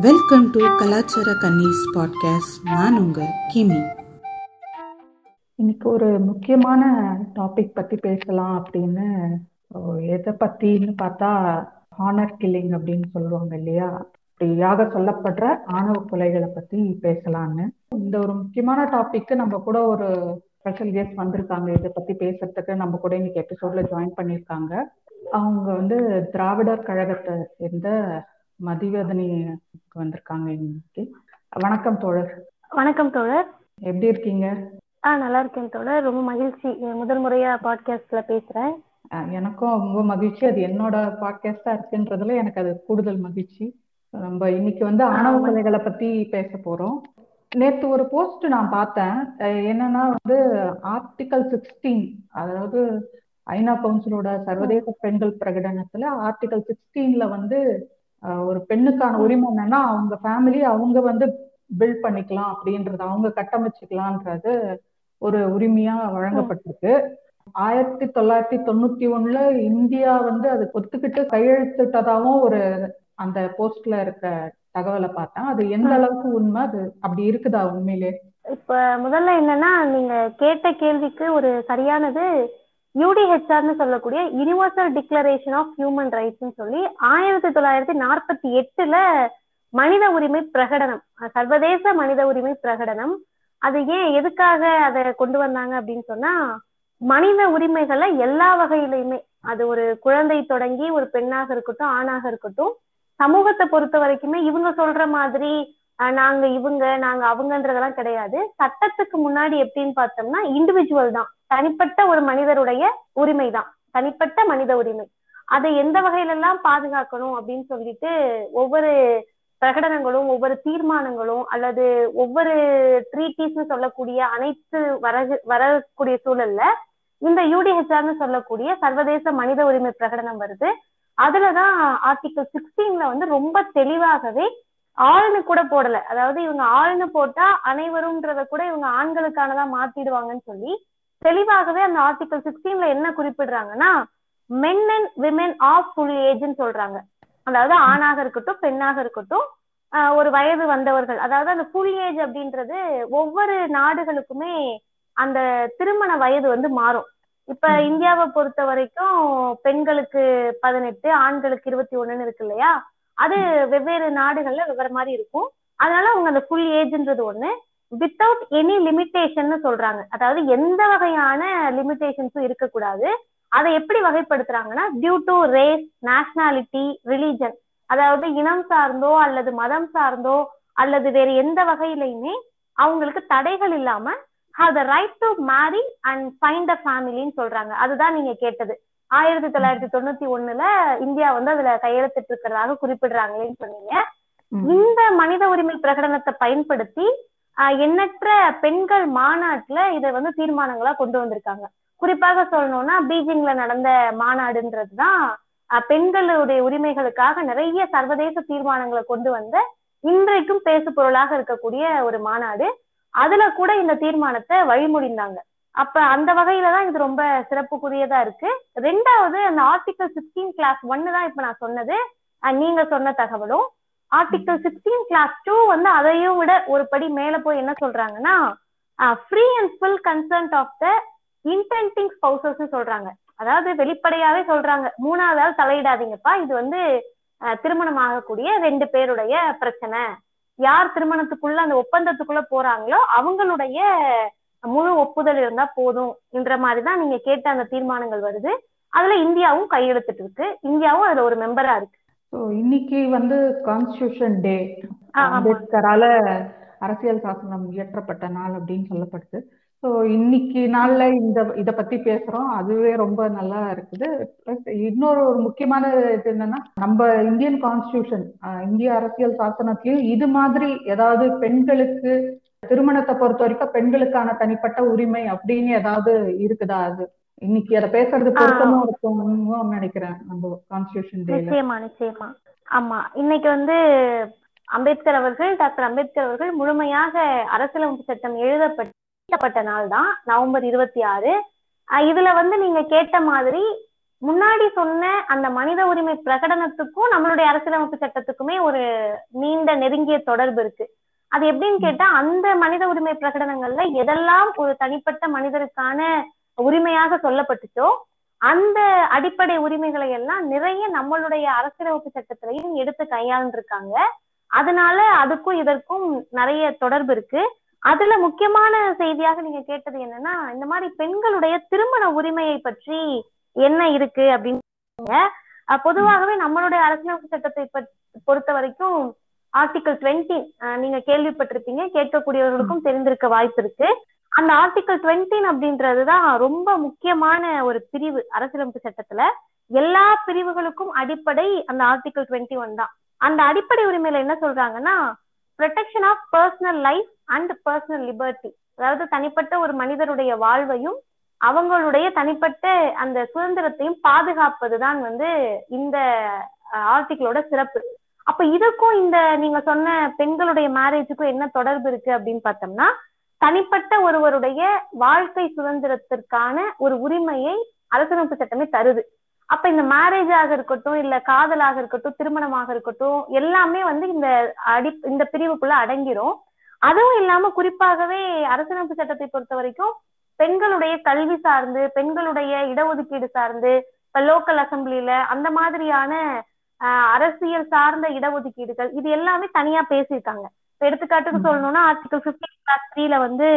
Welcome to கலாச்சார கன்னிஸ் podcast நான் உங்க கிமி. இன்னைக்கு ஒரு முக்கியமான டாபிக் பத்தி பேசலாம் அப்படின்னு எதை பத்தின்னு பார்த்தா ஹானர் கில்லிங் அப்படின்னு சொல்லுவாங்க இல்லையா? அப்படியாக சொல்லப்படுற ஆணவ கொலைகளை பத்தி பேசலான்னு இந்த ஒரு முக்கியமான டாபிக்கு நம்ம கூட ஒரு ஸ்பெஷல் கெஸ்ட் வந்திருக்காங்க. இதை பத்தி பேசுறதுக்கு நம்ம கூட இன்னைக்கு எபிசோட்ல ஜாயின் பண்ணியிருக்காங்க. அவங்க வந்து திராவிடர் கழகத்தை சேர்ந்த மதிவதனி வந்திருக்காங்க இன்னைக்கு. வணக்கம் தோழர். வணக்கம் தோழர். எப்படி இருக்கீங்க? ஆ நல்லா இருக்கேன் தோழர். ரொம்ப மகிழ்ச்சி. முதல் முறையா பாட்காஸ்ட்ல பேசுறேன். எனக்கும் ரொம்ப மகிழ்ச்சி. அது என்னோட பாட்காஸ்டா இருக்குன்றதுல எனக்கு அது கூடுதல் மகிழ்ச்சி. நம்ம இன்னைக்கு வந்து ஆணவ கொலைகளை பத்தி பேச போறோம். நேத்து ஒரு போஸ்ட் நான் பார்த்தேன். என்னன்னா வந்து ஆர்டிகல் சிக்ஸ்டீன் அதாவது ஐநா கவுன்சிலோட சர்வதேச பெண்கள் பிரகடனத்துல ஆர்டிகல் சிக்ஸ்டீன்ல வந்து ஒரு பெண்ணுக்கான உரிமை என்னன்னா அவங்க ஃபேமிலி அவங்க வந்து பில்ட் பண்ணிக்கலாம் அப்படின்றது அவங்க கட்டமைச்சுக்கலான்றது ஒரு உரிமையா வழங்கப்பட்டிருக்கு. ஆயிரத்தி தொள்ளாயிரத்தி தொண்ணூத்தி ஒண்ணுல இந்தியா வந்து அது ஒத்துக்கிட்டு கையெழுத்திட்டதாவும் ஒரு அந்த போஸ்ட்ல இருக்க தகவலை பார்த்தேன். அது எந்த அளவுக்கு உண்மை? அது அப்படி இருக்குதா உண்மையிலே? இப்ப முதல்ல என்னன்னா நீங்க கேட்ட கேள்விக்கு ஒரு சரியானது யூடிஹெச்ஆர்னு சொல்லக்கூடிய யுனிவர்சல் டிக்ளரேஷன் ஆஃப் ஹியூமன் ரைட்ஸ்னு சொல்லி ஆயிரத்தி தொள்ளாயிரத்தி நாற்பத்தி எட்டுல மனித உரிமை பிரகடனம் சர்வதேச மனித உரிமை பிரகடனம். அது ஏன் எதுக்காக அதை கொண்டு வந்தாங்க அப்படின்னு சொன்னா மனித உரிமைகளை எல்லா வகையிலையுமே அது ஒரு குழந்தை தொடங்கி ஒரு பெண்ணாக இருக்கட்டும் ஆணாக இருக்கட்டும் சமூகத்தை பொறுத்த வரைக்குமே இவங்க சொல்ற மாதிரி நாங்க இவங்க நாங்க அவங்கன்றதெல்லாம் கிடையாது. சட்டத்துக்கு முன்னாடி எப்படின்னு பார்த்தோம்னா இண்டிவிஜுவல் தான். தனிப்பட்ட ஒரு மனிதருடைய உரிமை தான். தனிப்பட்ட மனித உரிமை. அதை எந்த வகையில எல்லாம் பாதுகாக்கணும் அப்படின்னு சொல்லிட்டு ஒவ்வொரு பிரகடனங்களும் ஒவ்வொரு தீர்மானங்களும் அல்லது ஒவ்வொரு ட்ரீட்டிஸ்னு சொல்லக்கூடிய அனைத்து வர வரக்கூடிய சூழல்ல இந்த யூடிஹெச்ஆர்னு சொல்லக்கூடிய சர்வதேச மனித உரிமை பிரகடனம் வருது. அதுலதான் ஆர்டிகல் சிக்ஸ்டீன்ல வந்து ரொம்ப தெளிவாகவே ஆள்னு கூட போடல. அதாவது இவங்க ஆள்னு போட்டா அனைவரும்ன்றத கூட இவங்க ஆண்களுக்கானதா மாத்திடுவாங்கன்னு சொல்லி தெளிவாகவே அந்த ஆர்டிகல் சிக்ஸ்டீன்ல என்ன குறிப்பிடுறாங்கன்னா men and women of full ஏஜ்னு சொல்றாங்க. அதாவது ஆணாக இருக்கட்டும் பெண்ணாக இருக்கட்டும் ஒரு வயது வந்தவர்கள். அதாவது அந்த ஃபுல் ஏஜ் அப்படின்றது ஒவ்வொரு நாடுகளுக்குமே அந்த திருமண வயது வந்து மாறும். இப்ப. இந்தியாவை பொறுத்த வரைக்கும் பெண்களுக்கு பதினெட்டு ஆண்களுக்கு இருபத்தி ஒண்ணுன்னு இருக்கு இல்லையா? அது வெவ்வேறு நாடுகள்ல வெவ்வேறு மாதிரி இருக்கும். அதனால அவங்க அந்த ஃபுல் ஏஜ்ன்றது ஒண்ணு. வித்தவுட் எனி லிமிட்டேஷன் சொல்றாங்க. அதாவது எந்த வகையான லிமிட்டேஷன்ஸும் இருக்கக்கூடாது. அதை எப்படி வகைப்படுத்துறாங்கன்னா due to race nationality religion அதாவது இனம் சார்ந்தோ அல்லது மதம் சார்ந்தோ அல்லது வேறு எந்த வகையிலையுமே அவங்களுக்கு தடைகள் இல்லாம have the right to marry and find a ஃபேமிலின்னு சொல்றாங்க. அதுதான் நீங்க கேட்டது. ஆயிரத்தி தொள்ளாயிரத்தி தொண்ணூத்தி ஒண்ணுல இந்தியா வந்து அதுல கையெழுத்திட்டு இருக்கிறதாக குறிப்பிடுறாங்களேன்னு சொன்னீங்க. இந்த மனித உரிமை பிரகடனத்தை பயன்படுத்தி எண்ணற்ற பெண்கள் மாநாட்டுல இதை வந்து தீர்மானங்களா கொண்டு வந்திருக்காங்க. குறிப்பாக சொல்லணும்னா பீஜிங்ல நடந்த மாநாடுன்றதுதான் பெண்களுடைய உரிமைகளுக்காக நிறைய சர்வதேச தீர்மானங்களை கொண்டு வந்த இன்றைக்கும் பேசு பொருளாக இருக்கக்கூடிய ஒரு மாநாடு. அதுல கூட இந்த தீர்மானத்தை வழிமொழிந்தாங்க. அப்ப அந்த வகையில தான் இது ரொம்ப சிறப்புக்குரியதா இருக்கு. ரெண்டாவது அந்த ஆர்டிகல் சிக்ஸ்டீன் கிளாஸ் ஒன்னு தான் இப்ப நான் சொன்னது. நீங்க சொன்ன தகவலும். ஆர்டிகல் சிக்ஸ்டீன் கிளாஸ் டூ வந்து அதையும் விட ஒரு படி மேல போய் என்ன சொல்றாங்கன்னா free and full concerned of the intending spouses சொல்றாங்க. அதாவது வெளிப்படையாவே சொல்றாங்க. மூணாவது ஆள் தலையிடாதீங்கப்பா. இது வந்து திருமணம் ஆகக்கூடிய ரெண்டு பேருடைய பிரச்சனை. யார் திருமணத்துக்குள்ள அந்த ஒப்பந்தத்துக்குள்ள போறாங்களோ அவங்களுடைய முழு ஒப்புதல் இருந்தா போதும் என்ற மாதிரிதான் நீங்க கேட்ட அந்த தீர்மானங்கள் வருது. அதுல இந்தியாவும் கையெழுத்திட்டு இருக்கு. இந்தியாவும் அதுல ஒரு மெம்பரா இருக்கு. இன்னைக்கு வந்து கான்ஸ்டியூஷன் டே. அம்பேத்கரால அரசியல் சாசனம் இயற்றப்பட்ட நாள் அப்படின்னு சொல்லப்படுது. ஸோ இன்னைக்கு நாள்ல இந்த இத பத்தி பேசுறோம். அதுவே ரொம்ப நல்லா இருக்குது. இன்னொரு ஒரு முக்கியமான இது என்னன்னா நம்ம இந்தியன் கான்ஸ்டியூஷன் இந்திய அரசியல் சாசனத்திலயும் இது மாதிரி ஏதாவது பெண்களுக்கு திருமணத்தை பொறுத்த வரைக்கும் பெண்களுக்கான தனிப்பட்ட உரிமை அப்படின்னு ஏதாவது இருக்குதா? அது இன்னைக்கு அதை பேசுறது பொருத்தமா இருக்கும்னு நினைக்கிறேன் நம்ம கான்ஸ்டியூஷன் டேல நிச்சயமா நிச்சயமா. ஆமா இன்னைக்கு வந்து அம்பேத்கர் அவர்கள் டாக்டர் அம்பேத்கர் அவர்கள் முழுமையாக அரசியலமைப்பு சட்டம் எழுதப்பட்ட நாள் தான் நவம்பர் இருபத்தி ஆறு. இதுல வந்து நீங்க கேட்ட மாதிரி முன்னாடி சொன்ன அந்த மனித உரிமை பிரகடனத்துக்கும் நம்மளுடைய அரசியலமைப்பு சட்டத்துக்குமே ஒரு நீண்ட நெருங்கிய தொடர்பு இருக்கு. அது எப்படின்னு கேட்டா அந்த மனித உரிமை பிரகடனங்கள்ல எதெல்லாம் ஒரு தனிப்பட்ட மனிதருக்கான உரிமையாக சொல்லப்பட்டுச்சோ அந்த அடிப்படை உரிமைகளை எல்லாம் நிறைய நம்மளுடைய அரசியலமைப்பு சட்டத்திலையும் எடுத்து கையாண்டிருக்காங்க. அதனால அதுக்கும் இதற்கும் நிறைய தொடர்பு இருக்கு. அதுல முக்கியமான செய்தியாக நீங்க கேட்டது என்னன்னா இந்த மாதிரி பெண்களுடைய திருமண உரிமையை பற்றி என்ன இருக்கு அப்படின்னு. பொதுவாகவே நம்மளுடைய அரசியலமைப்பு சட்டத்தை பற்- பொறுத்த வரைக்கும் ஆர்டிகல் டுவெண்ட்டி நீங்க கேள்விப்பட்டிருப்பீங்க கேட்கக்கூடியவர்களுக்கும் தெரிந்திருக்க வாய்ப்பு இருக்கு அந்த ஆர்டிகல் டுவெண்ட்டின் அப்படின்றதுதான் ரொம்ப முக்கியமான ஒரு பிரிவு அரசியலமைப்பு சட்டத்துல. எல்லா பிரிவுகளுக்கும் அடிப்படை அந்த ஆர்டிகல் டுவெண்ட்டி ஒன் தான். அந்த அடிப்படை உரிமையில என்ன சொல்றாங்கன்னா protection of personal life and personal liberty அதாவது தனிப்பட்ட ஒரு மனிதருடைய வாழ்வையும் அவங்களுடைய தனிப்பட்ட அந்த சுதந்திரத்தையும் பாதுகாப்பதுதான் வந்து இந்த ஆர்டிகிளோட சிறப்பு. அப்ப இதுக்கும் இந்த நீங்க சொன்ன பெண்களுடைய மேரேஜுக்கும் என்ன தொடர்பு இருக்கு அப்படின்னு பார்த்தோம்னா தனிப்பட்ட ஒருவருடைய வாழ்க்கை சுதந்திரத்திற்கான ஒரு உரிமையை அரசமைப்பு சட்டமே தருது. அப்ப இந்த மேரேஜாக இருக்கட்டும் இல்ல காதலாக இருக்கட்டும் திருமணமாக இருக்கட்டும் எல்லாமே வந்து இந்த அடி இந்த பிரிவுக்குள்ள அடங்கிரும். அதுவும் இல்லாம குறிப்பாகவே அரசமைப்பு சட்டத்தை பொறுத்த வரைக்கும் பெண்களுடைய கல்வி சார்ந்து பெண்களுடைய இடஒதுக்கீடு சார்ந்து இப்ப லோக்கல் அசம்பிளில அந்த மாதிரியான அரசியல் சார்ந்த இடஒதுக்கீடுகள் இது எல்லாமே தனியா பேசியிருக்காங்க. இப்ப எடுத்துக்காட்டுக்கு. சொல்லணும்னா ஆர்டிகல் பிப்டீன் கிளாஸ் த்ரீல வந்து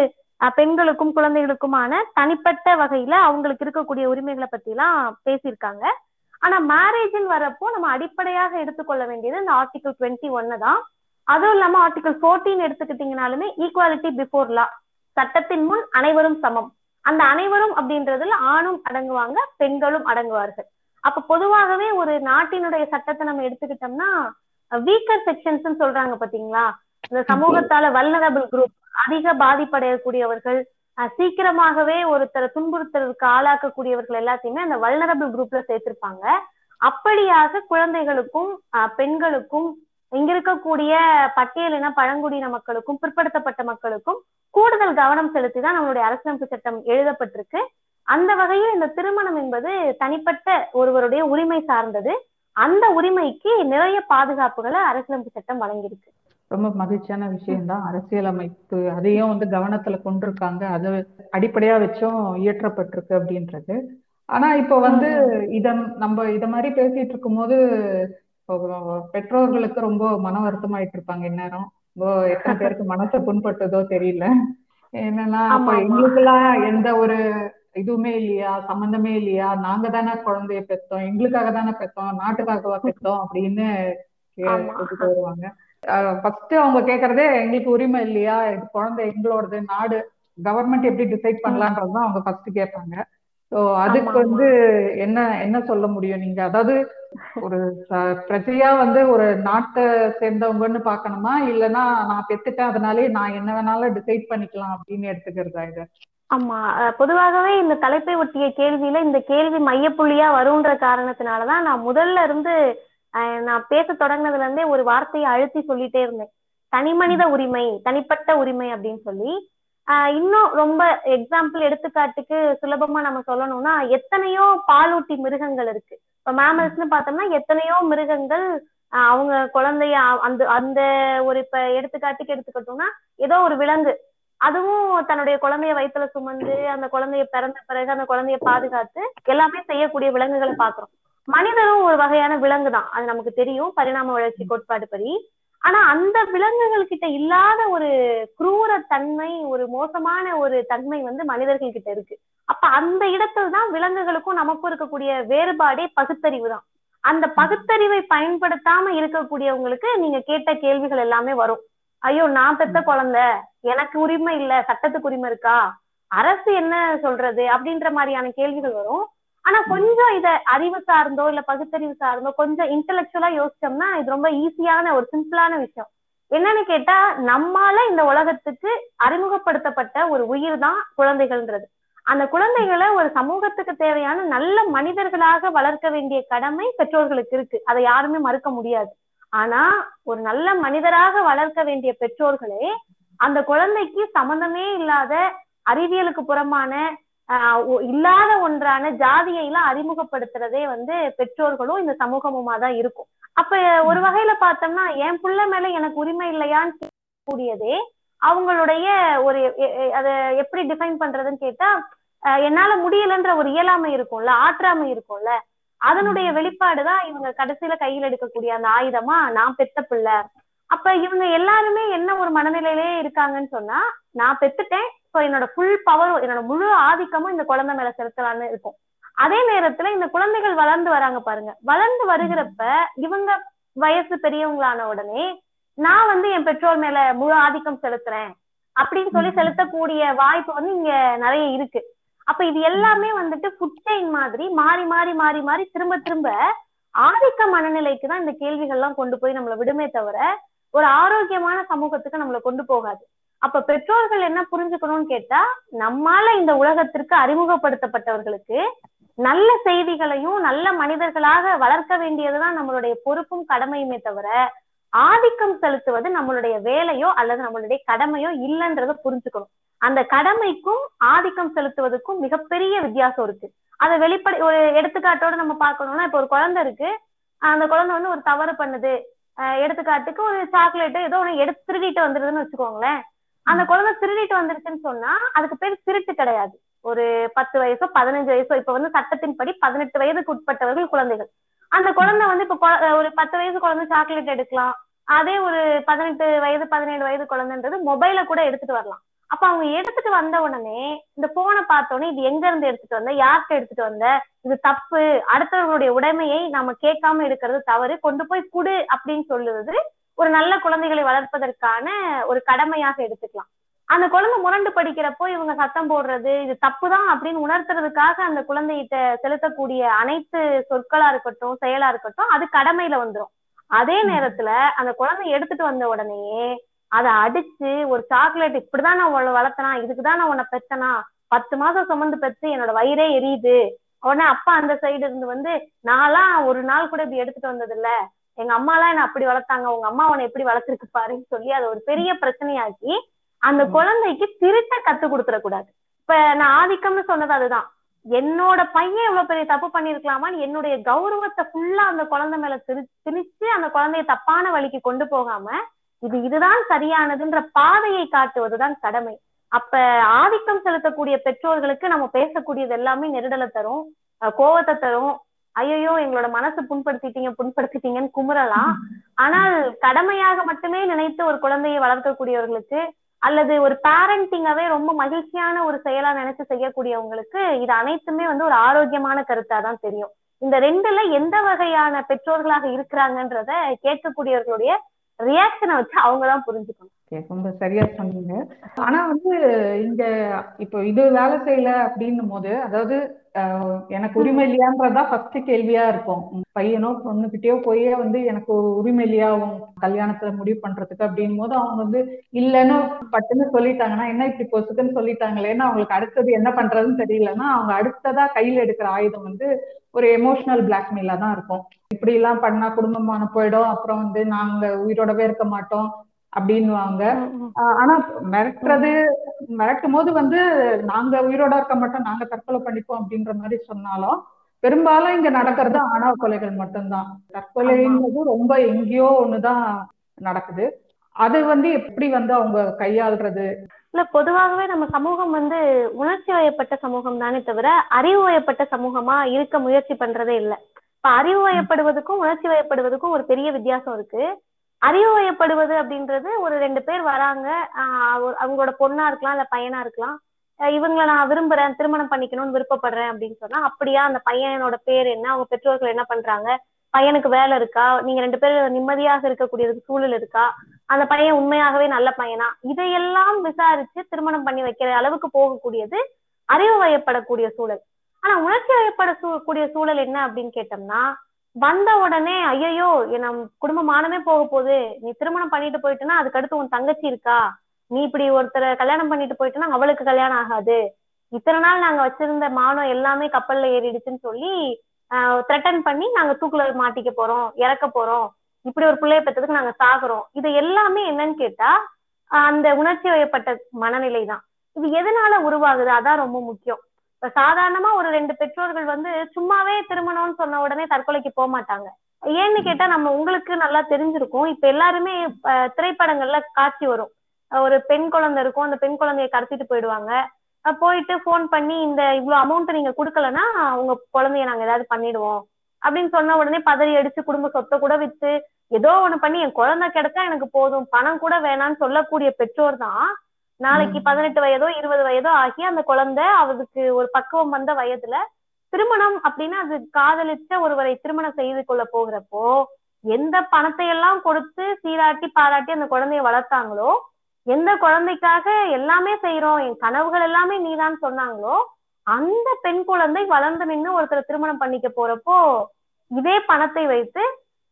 பெண்களுக்கும் குழந்தைகளுக்குமான தனிப்பட்ட வகையில அவங்களுக்கு இருக்கக்கூடிய உரிமைகளை பத்தி எல்லாம் பேசியிருக்காங்க. ஆனா மேரேஜ்னு வரப்போ நம்ம அடிப்படையாக எடுத்துக்கொள்ள வேண்டியது இந்த ஆர்டிகல் டுவெண்ட்டி ஒன்னு தான். அதுவும் இல்லாம ஆர்டிகல் ஃபோர்டீன் எடுத்துக்கிட்டீங்கனாலுமே ஈக்குவாலிட்டி பிஃபோர் லா சட்டத்தின் முன் அனைவரும் சமம். அந்த அனைவரும் அப்படின்றதுல ஆணும் அடங்குவாங்க பெண்களும் அடங்குவார்கள். அப்ப பொதுவாகவே ஒரு நாட்டினுடைய சட்டத்தை நம்ம எடுத்துக்கிட்டோம்னா வீக்கர் செக்ஷன்ஸ் சொல்றாங்க பாத்தீங்களா? இந்த சமூகத்தால வல்னரபிள் குரூப் அதிக பாதிப்படையக்கூடியவர்கள் சீக்கிரமாகவே ஒருத்தரை துன்புறுத்தலுக்கு ஆளாக்கக்கூடியவர்கள் எல்லாத்தையுமே அந்த வல்னரபிள் குரூப்ல சேர்த்திருப்பாங்க. அப்படியாக குழந்தைகளுக்கும் பெண்களுக்கும் இங்க இருக்கக்கூடிய பட்டியலின பழங்குடியின மக்களுக்கும் பிற்படுத்தப்பட்ட மக்களுக்கும் கூடுதல் கவனம் செலுத்தி தான் நம்மளுடைய அரசியலமைப்பு சட்டம் எழுதப்பட்டிருக்கு. அந்த வகையில் இந்த திருமணம் என்பது தனிப்பட்ட ஒருவருடைய உரிமை சார்ந்தது. அந்த உரிமைக்கு நிறைய பாதுகாப்புகளை அரசியலமைப்பு சட்டம் வழங்கியிருக்கு. ரொம்ப மகிழ்ச்சியான விஷயம்தான். அரசியலமைப்பு அதையும் வந்து கவனத்துல கொண்டிருக்காங்க. அதை அடிப்படையா வச்சும் இயற்றப்பட்டிருக்கு அப்படின்றது. ஆனா இப்போ வந்து இத நம்ம இத மாதிரி பேசிட்டு இருக்கும்போது இப்போ பெற்றோர்களுக்கு ரொம்ப மன வருத்தமாயிட்டு இருப்பாங்க இந்நேரம் எத்தனை பேருக்கு மனசை புண்பட்டதோ தெரியல. என்னன்னா ஆமா. எங்களுக்கெல்லாம் எந்த ஒரு இதுவுமே இல்லையா? சம்பந்தமே இல்லையா? நாங்க தானே குழந்தைய பெத்தோம். எங்களுக்காக தானே பெத்தோம். நாட்டுக்காகவா பெத்தோம் அப்படின்னு வருவாங்க. ஃபர்ஸ்ட் அவங்க கேக்குறதே எங்களுக்கு உரிமை இல்லையா? குழந்தை எங்களோடது. நாடு கவர்மெண்ட் எப்படி டிசைட் பண்ணலான்றதுதான் அவங்க ஃபர்ஸ்ட் கேட்பாங்க. ஸோ அதுக்கு. வந்து என்ன என்ன சொல்ல முடியும் நீங்க? அதாவது ஒரு பிரஜையா வந்து ஒரு நாட்டை சேர்ந்தவங்கன்னு பார்க்கணுமா? இல்லைன்னா நான் பெத்துட்டேன் அதனாலே நான் என்ன வேணாலும் டிசைட் பண்ணிக்கலாம் அப்படின்னு எடுத்துக்கிறதா இது? ஆமா பொதுவாகவே இந்த தலைப்பை ஒட்டிய கேள்வியில இந்த கேள்வி மையப்புள்ளியா வரும்ன்ற காரணத்தினாலதான் நான் முதல்ல இருந்து அஹ், நான் பேச தொடங்கினதுல இருந்தே ஒரு வார்த்தையை அழுத்தி சொல்லிட்டே இருந்தேன். தனி மனித உரிமை தனிப்பட்ட உரிமை அப்படின்னு சொல்லி. ஆஹ் இன்னும் ரொம்ப எக்ஸாம்பிள் எடுத்துக்காட்டுக்கு சுலபமா நம்ம சொல்லணும்னா எத்தனையோ பாலூட்டி மிருகங்கள் இருக்கு. இப்ப மேமல்ஸ்னு பார்த்தோம்னா எத்தனையோ மிருகங்கள் அவங்க குழந்தைய அ- அந்த அந்த ஒரு இப்ப எடுத்துக்காட்டுக்கு எடுத்துக்கிட்டோம்னா ஏதோ ஒரு விலங்கு. அதுவும் தன்னுடைய குழந்தைய வயித்துல சுமந்து அந்த குழந்தைய பிறந்த பிறகு அந்த குழந்தைய பாதுகாத்து எல்லாமே செய்யக்கூடிய விலங்குகளை பாக்குறோம் மனிதனும் ஒரு வகையான விலங்கு தான் அது நமக்கு தெரியும். பரிணாம வளர்ச்சி கோட்பாடு படி ஆனா அந்த விலங்குகள் கிட்ட இல்லாத ஒரு குரூர தன்மை ஒரு மோசமான ஒரு தன்மை வந்து மனிதர்கள் கிட்ட இருக்கு. அப்ப அந்த இடத்துல தான் விலங்குகளுக்கும் நமக்கும் இருக்கக்கூடிய வேறுபாடே பகுத்தறிவு தான் அந்த பகுத்தறிவை பயன்படுத்தாம இருக்கக்கூடியவங்களுக்கு நீங்க கேட்ட கேள்விகள் எல்லாமே வரும். ஐயோ நான் பெத்த குழந்தை. எனக்கு உரிமை இல்ல. சட்டத்துக்கு உரிமை இருக்கா? அரசு என்ன சொல்றது? அப்படின்ற மாதிரியான கேள்விகள் வரும். ஆனா கொஞ்சம் இத அறிவு சார்ந்தோ இல்ல பகுத்தறிவு சார்ந்தோ கொஞ்சம் இன்டெலெக்சுவலா யோசிச்சோம்னா இது ரொம்ப ஈஸியான ஒரு சிம்பிளான விஷயம். என்னன்னு கேட்டா நம்மால இந்த உலகத்துக்கு அறிமுகப்படுத்தப்பட்ட ஒரு உயிர் தான் குழந்தைகள்ன்றது. அந்த குழந்தைகளை ஒரு சமூகத்துக்கு தேவையான நல்ல மனிதர்களாக வளர்க்க வேண்டிய கடமை பெற்றோர்களுக்கு இருக்கு. அதை யாருமே மறுக்க முடியாது. ஆனா ஒரு நல்ல மனிதராக வளர்க்க வேண்டிய பெற்றோர்களே அந்த குழந்தைக்கு சம்பந்தமே இல்லாத அறிவியலுக்கு புறமான ஆஹ் இல்லாத ஒன்றான ஜாதியை எல்லாம் அறிமுகப்படுத்துறதே வந்து பெற்றோர்களும் இந்த சமூகமுமா தான் இருக்கும். அப்ப ஒரு வகையில பார்த்தோம்னா என் புள்ள மேல எனக்கு உரிமை இல்லையான்னு கூடியதே அவங்களுடைய ஒரு அதை அத எப்படி டிஃபைன் பண்றதுன்னு கேட்டா அஹ் என்னால முடியலன்ற ஒரு இயலாமை இருக்கும்ல ஆற்றாமை இருக்கும்ல. அதனுடைய வெளிப்பாடுதான் இவங்க கடைசியில கையில் எடுக்கக்கூடிய அந்த ஆயுதமா நான் பெத்த பிள்ளை. அப்ப இவங்க எல்லாருமே என்ன ஒரு மனநிலையிலே இருக்காங்கன்னு சொன்னா நான் பெத்துட்டேன் சோ என்னோட ஃபுல் பவரும் என்னோட முழு ஆதிக்கமும் இந்த குழந்தை மேல செலுத்தலாம்னு இருக்கும். அதே நேரத்துல இந்த குழந்தைகள் வளர்ந்து வராங்க பாருங்க. வளர்ந்து வருகிறப்ப இவங்க வயசு பெரியவங்களான உடனே நான் வந்து என் பெற்றோர் மேல முழு ஆதிக்கம் செலுத்துறேன் அப்படின்னு சொல்லி. செலுத்தக்கூடிய வாய்ப்பு வந்து இங்க நிறைய இருக்கு. அப்ப இது எல்லாமே வந்துட்டு ஃபுட் செயின் மாதிரி மாறி மாறி மாறி மாறி திரும்ப திரும்ப ஆதிக்க மனநிலைக்கு தான் இந்த கேள்விகள்லாம் கொண்டு போய் நம்மளை விடுமே தவிர ஒரு ஆரோக்கியமான சமூகத்துக்கு நம்மளை கொண்டு போகாது. அப்ப பெற்றோர்கள் என்ன புரிஞ்சுக்கணும்னு கேட்டா நம்மால இந்த உலகத்திற்கு அறிமுகப்படுத்தப்பட்டவர்களுக்கு நல்ல செய்திகளையும் நல்ல மனிதர்களாக வளர்க்க வேண்டியதுதான் நம்மளுடைய பொறுப்பும் கடமையுமே தவிர ஆதிக்கம் செலுத்துவது நம்மளுடைய வேலையோ அல்லது நம்மளுடைய கடமையோ இல்லைன்றத புரிஞ்சுக்கணும். அந்த கடமைக்கும் ஆதிக்கம் செலுத்துவதற்கும் மிகப்பெரிய வித்தியாசம் இருக்கு. அதை வெளிப்படை ஒரு எடுத்துக்காட்டோட நம்ம பார்க்கணும்னா இப்ப ஒரு குழந்தை இருக்கு. அந்த குழந்தை வந்து ஒரு தவறு பண்ணுது. எடுத்துக்காட்டுக்கு ஒரு சாக்லேட் ஏதோ ஒண்ணு எடுத்து திருடிட்டு வந்துருதுன்னு வச்சுக்கோங்களேன். அந்த குழந்தை திருடிட்டு வந்துருச்சுன்னு சொன்னா அதுக்கு பேர் திருட்டு கிடையாது. ஒரு பத்து வயசோ பதினஞ்சு வயசோ இப்ப வந்து சட்டத்தின்படி பதினெட்டு வயதுக்கு உட்பட்டவர்கள் குழந்தைகள். அந்த குழந்தை வந்து இப்ப ஒரு பத்து வயசு குழந்தை சாக்லேட் எடுக்கலாம். அதே ஒரு பதினெட்டு வயது பதினேழு வயது குழந்தைன்றது மொபைல கூட எடுத்துட்டு வரலாம். அப்ப அவங்க எடுத்துட்டு வந்த உடனே இந்த போனை பார்த்த உடனே இது எங்க இருந்து எடுத்துட்டு வந்த? யார்கிட்ட எடுத்துட்டு வந்த? இது தப்பு. அடுத்தவர்களுடைய உடைமையை நாம கேட்காம எடுக்கிறது தவறு. கொண்டு போய் குடு அப்படின்னு சொல்லுவது ஒரு நல்ல குழந்தைகளை வளர்ப்பதற்கான ஒரு கடமையாக எடுத்துக்கலாம். அந்த குழந்தை முரண்டு படிக்கிறப்போ இவங்க சத்தம் போடுறது இது தப்புதான் அப்படின்னு உணர்த்துறதுக்காக அந்த குழந்தைகிட்ட செலுத்தக்கூடிய அனைத்து சொற்களா இருக்கட்டும் செயலா இருக்கட்டும் அது கடமையில வந்துரும். அதே நேரத்துல அந்த குழந்தை எடுத்துட்டு வந்த உடனேயே அதை அடிச்சு ஒரு சாக்லேட் இப்படிதான் நான் உன்னை வளர்த்தனா இதுக்குதான் நான் உன்னை பெத்தனா? பத்து மாசம் சுமந்து பெத்து என்னோட வயிறே எரியுது. உடனே அப்பா அந்த சைடு இருந்து வந்து நான்லாம் ஒரு நாள் கூட இப்படி எடுத்துட்டு வந்தது இல்ல எங்க அம்மா எல்லாம் என்ன அப்படி வளர்த்தாங்க. உங்க அம்மா உன்னை எப்படி வளர்த்திருக்கு பாருன்னு சொல்லி அதை ஒரு பெரிய பிரச்சனையாக்கி அந்த. குழந்தைக்கு திருட்ட கத்து கொடுத்துட கூடாது இப்ப நான் ஆதிக்கம்னு சொன்னது அதுதான். என்னோட பையன் இவ்வளவு பெரிய தப்பு பண்ணிருக்கலாமான்னு என்னுடைய கௌரவத்தை ஃபுல்லா அந்த குழந்தை மேல திரி திணிச்சு அந்த குழந்தைய தப்பான வழிக்கு கொண்டு போகாம இது இதுதான் சரியானதுன்ற பாதையை காட்டுவதுதான் கடமை. அப்ப ஆதிக்கம் செலுத்தக்கூடிய பெற்றோர்களுக்கு நம்ம பேசக்கூடியது எல்லாமே நெருடலை தரும் கோவத்தை தரும். ஐயோ எங்களோட மனசு புண்படுத்திட்டீங்க புண்படுத்திட்டீங்கன்னு குமுறலாம். ஆனால் கடமையாக மட்டுமே நினைத்து ஒரு குழந்தையை வளர்க்கக்கூடியவர்களுக்கு அல்லது ஒரு பேரண்டிங்காவே ரொம்ப மகிழ்ச்சியான ஒரு செயலா நினைச்சு செய்யக்கூடியவங்களுக்கு இது அனைத்துமே வந்து ஒரு ஆரோக்கியமான கருத்தா தான் தெரியும். இந்த ரெண்டுல எந்த வகையான பெற்றோர்களாக இருக்கிறாங்கன்றத கேட்கக்கூடியவர்களுடைய ரியாக்ஷனை வச்சு அவங்கதான் புரிஞ்சுக்கணும். ரொம்ப சரியா சொன்னீங்க. ஆனா வந்து இங்க இப்போ இது வேலை செய்யல அப்படின்னும் போது அதாவது எனக்கு உரிமை இல்லையான்றதுதான் ஃபர்ஸ்ட் கேள்வியா இருக்கும். உம், பையனோ பொண்ணுகிட்டயோ போய் வந்து எனக்கு உரிமை இல்லையா? கல்யாணத்துல முடிவு பண்றதுக்கு அப்படின் போது அவங்க வந்து இல்லைன்னு பட்டுன்னு சொல்லிட்டாங்கன்னா என்ன இப்படி பொசுக்குன்னு சொல்லிட்டாங்களேன்னு அவங்களுக்கு அடுத்தது என்ன பண்றதுன்னு தெரியலன்னா அவங்க அடுத்ததா கையில எடுக்கிற ஆயுதம் வந்து ஒரு எமோஷனல் பிளாக்மெயிலா தான் இருக்கும். இப்படி எல்லாம் பண்ணா குடும்பமான போயிடும் அப்புறம் வந்து நாங்க உயிரோடவே இருக்க மாட்டோம். அப்படின்னுவாங்க. ஆஹ் ஆனா மிரட்டுறது மிரட்டும் போது வந்து நாங்க உயிரோட இருக்க மாட்டோம் நாங்க தற்கொலை பண்ணிப்போம் அப்படின்ற மாதிரி சொன்னாலும் பெரும்பாலும் இங்க நடக்கிறது ஆணவ கொலைகள் மட்டும்தான். தற்கொலைன்றது ரொம்ப எங்கேயோ ஒண்ணுதான் நடக்குது. அது வந்து எப்படி வந்து அவங்க கையாள்றது? இல்ல பொதுவாகவே நம்ம சமூகம் வந்து உணர்ச்சி வயப்பட்ட சமூகம் தானே தவிர அறிவு வயப்பட்ட சமூகமா இருக்க முயற்சி பண்றதே இல்ல. இப்ப அறிவு வயப்படுவதுக்கும் உணர்ச்சி வயப்படுவதுக்கும் ஒரு பெரிய வித்தியாசம் இருக்கு. அறிவுவயப்படுவது அப்படின்றது ஒரு ரெண்டு பேர் வராங்க. அவங்களோட பொண்ணா இருக்கலாம் இல்ல பையனா இருக்கலாம். இவங்களை நான் விரும்புறேன் திருமணம் பண்ணிக்கணும்னு விருப்பப்படுறேன் அப்படின்னு சொன்னா அப்படியா அந்த பையனோட பேர் என்ன? அவங்க பெற்றோர்கள் என்ன பண்றாங்க? பையனுக்கு வேலை இருக்கா? நீங்க ரெண்டு பேரும் நிம்மதியாக இருக்கக்கூடியதுக்கு சூழல் இருக்கா? அந்த பையன் உண்மையாகவே நல்ல பையனா? இதையெல்லாம் விசாரிச்சு திருமணம் பண்ணி வைக்கிற அளவுக்கு போகக்கூடியது அறிவு வயப்படக்கூடிய சூழல். ஆனா உணர்ச்சி வயப்படக்கூடிய சூழல் என்ன அப்படின்னு கேட்டோம்னா வந்த உடனே ஐயோ நம் குடும்பமானமே போக போகுது. நீ திருமணம் பண்ணிட்டு போயிட்டுனா அதுக்கு அடுத்து உன் தங்கச்சி இருக்கா? நீ இப்படி ஒருத்தரை கல்யாணம் பண்ணிட்டு போயிட்டுனா அவளுக்கு கல்யாணம் ஆகாது. இத்தனை நாள் நாங்க வச்சிருந்த மானம் எல்லாமே கப்பல்ல ஏறிடுச்சுன்னு சொல்லி த்ரெட்டன் பண்ணி நாங்க தூக்குல மாட்டிக்க போறோம் இறக்க போறோம். இப்படி ஒரு பிள்ளைய பெற்றதுக்கு நாங்க சாகுறோம். இது எல்லாமே என்னன்னு கேட்டா அந்த உணர்ச்சி வயப்பட்ட மனநிலை தான். இது எதனால உருவாகுது? அதான் ரொம்ப முக்கியம். இப்ப சாதாரணமா ஒரு ரெண்டு பெற்றோர்கள் வந்து சும்மாவே திருமணம்னு சொன்ன உடனே தற்கொலைக்கு போக மாட்டாங்க. ஏன்னு கேட்டா நம்ம உங்களுக்கு நல்லா தெரிஞ்சிருக்கும். இப்ப எல்லாருமே திரைப்படங்கள்ல காட்சி வரும். ஒரு பெண் குழந்தை இருக்கும். அந்த பெண் குழந்தைய கடத்திட்டு போயிடுவாங்க. போயிட்டு ஃபோன் பண்ணி இந்த இவ்வளவு அமௌண்ட் நீங்க கொடுக்கலன்னா உங்க குழந்தைய நாங்க ஏதாவது பண்ணிடுவோம். அப்படின்னு சொன்ன உடனே பதறி அடிச்சு குடும்ப சொத்தை கூட வித்து ஏதோ ஒண்ணு பண்ணி என் குழந்தை கிடைச்சா எனக்கு போதும். பணம் கூட வேணாம்னு சொல்லக்கூடிய பெற்றோர் தான் நாளைக்கு பதினெட்டு வயதோ இருபது வயதோ ஆகி அந்த குழந்தை அவருக்கு ஒரு பக்குவம் வந்த வயதுல திருமணம் அப்படின்னா அது காதலிச்ச ஒருவரை திருமணம் செய்து கொள்ள போகிறப்போ எந்த பணத்தை எல்லாம் கொடுத்து சீராட்டி பாராட்டி அந்த குழந்தைய வளர்த்தாங்களோ எந்த குழந்தைக்காக எல்லாமே செய்யறோம் என் கனவுகள் எல்லாமே நீதான் சொன்னாங்களோ அந்த பெண் குழந்தை வளர்ந்து நின்று ஒருத்தர் திருமணம் பண்ணிக்க போறப்போ இதே பணத்தை வைத்து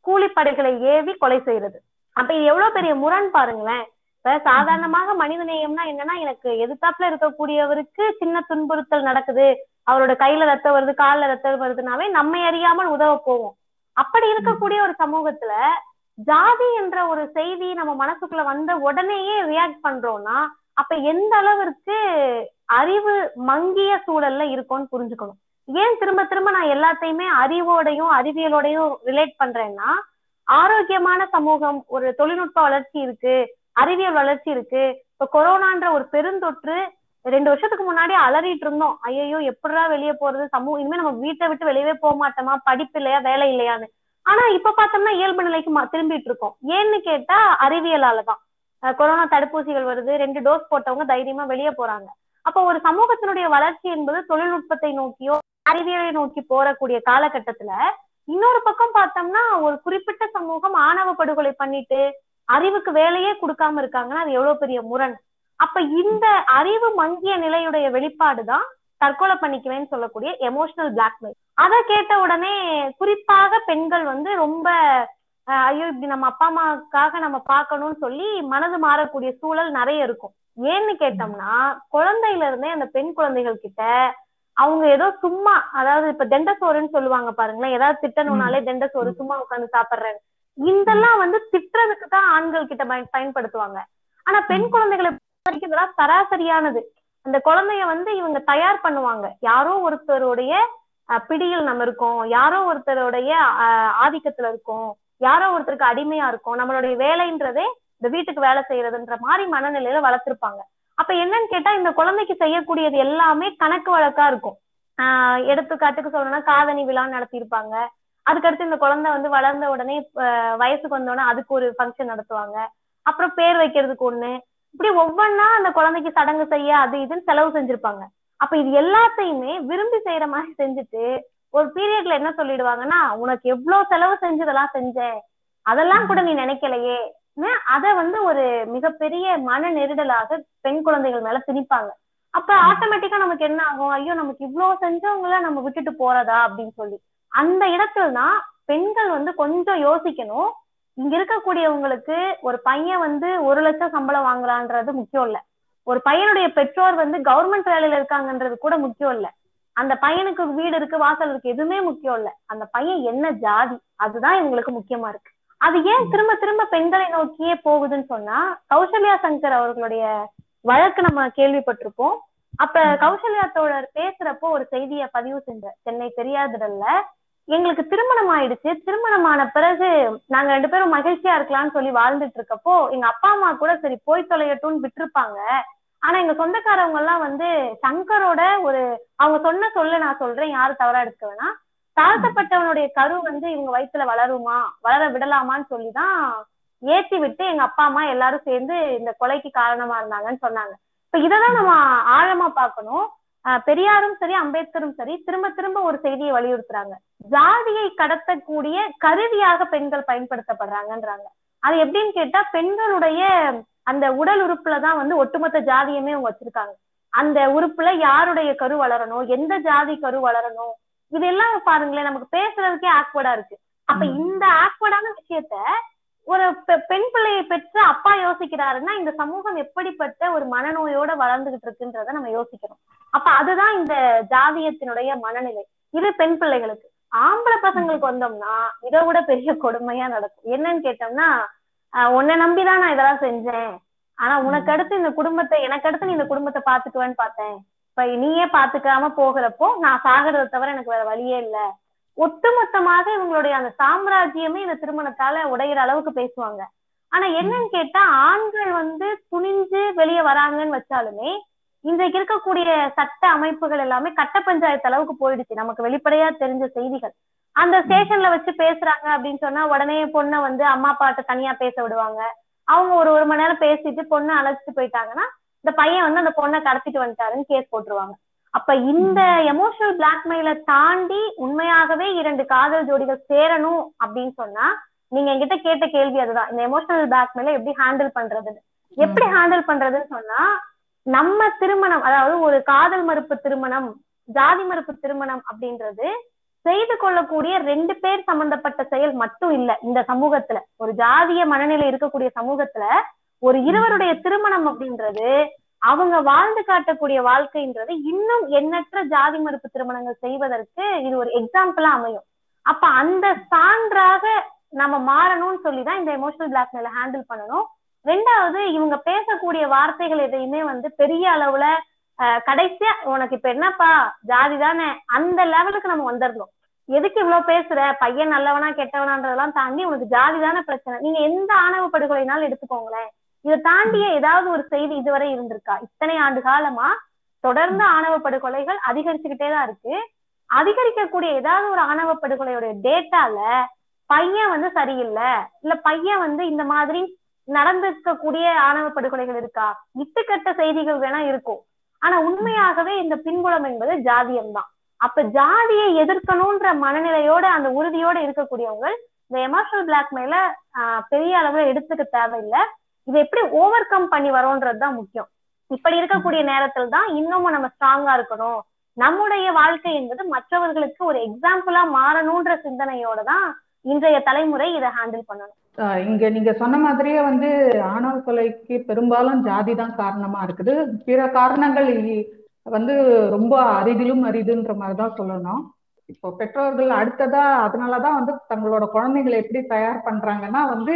கூலிப்படைகளை ஏவி கொலை செய்யறது அப்ப இது எவ்வளவு பெரிய முரண் பாருங்களேன். இப்ப சாதாரணமாக மனித நேயம்னா என்னன்னா எனக்கு எதிர்த்தாப்புல இருக்கக்கூடியவருக்கு சின்ன துன்புறுத்தல் நடக்குது. அவரோட கையில ரத்தம் வருது கால்ல ரத்தம் வருதுனாவே நம்மை அறியாமல் உதவ போவோம். அப்படி இருக்கக்கூடிய ஒரு சமூகத்துல ஜாதி என்ற ஒரு செய்தி நம்ம மனசுக்குள்ள வந்த உடனேயே ரியாக்ட் பண்றோம்னா அப்ப எந்த அளவிற்கு அறிவு மங்கிய சூழல்ல இருக்கும்னு புரிஞ்சுக்கணும். ஏன் திரும்ப திரும்ப நான் எல்லாத்தையுமே அறிவோடையும் அறிவியலோடையும் ரிலேட் பண்றேன்னா ஆரோக்கியமான சமூகம் ஒரு தொழில்நுட்ப வளர்ச்சி இருக்கு. அறிவியல் வளர்ச்சி இருக்கு. இப்ப கொரோனான்ற ஒரு பெருந்தொற்று ரெண்டு வருஷத்துக்கு முன்னாடி அலறிட்டு இருந்தோம். ஐயோ எப்படிடா வெளியே போறது? சமூகம் இனிமே நம்ம வீட்டை விட்டு வெளியவே போக மாட்டோமா? படிப்பு இல்லையா? வேலை இல்லையான்னு. ஆனா இப்ப பார்த்தோம்னா இயல்பு நிலைக்கு திரும்பிட்டு இருக்கோம். ஏன்னு கேட்டா அறிவியலாலதான் தான். கொரோனா தடுப்பூசிகள் வருது. ரெண்டு டோஸ் போட்டவங்க தைரியமா வெளியே போறாங்க. அப்போ ஒரு சமூகத்தினுடைய வளர்ச்சி என்பது தொழில்நுட்பத்தை நோக்கியோ அறிவியலை நோக்கி போறக்கூடிய காலகட்டத்துல இன்னொரு பக்கம் பார்த்தோம்னா ஒரு குறிப்பிட்ட சமூகம் ஆணவ படுகொலை பண்ணிட்டு அறிவுக்கு வேலையே கொடுக்காம இருக்காங்கன்னா அது எவ்வளவு பெரிய முரண்? அப்ப இந்த அறிவு மங்கிய நிலையுடைய வெளிப்பாடுதான் தற்கொலை பண்ணிக்குவேன்னு சொல்லக்கூடிய எமோஷனல் பிளாக்மெயில் அதை கேட்ட உடனே குறிப்பாக பெண்கள் வந்து ரொம்ப ஐயோ இப்படி நம்ம அப்பா அம்மாவுக்காக நம்ம பார்க்கணும்னு சொல்லி மனது மாறக்கூடிய சூழல் நிறைய இருக்கும். ஏன்னு கேட்டோம்னா குழந்தையில இருந்தே அந்த பெண் குழந்தைகள் கிட்ட அவங்க ஏதோ சும்மா அதாவது இப்ப தெண்டசோறுன்னு சொல்லுவாங்க பாருங்களேன் ஏதாவது திட்டணும்னாலே தெண்டசோறு சும்மா உட்காந்து சாப்பிடுறேன் இதெல்லாம் வந்து திட்டுறதுக்கு தான் ஆண்கள் கிட்ட பயன் பயன்படுத்துவாங்க. ஆனா பெண் குழந்தைகளை வரைக்கும் இதெல்லாம் சராசரியானது. அந்த குழந்தைய வந்து இவங்க தயார் பண்ணுவாங்க. யாரோ ஒருத்தருடைய பிடியில் நம்ம இருக்கோம். யாரோ ஒருத்தருடைய அஹ், ஆதிக்கத்துல இருக்கோம். யாரோ ஒருத்தருக்கு அடிமையா இருக்கோம். நம்மளுடைய வேலைன்றதே இந்த வீட்டுக்கு வேலை செய்யறதுன்ற மாதிரி மனநிலையில வளர்த்திருப்பாங்க. அப்ப என்னன்னு கேட்டா இந்த குழந்தைக்கு செய்யக்கூடியது எல்லாமே கணக்கு வழக்கா இருக்கும். ஆஹ் எடுத்துக்காட்டுக்கு சொல்லணும்னா காதணி விழா நடத்தியிருப்பாங்க. அதுக்கடுத்து இந்த குழந்தை வந்து வளர்ந்த உடனே வயசுக்கு வந்த உடனே அதுக்கு ஒரு ஃபங்க்ஷன் நடத்துவாங்க. அப்புறம் பேர் வைக்கிறதுக்கு ஒண்ணு. இப்படி ஒவ்வொன்னா அந்த குழந்தைக்கு சடங்கு செய்ய அது இதுன்னு செலவு செஞ்சிருப்பாங்க. அப்ப இது எல்லாத்தையுமே விரும்பி செய்யற மாதிரி செஞ்சுட்டு ஒரு பீரியட்ல என்ன சொல்லிடுவாங்கன்னா உனக்கு எவ்வளவு செலவு செஞ்சு இதெல்லாம் செஞ்சேன் அதெல்லாம் கூட நீ நினைக்கலையே. அத வந்து ஒரு மிகப்பெரிய மன நெருடலாக பெண் குழந்தைகள் மேல திணிப்பாங்க. அப்ப ஆட்டோமேட்டிக்கா நமக்கு என்ன ஆகும்? ஐயோ நமக்கு இவ்வளவு செஞ்சவங்கள நம்ம விட்டுட்டு போறதா? அப்படின்னு சொல்லி. அந்த இடத்துல தான் பெண்கள் வந்து கொஞ்சம் யோசிக்கணும். இங்க இருக்கக்கூடியவங்களுக்கு ஒரு பையன் வந்து ஒரு லட்சம் சம்பளம் வாங்குறான்றது முக்கியம் இல்ல. ஒரு பையனுடைய பெற்றோர் வந்து கவர்மெண்ட் வேலையில இருக்காங்கன்றது கூட முக்கியம் இல்ல. அந்த பையனுக்கு வீடு இருக்கு வாசல் இருக்கு எதுவுமே முக்கியம் இல்ல. அந்த பையன் என்ன ஜாதி அதுதான் இவங்களுக்கு முக்கியமா இருக்கு. அது ஏன் திரும்ப திரும்ப பெண்களை நோக்கியே போகுதுன்னு சொன்னா கௌசல்யா சங்கர் அவர்களுடைய வழக்கு நம்ம கேள்விப்பட்டிருப்போம். அப்ப கௌசல்யா தோழர் பேசுறப்போ ஒரு செய்தியை பதிவு செஞ்ச சென்னை பெரியாதிடல்ல எங்களுக்கு திருமணம் ஆயிடுச்சு திருமணமான பிறகு நாங்க ரெண்டு பேரும் மகிழ்ச்சியா இருக்கலாம்னு சொல்லி வாழ்ந்துட்டு இருக்கப்போ எங்க அப்பா அம்மா கூட சரி போய் தொலையட்டும்னு விட்டுருப்பாங்க. ஆனா எங்க சொந்தக்காரவங்க எல்லாம் வந்து சங்கரோட ஒரு அவங்க சொன்ன சொல்ல நான் சொல்றேன் யாரும் தவறா எடுக்க வேணாம். தாழ்த்தப்பட்டவனுடைய கரு வந்து இவங்க வயித்துல வளருமா வளர விடலாமான்னு சொல்லிதான் ஏத்தி விட்டு எங்க அப்பா அம்மா எல்லாரும் சேர்ந்து இந்த கொலைக்கு காரணமா இருந்தாங்கன்னு சொன்னாங்க. இப்ப இததான் நம்ம ஆழமா பார்க்கணும். பெரியாரும் சரி அம்பேத்கரும் சரி திரும்ப திரும்ப ஒரு செய்தியை வலியுறுத்துறாங்க. ஜாதியை கடத்தக்கூடிய கருவியாக பெண்கள் பயன்படுத்தப்படுறாங்கன்றாங்க. அது எப்படின்னு கேட்டா பெண்களுடைய அந்த உடல் உறுப்புலதான் வந்து ஒட்டுமொத்த ஜாதியுமே அவங்க வச்சிருக்காங்க. அந்த உறுப்புல யாருடைய கரு வளரணும் எந்த ஜாதி கரு வளரணும் இதெல்லாம் பாருங்களேன் நமக்கு பேசுறதுக்கே ஆக்வர்டா இருக்கு. அப்ப இந்த ஆக்வர்டான விஷயத்த ஒரு பெண் பிள்ளையை பெற்று அப்பா யோசிக்கிறாருன்னா இந்த சமூகம் எப்படிப்பட்ட ஒரு மனநோயோட வளர்ந்துகிட்டு இருக்குன்றத நம்ம யோசிக்கிறோம் அப்ப அதுதான் இந்த ஜாதியத்தினுடைய மனநிலை. இது பெண் பிள்ளைகளுக்கு. ஆம்பளை பசங்களுக்கு வந்தோம்னா இதை விட பெரிய கொடுமையா நடக்கும். என்னன்னு கேட்டோம்னா ஆஹ் உன்னை நம்பிதான் நான் இதெல்லாம் செஞ்சேன். ஆனா உனக்கு அடுத்து இந்த குடும்பத்தை எனக்கு அடுத்து நீ இந்த குடும்பத்தை பாத்துக்குவேன்னு பார்த்தேன். இப்ப நீயே பாத்துக்காம போகிறப்போ நான் சாகிறத தவிர எனக்கு வேற வழியே இல்லை. ஒட்டுமொத்தமாக இவங்களுடைய அந்த சாம்ராஜ்யமே இந்த திருமணத்தால உடையிற அளவுக்கு பேசுவாங்க. ஆனா என்னன்னு கேட்டா ஆண்கள் வந்து துணிஞ்சு வெளியே வராங்கன்னு வச்சாலுமே இன்றைக்கு இருக்கக்கூடிய சட்ட அமைப்புகள் எல்லாமே கட்ட பஞ்சாயத்து அளவுக்கு போயிடுச்சு. நமக்கு வெளிப்படையா தெரிஞ்ச செய்திகள். அந்த ஸ்டேஷன்ல வச்சு பேசுறாங்க அப்படின்னு சொன்னா உடனே பொண்ணை வந்து அம்மா அப்பாட்ட தனியா பேச விடுவாங்க. அவங்க ஒரு ஒரு மணி நேரம் பேசிட்டு பொண்ணை அழைச்சிட்டு போயிட்டாங்கன்னா இந்த பையன் வந்து அந்த பொண்ணை கடத்திட்டு வந்துட்டாருன்னு கேஸ் போட்டுருவாங்க. அப்ப இந்த எமோஷனல் பிளாக்மெயில தாண்டி உண்மையாகவே இரண்டு காதல் ஜோடிகள் சேரணும் அப்படின்னு சொன்னா நீங்க என்கிட்ட கேட்ட கேள்வி அதுதான். இந்த எமோஷனல் பிளாக்மெயில எப்படி ஹேண்டில் பண்றதுன்னு. எப்படி ஹேண்டில் பண்றதுன்னு சொன்னா நம்ம திருமணம் அதாவது ஒரு காதல் மறுப்பு திருமணம் ஜாதி மறுப்பு திருமணம் அப்படின்றது செய்து கொள்ளக்கூடிய ரெண்டு பேர் சம்பந்தப்பட்ட செயல் மட்டும் இல்ல இந்த சமூகத்துல. ஒரு ஜாதிய மனநிலை இருக்கக்கூடிய சமூகத்துல ஒரு இருவருடைய திருமணம் அப்படின்றது அவங்க வாழ்ந்து காட்டக்கூடிய வாழ்க்கைன்றது இன்னும் எண்ணற்ற ஜாதி மறுப்பு திருமணங்கள் செய்வதற்கு இது ஒரு எக்ஸாம்பிளா அமையும். அப்ப அந்த சான்றாக நம்ம மாறணும்னு சொல்லிதான் இந்த எமோஷனல் பிளாக்மெயில ஹேண்டில் பண்ணணும். ரெண்டாவது இவங்க பேசக்கூடிய வார்த்தைகள் எதையுமே வந்து பெரிய அளவுல கடைசியா உனக்கு இப்ப என்னப்பா ஜாதி தானே அந்த லெவலுக்கு நம்ம வந்துடணும் எதுக்கு இவ்வளவு பேசுற பையன் நல்லவனா கெட்டவனான்றதெல்லாம் தாண்டி உனக்கு ஜாதி தானே பிரச்சனை. நீங்க எந்த ஆணவ படுகொலைனாலும் எடுத்துக்கோங்களேன். இதை தாண்டிய ஏதாவது ஒரு செய்தி இதுவரை இருந்திருக்கா? இத்தனை ஆண்டு காலமா தொடர்ந்து ஆணவ படுகொலைகள் அதிகரிச்சுக்கிட்டே தான் இருக்கு. அதிகரிக்கக்கூடிய ஏதாவது ஒரு ஆணவ படுகொலையோட டேட்டால பையன் வந்து சரியில்லை இல்ல பையன் வந்து இந்த மாதிரி நடந்திருக்கக்கூடிய ஆணவ படுகொலைகள் இருக்கா? இட்டுக்கட்ட செய்திகள் வேணா இருக்கும். ஆனா உண்மையாகவே இந்த பின்புலம் என்பது ஜாதியம் தான். அப்ப ஜாதியை எதிர்க்கணும்ன்ற மனநிலையோட அந்த உறுதியோட இருக்கக்கூடியவங்க இந்த எமோஷனல் பிளாக்மெயில பெரிய அளவுல எடுத்துக்க தேவையில்லை. இதை எப்படி ஓவர் கம் பண்ணி வரோன்றதுதான் முக்கியம். இப்படி இருக்கக்கூடிய நேரத்தில் தான் இன்னமும் நம்ம ஸ்ட்ராங்கா இருக்கணும். நம்முடைய வாழ்க்கை என்பது மற்றவர்களுக்கு ஒரு எக்ஸாம்பிளா மாறணும்ன்ற சிந்தனையோட தான் இன்றைய தலைமுறை இதை ஹேண்டில் பண்ணணும். இங்க நீங்க சொன்ன மாதிரியே வந்து ஆணவ கொலைக்கு பெரும்பாலும் ஜாதி தான் காரணமா இருக்குது. பிற காரணங்கள் வந்து ரொம்ப அரிதிலும் அரிதுன்ற மாதிரிதான் சொல்லணும். இப்போ பெற்றோர்கள் அடுத்ததா அதனாலதான் வந்து தங்களோட குழந்தைங்களை எப்படி தயார் பண்றாங்கன்னா வந்து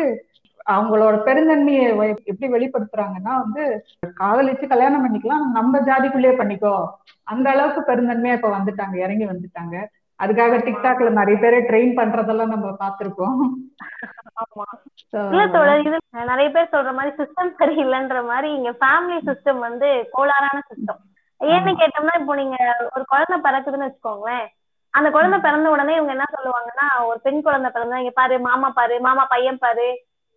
அவங்களோட பெருந்தன்மையை எப்படி வெளிப்படுத்துறாங்கன்னா வந்து காதலிச்சு கல்யாணம் பண்ணிக்கலாம் நம்ம ஜாதிக்குள்ளேயே பண்ணிக்கோ. அந்த அளவுக்கு பெருந்தன்மையா இப்ப வந்துட்டாங்க இறங்கி வந்துட்டாங்க. அதுக்காக டிக்டாக்ல நிறைய பேரை ட்ரெயின் பண்றதெல்லாம் நம்ம இது நிறைய பேர் சொல்ற மாதிரி சிஸ்டம் சரியில்லைன்ற மாதிரி இங்க ஃபேமிலி சிஸ்டம் வந்து கோளாறான சிஸ்டம் ஏன்னு கேட்டோம்னா இப்போ நீங்க ஒரு குழந்தை பிறக்குதுன்னு வச்சுக்கோங்களேன். அந்த குழந்தை பிறந்த உடனே இவங்க என்ன சொல்லுவாங்கன்னா ஒரு பெண் குழந்தை பிறந்தா இங்க பாரு மாமா பாரு மாமா பையன் பாரு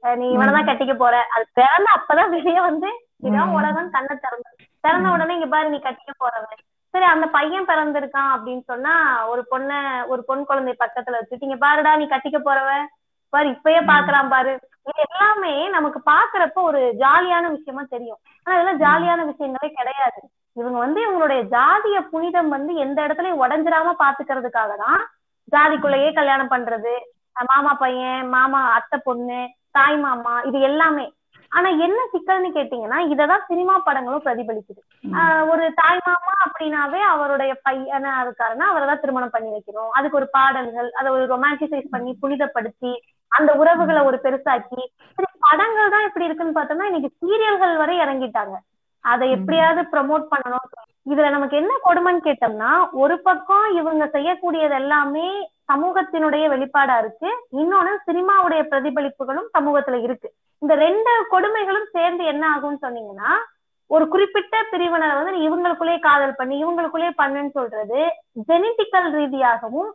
நீ இவனதான் கட்டிக்க போற. அது பிறந்த அப்பதான் வெளியே வந்து இதான் உலகம் கண்ணை திறந்து. பிறந்த உடனே இங்க பாரு நீ கட்டிக்க போறவன். சரி அந்த பையன் பிறந்திருக்கான் அப்படின்னு சொன்னா ஒரு பொண்ண ஒரு பொன் குழந்தை பக்கத்துல வச்சுட்டு இங்க பாருடா நீ கட்டிக்க போறவன். பாரு இப்பயே பாக்குறான் பாரு. இது எல்லாமே நமக்கு பாக்குறப்ப ஒரு ஜாலியான விஷயமா தெரியும். ஆனா இதெல்லாம் ஜாலியான விஷயங்களே கிடையாது. இவங்க வந்து இவங்களுடைய ஜாதிய புனிதம் வந்து எந்த இடத்துலயும் உடஞ்சிராம பாத்துக்கிறதுக்காக தான் ஜாதிக்குள்ளேயே கல்யாணம் பண்றது. மாமா பையன் மாமா அத்தை பொண்ணு தாய் மாமா இது எல்லாமே. ஆனா என்ன சிக்கல்னு கேட்டீங்கன்னா இததான் சினிமா படங்களும் பிரதிபலிக்குது. ஒரு தாய் மாமா அப்படின்னாவே அவருடைய பையனா இருக்காருன்னா அவரை தான் திருமணம் பண்ணி வைக்கணும். அதுக்கு ஒரு பாடல்கள் அதை ஒரு ரொமான்டிசைஸ் பண்ணி புனிதப்படுத்தி அந்த உறவுகளை ஒரு பெருசாக்கி படங்கள் தான் எப்படி இருக்குன்னு பார்த்தோம்னா இன்னைக்கு சீரியல்கள் வரை இறங்கிட்டாங்க. அதை எப்படியாவது ப்ரமோட் பண்ணணும். இதுல நமக்கு என்ன கொடுமைன்னு கேட்டோம்னா ஒரு பக்கம் இவங்க செய்யக்கூடியது எல்லாமே சமூகத்தினுடைய வெளிப்பாடா இருக்கு. இன்னொன்னு சினிமாவுடைய பிரதிபலிப்புகளும் சமூகத்துல இருக்கு. இந்த ரெண்டு கொடுமைகளும் சேர்ந்து என்ன ஆகும்னு சொன்னீங்கன்னா ஒரு குறிப்பிட்ட பிரிவினரை வந்து இவங்களுக்குள்ளேயே காதல் பண்ணி இவங்களுக்குள்ளேயே பண்ணுன்னு சொல்றது ஜெனட்டிக்கல் ரீதியாகவும்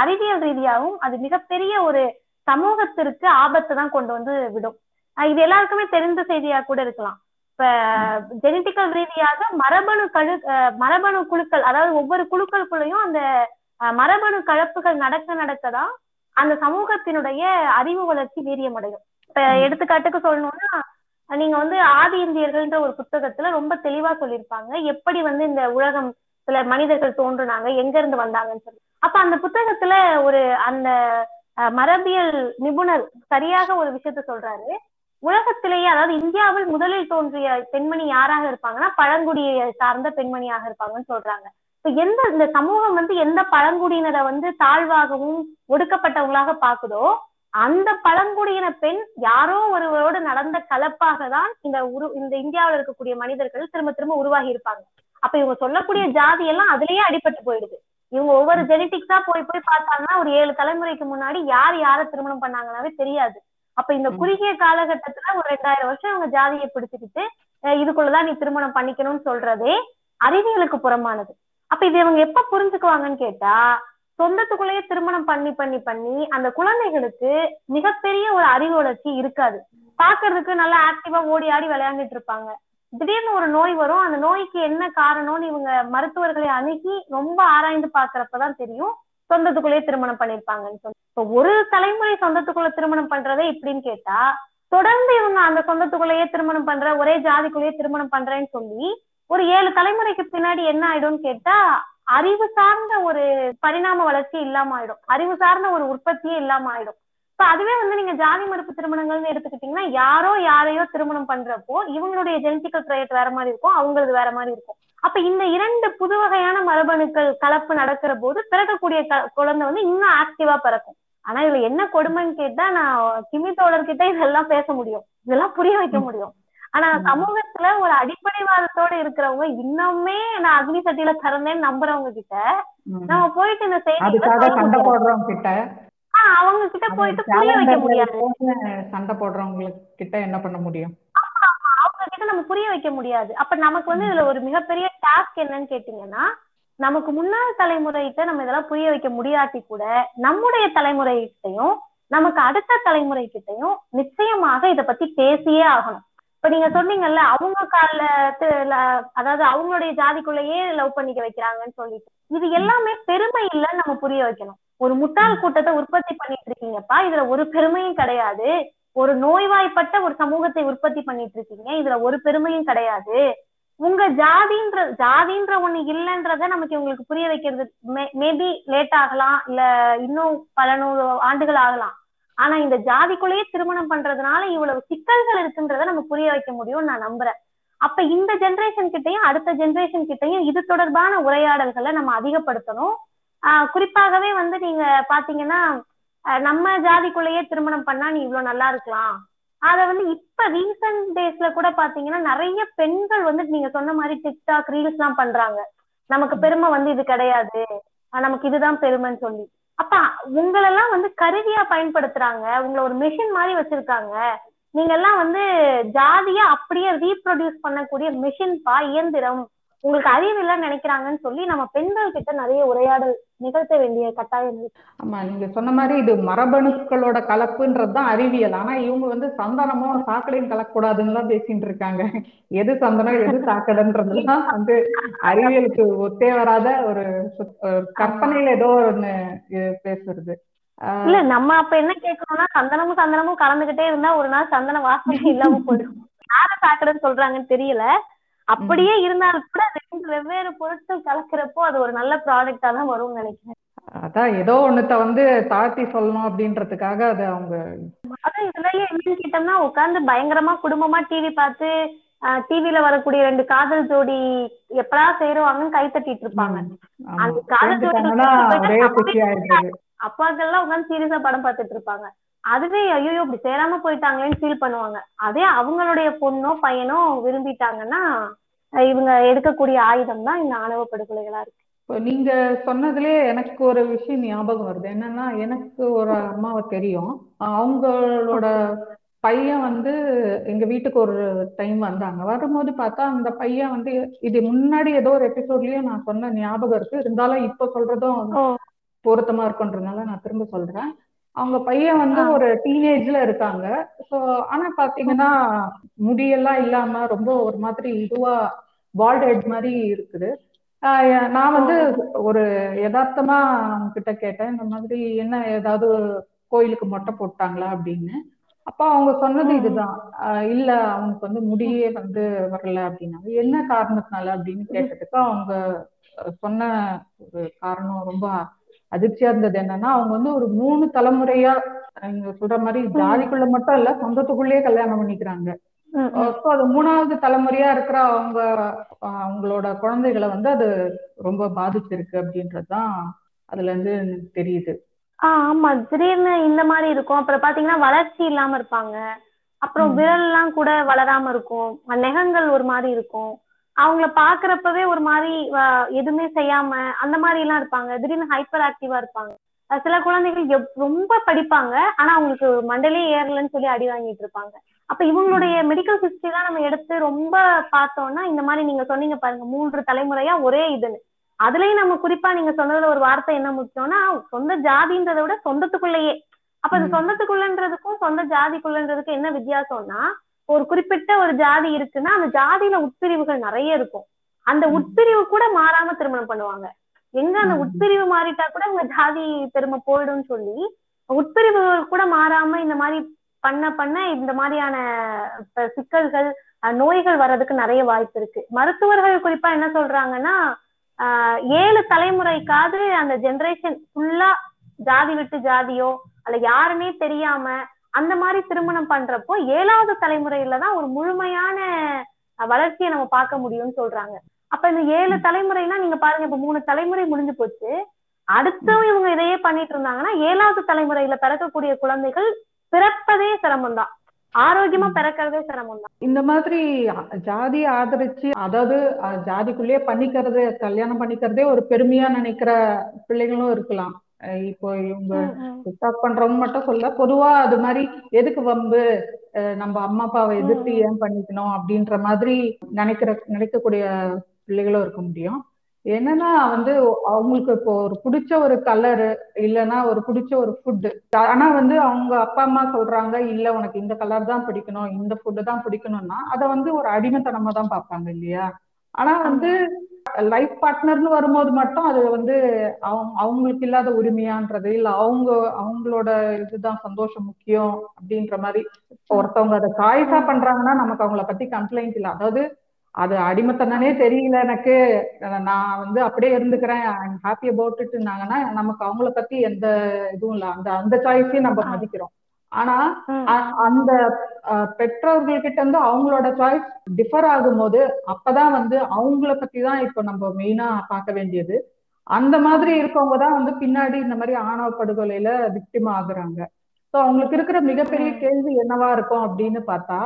அறிவியல் ரீதியாகவும் அது மிகப்பெரிய ஒரு சமூகத்திற்கு ஆபத்தை தான் கொண்டு வந்து விடும். இது எல்லாருக்குமே தெரிந்த செய்தியா கூட இருக்கலாம். இப்ப ஜெனட்டிக்கல் ரீதியாக மரபணு கழு மரபணு குழுக்கள் அதாவது ஒவ்வொரு குழுக்களுக்குள்ளயும் அந்த மரபணு கலப்புகள் நடக்க நடக்கதான் அந்த சமூகத்தினுடைய அறிவு வளர்ச்சி வீரியமடையும். இப்ப எடுத்துக்காட்டுக்கு சொல்லணும்னா நீங்க வந்து ஆதி இந்தியர்கள்ன்ற ஒரு புத்தகத்துல ரொம்ப தெளிவா சொல்லியிருப்பாங்க. எப்படி வந்து இந்த உலகம் சில மனிதர்கள் தோன்றுனாங்க எங்க இருந்து வந்தாங்கன்னு சொல்லி. அப்ப அந்த புத்தகத்துல ஒரு அந்த மரபியல் நிபுணர் சரியாக ஒரு விஷயத்த சொல்றாரு. உலகத்திலேயே அதாவது இந்தியாவில் முதலில் தோன்றிய பெண்மணி யாராக இருப்பாங்கன்னா பழங்குடியை சார்ந்த பெண்மணியாக இருப்பாங்கன்னு சொல்றாங்க. எந்த இந்த சமூகம் வந்து எந்த பழங்குடியினரை வந்து தாழ்வாகவும் ஒடுக்கப்பட்டவங்களாக பாக்குதோ அந்த பழங்குடியின பெண் யாரோ ஒருவரோடு நடந்த கலப்பாக தான் இந்த உரு இந்த இந்தியாவில் இருக்கக்கூடிய மனிதர்கள் திரும்ப திரும்ப உருவாகி இருப்பாங்க. அப்ப இவங்க சொல்லக்கூடிய ஜாதி எல்லாம் அதுலயே அடிபட்டு போயிடுது. இவங்க ஒவ்வொரு ஜெனட்டிக்ஸா போய் போய் பார்த்தாங்கன்னா ஒரு ஏழு தலைமுறைக்கு முன்னாடி யார் யாரை திருமணம் பண்ணாங்கன்னாவே தெரியாது. அப்ப இந்த. குறுகிய காலகட்டத்துல ஒரு ரெண்டாயிரம் வருஷம் இவங்க ஜாதியை பிடிச்சுக்கிட்டு இதுக்குள்ளதான் நீ திருமணம் பண்ணிக்கணும்னு சொல்றதே அறிவியலுக்கு புறமானது. அப்ப இது இவங்க எப்ப புரிஞ்சுக்குவாங்கன்னு கேட்டா சொந்தத்துக்குள்ளேயே திருமணம் பண்ணி பண்ணி பண்ணி அந்த குழந்தைகளுக்கு மிகப்பெரிய ஒரு அறிவு வளர்ச்சி இருக்காது. பாக்குறதுக்கு நல்லா ஆக்டிவா ஓடி ஆடி விளையாண்டுட்டு இருப்பாங்க. திடீர்னு ஒரு நோய் வரும். அந்த நோய்க்கு என்ன காரணம்னு இவங்க மருத்துவர்களை அணுகி ரொம்ப ஆராய்ந்து பாக்குறப்பதான் தெரியும். சொந்தத்துக்குள்ளேயே திருமணம் பண்ணிருப்பாங்கன்னு சொல்லி இப்போ ஒரு தலைமுறை சொந்தத்துக்குள்ள திருமணம் பண்றதே இப்படின்னு கேட்டா தொடர்ந்து இவங்க அந்த சொந்தத்துக்குள்ளேயே திருமணம் பண்ற ஒரே ஜாதிக்குள்ளேயே திருமணம் பண்றேன்னு சொல்லி ஒரு ஏழு தலைமுறைக்கு பின்னாடி என்ன ஆயிடும்னு கேட்டா அறிவு சார்ந்த ஒரு பரிணாம வளர்ச்சி இல்லாம ஆயிடும். அறிவு சார்ந்த ஒரு உற்பத்தியே இல்லாம ஆயிடும். இப்ப அதுவே வந்து நீங்க ஜாதி மறுப்பு திருமணங்கள்னு எடுத்துக்கிட்டீங்கன்னா யாரோ யாரையோ திருமணம் பண்றப்போ இவங்களுடைய ஜெனட்டிக்கல் ட்ரையட் வேற மாதிரி இருக்கும் அவங்களது வேற மாதிரி இருக்கும். அப்ப இந்த இரண்டு புது வகையான மரபணுக்கள் கலப்பு நடக்கிற போது பிறக்கக்கூடிய க- குழந்தை வந்து இன்னும் ஆக்டிவா பிறக்கும். ஆனா இதுல என்ன கொடுமைன்னு கேட்டா நான் கிமி தோழர்கிட்ட இதெல்லாம் பேச முடியும். இதெல்லாம் புரிய வைக்க முடியும். ஆனா. சமூகத்துல ஒரு அடிப்படைவாதத்தோட இருக்கிறவங்க இன்னுமே நான் அக்னி சட்டியில திறந்தேன்னு நம்புறவங்க கிட்ட. நம்ம போயிட்டு இந்த சொல்ல சண்டை. போடுறவங்க கிட்ட அவங்க கிட்ட போயிட்டு புரிய வைக்க முடியாது சண்டை போடுறவங்க கிட்ட என்ன பண்ண முடியும் அவங்க கிட்ட நம்ம புரிய வைக்க முடியாது அப்ப நமக்கு வந்து இதுல ஒரு மிகப்பெரிய டாஸ்க் என்னன்னு கேட்டீங்கன்னா நமக்கு முன்னாள் தலைமுறைகிட்ட நம்ம இதெல்லாம் புரிய வைக்க முடியாட்டி கூட நம்முடைய தலைமுறைகிட்டையும் நமக்கு அடுத்த தலைமுறைகிட்டையும் நிச்சயமாக இத பத்தி பேசியே ஆகணும் இப்ப நீங்க சொன்னீங்கல்ல அவங்க காலத்துல அதாவது அவங்களுடைய ஜாதிக்குள்ளேயே லவ் பண்ணிக்க வைக்கிறாங்கன்னு சொல்லிட்டு. இது எல்லாமே பெருமை இல்லைன்னு நம்ம புரிய வைக்கணும். ஒரு முட்டாள் கூட்டத்தை உற்பத்தி பண்ணிட்டு இருக்கீங்கப்பா இதுல ஒரு பெருமையும் கிடையாது. ஒரு நோய்வாய்ப்பட்ட ஒரு சமூகத்தை உற்பத்தி பண்ணிட்டு இருக்கீங்க இதுல ஒரு பெருமையும் கிடையாது. உங்க ஜாதின்ற ஜாதின்ற ஒண்ணு இல்லைன்றத நமக்கு உங்களுக்கு புரிய வைக்கிறது மேபி லேட் ஆகலாம் இல்ல இன்னும் பல நூறு ஆண்டுகள் ஆகலாம். ஆனா இந்த ஜாதிக்குள்ளேயே திருமணம் பண்றதுனால இவ்வளவு சிக்கல்கள் இருக்குன்றத நம்ம புரிய வைக்க முடியும்னு நான் நம்புறேன். அப்ப இந்த ஜெனரேஷன் கிட்டயும் அடுத்த ஜெனரேஷன் கிட்டயும் இது தொடர்பான உரையாடல்களை நம்ம அதிகப்படுத்தணும். ஆஹ் குறிப்பாகவே வந்து நீங்க பாத்தீங்கன்னா அஹ் நம்ம ஜாதிக்குள்ளேயே திருமணம் பண்ணா நீ இவ்வளவு நல்லா இருக்கலாம். அத வந்து இப்ப ரீசன்ட் டேஸ்ல கூட பாத்தீங்கன்னா நிறைய பெண்கள் வந்து நீங்க சொன்ன மாதிரி டிக்டாக் ரீல்ஸ் எல்லாம் பண்றாங்க. நமக்கு பெருமை வந்து இது கிடையாது. ஆஹ் நமக்கு இதுதான் பெருமைன்னு சொல்லி. அப்ப உங்களெல்லாம் வந்து கருவியா பயன்படுத்துறாங்க. உங்களை ஒரு மிஷின் மாதிரி வச்சிருக்காங்க. நீங்க எல்லாம் வந்து ஜாதியா அப்படியே ரீப்ரொடியூஸ் பண்ணக்கூடிய மிஷின் பா இயந்திரம். உங்களுக்கு அறிவு இல்லைன்னு நினைக்கிறாங்கன்னு சொல்லி நம்ம பெண்கள் கிட்ட நிறைய உரையாடல் நிகழ்த்த வேண்டிய கட்டாயம் ஆமா நீங்க சொன்ன மாதிரி இது மரபணுக்களோட கலப்புன்றது தான் அறிவியல். ஆனா இவங்க வந்து சந்தனமும் சாக்கடையும் கலக்கக்கூடாதுன்னு பேசிட்டு இருக்காங்க. எது சந்தனம் எது சாக்கடைன்றதுலாம் வந்து அறிவியலுக்கு ஒத்தே வராத ஒரு கற்பனையில ஏதோ ஒண்ணு பேசுறது. இல்ல நம்ம அப்ப என்ன கேட்கணும்னா சந்தனமும் சந்தனமும் கலந்துகிட்டே இருந்தா ஒரு நாள் சந்தன வாசனை இல்லாம போயிடும். யார சாக்கடைன்னு சொல்றாங்கன்னு தெரியல. அப்படியே இருந்தாலும் கூட ரெண்டு வெவ்வேறு பொருட்கள் கலக்கிறப்போ அது ஒரு நல்ல ப்ராடக்டா தான் வரும்னு நினைக்கிறேன். அதான் ஏதோ ஒண்ணுத்த வந்து தாழ்த்தி சொல்லணும் அப்படின்றதுக்காக அது அவங்க அதான் இதுலயே என்னன்னு கேட்டோம்னா உட்கார்ந்து பயங்கரமா குடும்பமா டிவி பார்த்து டிவில வரக்கூடிய ரெண்டு காதல் ஜோடி எப்படா சேருவாங்கன்னு கை தட்டிட்டு இருப்பாங்க. அந்த காதல் ஜோடி உட்காந்து சீரியஸா படம் பார்த்துட்டு இருப்பாங்க. அதுவே ஐயோ இப்படி சேராம போயிட்டாங்களேன்னு ஃபீல் பண்ணுவாங்க. அதே அவங்களுடைய பொண்ணோ பையனோ விரும்பிட்டாங்கன்னா இவங்க எடுக்கக்கூடிய ஆயுதம் தான் இந்த ஆணவ படுகொலைகளா இருக்கு. இப்போ நீங்க சொன்னதுலயே எனக்கு ஒரு விஷயம் ஞாபகம் வருது. என்னன்னா எனக்கு ஒரு அம்மாவை தெரியும். அவங்களோட பையன் வந்து எங்க வீட்டுக்கு ஒரு டைம் வந்தாங்க. வரும்போது பார்த்தா அந்த பையன் வந்து இது முன்னாடி ஏதோ ஒரு எபிசோட்லயும் நான் சொன்ன ஞாபகம் இருக்கு. இருந்தாலும் இப்ப சொல்றதும் பொருத்தமா இருக்குன்றதுனால நான் திரும்ப சொல்றேன். அவங்க பையன் வந்து. ஒரு டீனேஜ்ல இருக்காங்க. ஸோ ஆனா பாத்தீங்கன்னா முடியெல்லாம் இல்லாம ரொம்ப ஒரு மாதிரி இதுவா பால்ட் ஹெட் மாதிரி இருக்குது. நான் வந்து ஒரு யதார்த்தமா அவங்க கிட்ட கேட்டேன் இந்த மாதிரி என்ன ஏதாவது கோயிலுக்கு மொட்டை போட்டாங்களா அப்படின்னு. அப்ப அவங்க சொன்னது. இதுதான். இல்ல அவனுக்கு வந்து முடியே வந்து வரல அப்படின்னாங்க. என்ன காரணத்தினால அப்படின்னு கேட்டதுக்கு அவங்க சொன்ன ஒரு காரணம் ரொம்ப அதிர்ச்சியா இருந்தது என்னன்னா அவங்க வந்து ஒரு மூணு தலைமுறையா நீங்க சொல்ற மாதிரி ஜாதிக்குள்ள மட்டும் இல்ல சொந்தத்துக்குள்ளேயே கல்யாணம் பண்ணிக்கிறாங்க. ஸோ அது மூணாவது தலைமுறையா இருக்கிற அவங்க அவங்களோட குழந்தைகளை வந்து அது ரொம்ப பாதிச்சிருக்கு அப்படின்றதுதான் அதுல இருந்து தெரியுது. ஆஹ் ஆமா. திடீர்னு இந்த மாதிரி இருக்கும். அப்புறம் பாத்தீங்கன்னா வளர்ச்சி இல்லாம இருப்பாங்க. அப்புறம். விரல் எல்லாம் கூட வளராம இருக்கும். நெகங்கள் ஒரு மாதிரி இருக்கும். அவங்கள பாக்குறப்பவே ஒரு மாதிரி எதுவுமே செய்யாம அந்த மாதிரி எல்லாம் இருப்பாங்க. திடீர்னு ஹைப்பர் ஆக்டிவா இருப்பாங்க சில குழந்தைகள் ரொம்ப படிப்பாங்க. ஆனா அவங்களுக்கு மண்டலே ஏறலன்னு சொல்லி அடி வாங்கிட்டு இருப்பாங்க. அப்ப இவங்களுடைய மெடிக்கல் ஹிஸ்டரி எல்லாம் நம்ம எடுத்து ரொம்ப பார்த்தோம்னா இந்த மாதிரி நீங்க சொன்னீங்க பாருங்க மூன்று தலைமுறையா ஒரே இதுன்னு. அதுலயும் நம்ம குறிப்பா நீங்க சொன்னதுல ஒரு வார்த்தை என்ன முக்கியம்னா சொந்த ஜாதின்றதை விட சொந்தத்துக்குள்ளேயே. அப்ப அது. சொந்தத்துக்குள்ளன்றதுக்கும் சொந்த ஜாதிக்குள்ளன்றதுக்கும் என்ன வித்தியாசம்னா ஒரு குறிப்பிட்ட ஒரு ஜாதி இருக்குன்னா அந்த ஜாதியில உட்பிரிவுகள் நிறைய இருக்கும் அந்த. உட்பிரிவு கூட மாறாம திருமணம் பண்ணுவாங்க எங்க அந்த. உட்பிரிவு மாறிட்டா கூட உங்க ஜாதி பெருமை போயிடும்னு சொல்லி உட்பிரிவுகள் கூட மாறாம இந்த மாதிரி பண்ண பண்ண இந்த மாதிரியான சிக்கல்கள் நோய்கள் வர்றதுக்கு நிறைய வாய்ப்பு இருக்கு மருத்துவர்கள் குறிப்பா என்ன சொல்றாங்கன்னா ஆஹ், ஏழு தலைமுறைக்காவது அந்த ஜெனரேஷன் ஃபுல்லா ஜாதி விட்டு ஜாதியோ அல்ல யாருன்னே தெரியாம அந்த மாதிரி திருமணம் பண்றப்போ ஏழாவது தலைமுறையில தான் ஒரு முழுமையான வளர்ச்சியை நம்ம பார்க்க முடியும்னு சொல்றாங்க. அப்ப இந்த ஏழு தலைமுறைனா நீங்க பாருங்க இப்ப மூணு தலைமுறை முடிஞ்சு போச்சு. அடுத்தும் இவங்க இதையே பண்ணிட்டு இருந்தாங்கன்னா ஏழாவது தலைமுறையில பிறக்கக்கூடிய குழந்தைகள் பிறப்பதே சிரமம் தான் ஆரோக்கியமா பிறக்கிறதே சிரமம் தான் இந்த மாதிரி ஜாதியை ஆதரிச்சு அதாவது ஜாதிக்குள்ளேயே பண்ணிக்கிறது கல்யாணம் பண்ணிக்கிறதே ஒரு பெருமையா நினைக்கிற பிள்ளைகளும் இருக்கலாம். இப்போ இவங்க டிக்டாக் பண்றவங்க மட்டும் சொல்ல பொதுவா அது மாதிரி எதுக்கு வம்பு? நம்ம அம்மா அப்பாவை எதிர்த்து ஏன் பண்ணிக்கணும் அப்படின்ற மாதிரி நினைக்கிற நினைக்கக்கூடிய பிள்ளைகளும் இருக்க முடியும். என்னன்னா வந்து அவங்களுக்கு இப்போ ஒரு பிடிச்ச ஒரு கலரு இல்லைன்னா ஒரு பிடிச்ச ஒரு ஃபுட்டு ஆனா வந்து அவங்க அப்பா அம்மா சொல்றாங்க இல்ல உனக்கு இந்த கலர் தான் பிடிக்கணும் இந்த ஃபுட்டு தான் பிடிக்கணும்னா அதை வந்து ஒரு அடிமைத்தனமா தான் பார்ப்பாங்க இல்லையா? ஆனா வந்து லைஃப் பார்ட்னர்னு வரும்போது மட்டும் அது வந்து அவங்க அவங்களுக்கு இல்லாத உரிமையான்றது இல்ல. அவங்க அவங்களோட இதுதான் சந்தோஷம் முக்கியம் அப்படின்ற மாதிரி ஒருத்தவங்க அதை சாய்ஸா பண்றாங்கன்னா நமக்கு அவங்கள பத்தி கம்ப்ளைண்ட் இல்ல. அதாவது அது அடிமத்தனே தெரியல எனக்கு. நான் வந்து அப்படியே இருந்துக்கிறேன். ஹாப்பி அபவுட் இட்னாங்கன்னா நமக்கு அவங்கள பத்தி எந்த இதுவும் இல்ல. அந்த அந்த சாய்ஸையும் நம்ம மதிக்கிறோம். ஆனா அந்த அஹ், பெற்றோர்கள்கிட்ட இருந்து அவங்களோட சாய்ஸ் டிஃபர் ஆகும்போது அப்பதான் வந்து அவங்கள பத்தி தான் இப்போ நம்ம மெயினா பார்க்க வேண்டியது. அந்த மாதிரி இருக்கவங்க தான் வந்து பின்னாடி இந்த மாதிரி ஆணவ படுகொலையில விக்டிம் ஆகுறாங்க. ஸோ அவங்களுக்கு இருக்கிற மிகப்பெரிய கேள்வி என்னவா இருக்கும் அப்படின்னு பார்த்தா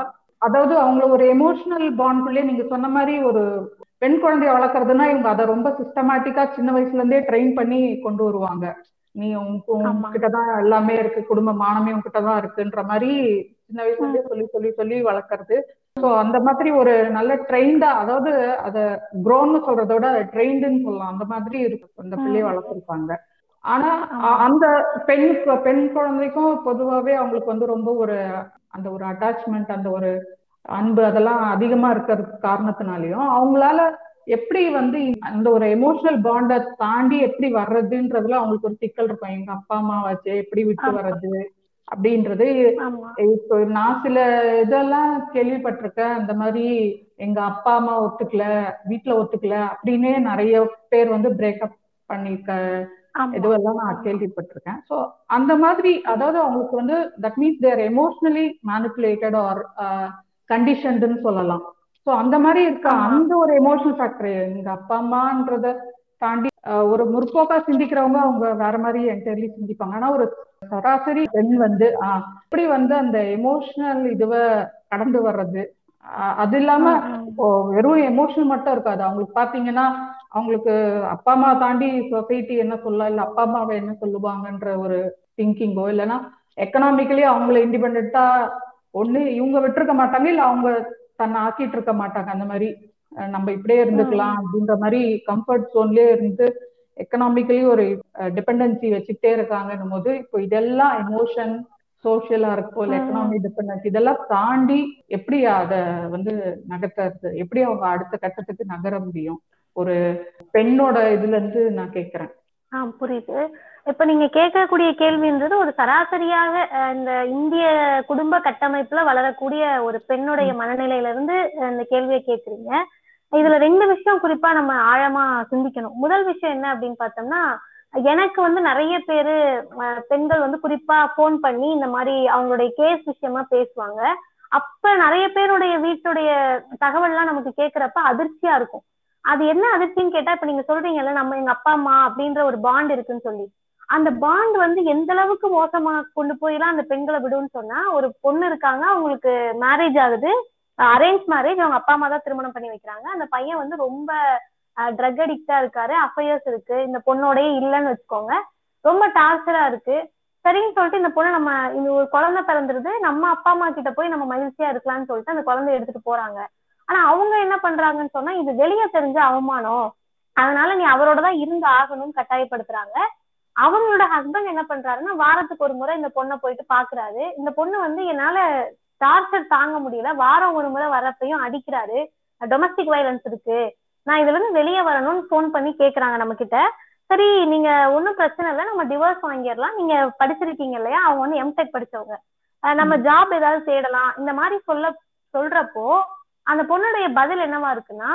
அதாவது அவங்கள ஒரு எமோஷனல் பாண்ட்குள்ளே நீங்க சொன்ன மாதிரி ஒரு பெண் குழந்தைய வளர்க்கறதுன்னா இவங்க அதை ரொம்ப சிஸ்டமேட்டிக்கா சின்ன வயசுல இருந்தே ட்ரெயின் பண்ணி கொண்டு வருவாங்க. நீ உங்க உங்ககிட்ட தான் எல்லாமே இருக்கு. குடும்ப மானமே உங்ககிட்ட தான் இருக்குன்ற மாதிரி சின்ன வயசுல இருந்தே சொல்லி சொல்லி சொல்லி வளர்க்கறது. ஸோ அந்த மாதிரி ஒரு நல்ல ட்ரெயின்டா அதாவது அத க்ரோன்னு சொல்றத விட ட்ரெயின்டுன்னு சொல்லலாம். அந்த மாதிரி இருக்கு அந்த பிள்ளைய வளர்த்துருப்பாங்க. ஆனா அந்த பெண் பெண் குழந்தைக்கும் பொதுவாவே அவங்களுக்கு வந்து ரொம்ப ஒரு அந்த ஒரு அட்டாச்மெண்ட் அந்த ஒரு அன்பு அதெல்லாம் அதிகமா இருக்கிறது காரணத்தினாலையும் அவங்களால எப்படி வந்து அந்த ஒரு எமோஷனல் பாண்டை தாண்டி எப்படி வர்றதுன்றதுல அவங்களுக்கு ஒரு சிக்கல் இருக்கும். எங்க அப்பா அம்மா வச்சு எப்படி விட்டு வர்றது? அப்படின்றது இப்போ நான் சில இதெல்லாம் கேள்விப்பட்டிருக்கேன். அந்த மாதிரி எங்க அப்பா அம்மா ஒத்துக்கல வீட்டுல ஒத்துக்கல அப்படின்னே நிறைய பேர் வந்து பிரேக்கப் பண்ணிருக்க இதுவெல்லாம் நான் கேள்விப்பட்டிருக்கேன். ஸோ அந்த மாதிரி அதாவது அவங்களுக்கு வந்து that means their emotionally manipulated or கண்டிஷன்டுன்னு சொல்லலாம். ஸோ அந்த மாதிரி இருக்க. அந்த ஒரு எமோஷனல் ஃபேக்டர் எங்க அப்பா அம்மான்றத தாண்டி ஒரு முற்போக்கா சிந்திக்கிறவங்க அவங்க வேற மாதிரி என்டையர்லி சிந்திப்பாங்க. ஆனா ஒரு சராசரி பெண் வந்து ஆஹ், எப்படி வந்து அந்த எமோஷனல் இதுவை கடந்து வர்றது அது இல்லாம இப்போ வெறும் எமோஷனல் மட்டும் இருக்காது. அவங்களுக்கு பாத்தீங்கன்னா அவங்களுக்கு அப்பா அம்மா தாண்டி சொசைட்டி என்ன சொல்ல இல்ல அப்பா அம்மாவை என்ன சொல்லுவாங்கன்ற ஒரு திங்கிங்கோ இல்லைன்னா எக்கனாமிக்கலி அவங்கள இண்டிபெண்டா ஒண்ணு இவங்க விட்டுருக்க மாட்டாங்க இல்ல அவங்க தன்னை ஆக்கிட்டு இருக்க மாட்டாங்க. அந்த மாதிரி நம்ம இப்படியே இருந்துக்கலாம் அப்படின்ற மாதிரி கம்ஃபர்ட் ஜோன்லயே இருந்து எக்கனாமிக்கலி ஒரு டிபெண்டன்சி வச்சுக்கிட்டே இருக்காங்கன்னும் போது இப்போ இதெல்லாம் எமோஷன் சோஷியலா இருக்கோ இல்ல எக்கனாமிக் டிபெண்டன்ஸ் இதெல்லாம் தாண்டி எப்படி அத வந்து நகர்த்துறது? எப்படி அவங்க அடுத்த கட்டத்துக்கு நகர முடியும்? ஒரு பெண்ணோட இதுல இருந்து நான் கேக்குறேன். புரியுது. இப்ப நீங்க கேட்கக்கூடிய கேள்வின்றது ஒரு சராசரியாக இந்த இந்திய குடும்ப கட்டமைப்புல வளரக்கூடிய ஒரு பெண்ணுடைய மனநிலையில இருந்து அஹ், இந்த கேள்வியை கேக்குறீங்க இதுல ரெண்டு விஷயம் குறிப்பா நம்ம ஆழமா சிந்திக்கணும். முதல் விஷயம் என்ன அப்படின்னு பார்த்தோம்னா எனக்கு வந்து நிறைய பேரு பெண்கள் வந்து குறிப்பா ஃபோன் பண்ணி இந்த மாதிரி அவங்களுடைய கேஸ் விஷயமா பேசுவாங்க. அப்ப நிறைய பேருடைய வீட்டுடைய தகவல்லாம் நமக்கு கேட்கிறப்ப அதிர்ச்சியா இருக்கும். அது என்ன அதிர்ச்சின்னு கேட்டா இப்ப நீங்க சொல்றீங்கல்ல நம்ம எங்க அப்பா அம்மா அப்படின்ற ஒரு பாண்ட் இருக்குன்னு சொல்லி. அந்த பாண்ட் வந்து எந்த அளவுக்கு மோசமா கொண்டு போயெல்லாம் அந்த பெண்களை விடும்னு சொன்னா ஒரு பொண்ணு இருக்காங்க அவங்களுக்கு மேரேஜ் ஆகுது அரேஞ்ச் மேரேஜ் அவங்க அப்பா அம்மா தான் திருமணம் பண்ணி வைக்கிறாங்க. அந்த பையன் வந்து ரொம்ப ட்ரக் அடிக்டா இருக்காரு அஃபையர்ஸ் இருக்கு இந்த பொண்ணோடயே இல்லைன்னு வச்சுக்கோங்க. ரொம்ப டார்ச்சரா இருக்கு. சரின்னு சொல்லிட்டு இந்த பொண்ணு நம்ம இந்த ஒரு குழந்தை பிறந்துருது நம்ம அப்பா அம்மா கிட்ட போய் நம்ம மகிழ்ச்சியா இருக்கலாம்னு சொல்லிட்டு அந்த குழந்தைய எடுத்துட்டு போறாங்க. ஆனா அவங்க என்ன பண்றாங்கன்னு சொன்னா இது வெளியே தெரிஞ்ச அவமானம். அதனால நீ அவரோட தான் இருந்து ஆகணும்னு கட்டாயப்படுத்துறாங்க. அவங்களோட ஹஸ்பண்ட் என்ன பண்றாருன்னா வாரத்துக்கு ஒரு முறை இந்த பொண்ணை போயிட்டு பாக்குறாரு. இந்த பொண்ணு வந்து என்னால டார்ச்சர் தாங்க முடியல. வாரம் ஒரு முறை வர்றப்பையும் அடிக்கிறாரு. டொமஸ்டிக் வயலன்ஸ் இருக்கு. நான் இதுல இருந்து வெளியே வரணும்னு ஃபோன் பண்ணி கேக்குறாங்க நம்ம கிட்ட சரி நீங்க ஒன்றும் பிரச்சனை இல்லை. நம்ம டிவோர்ஸ் வாங்கிடலாம். நீங்க படிச்சிருக்கீங்க இல்லையா? அவங்க வந்து எம்டெக் படிச்சவங்க. நம்ம ஜாப் ஏதாவது தேடலாம். இந்த மாதிரி சொல்ல சொல்றப்போ அந்த பொண்ணுடைய பதில் என்னவா இருக்குன்னா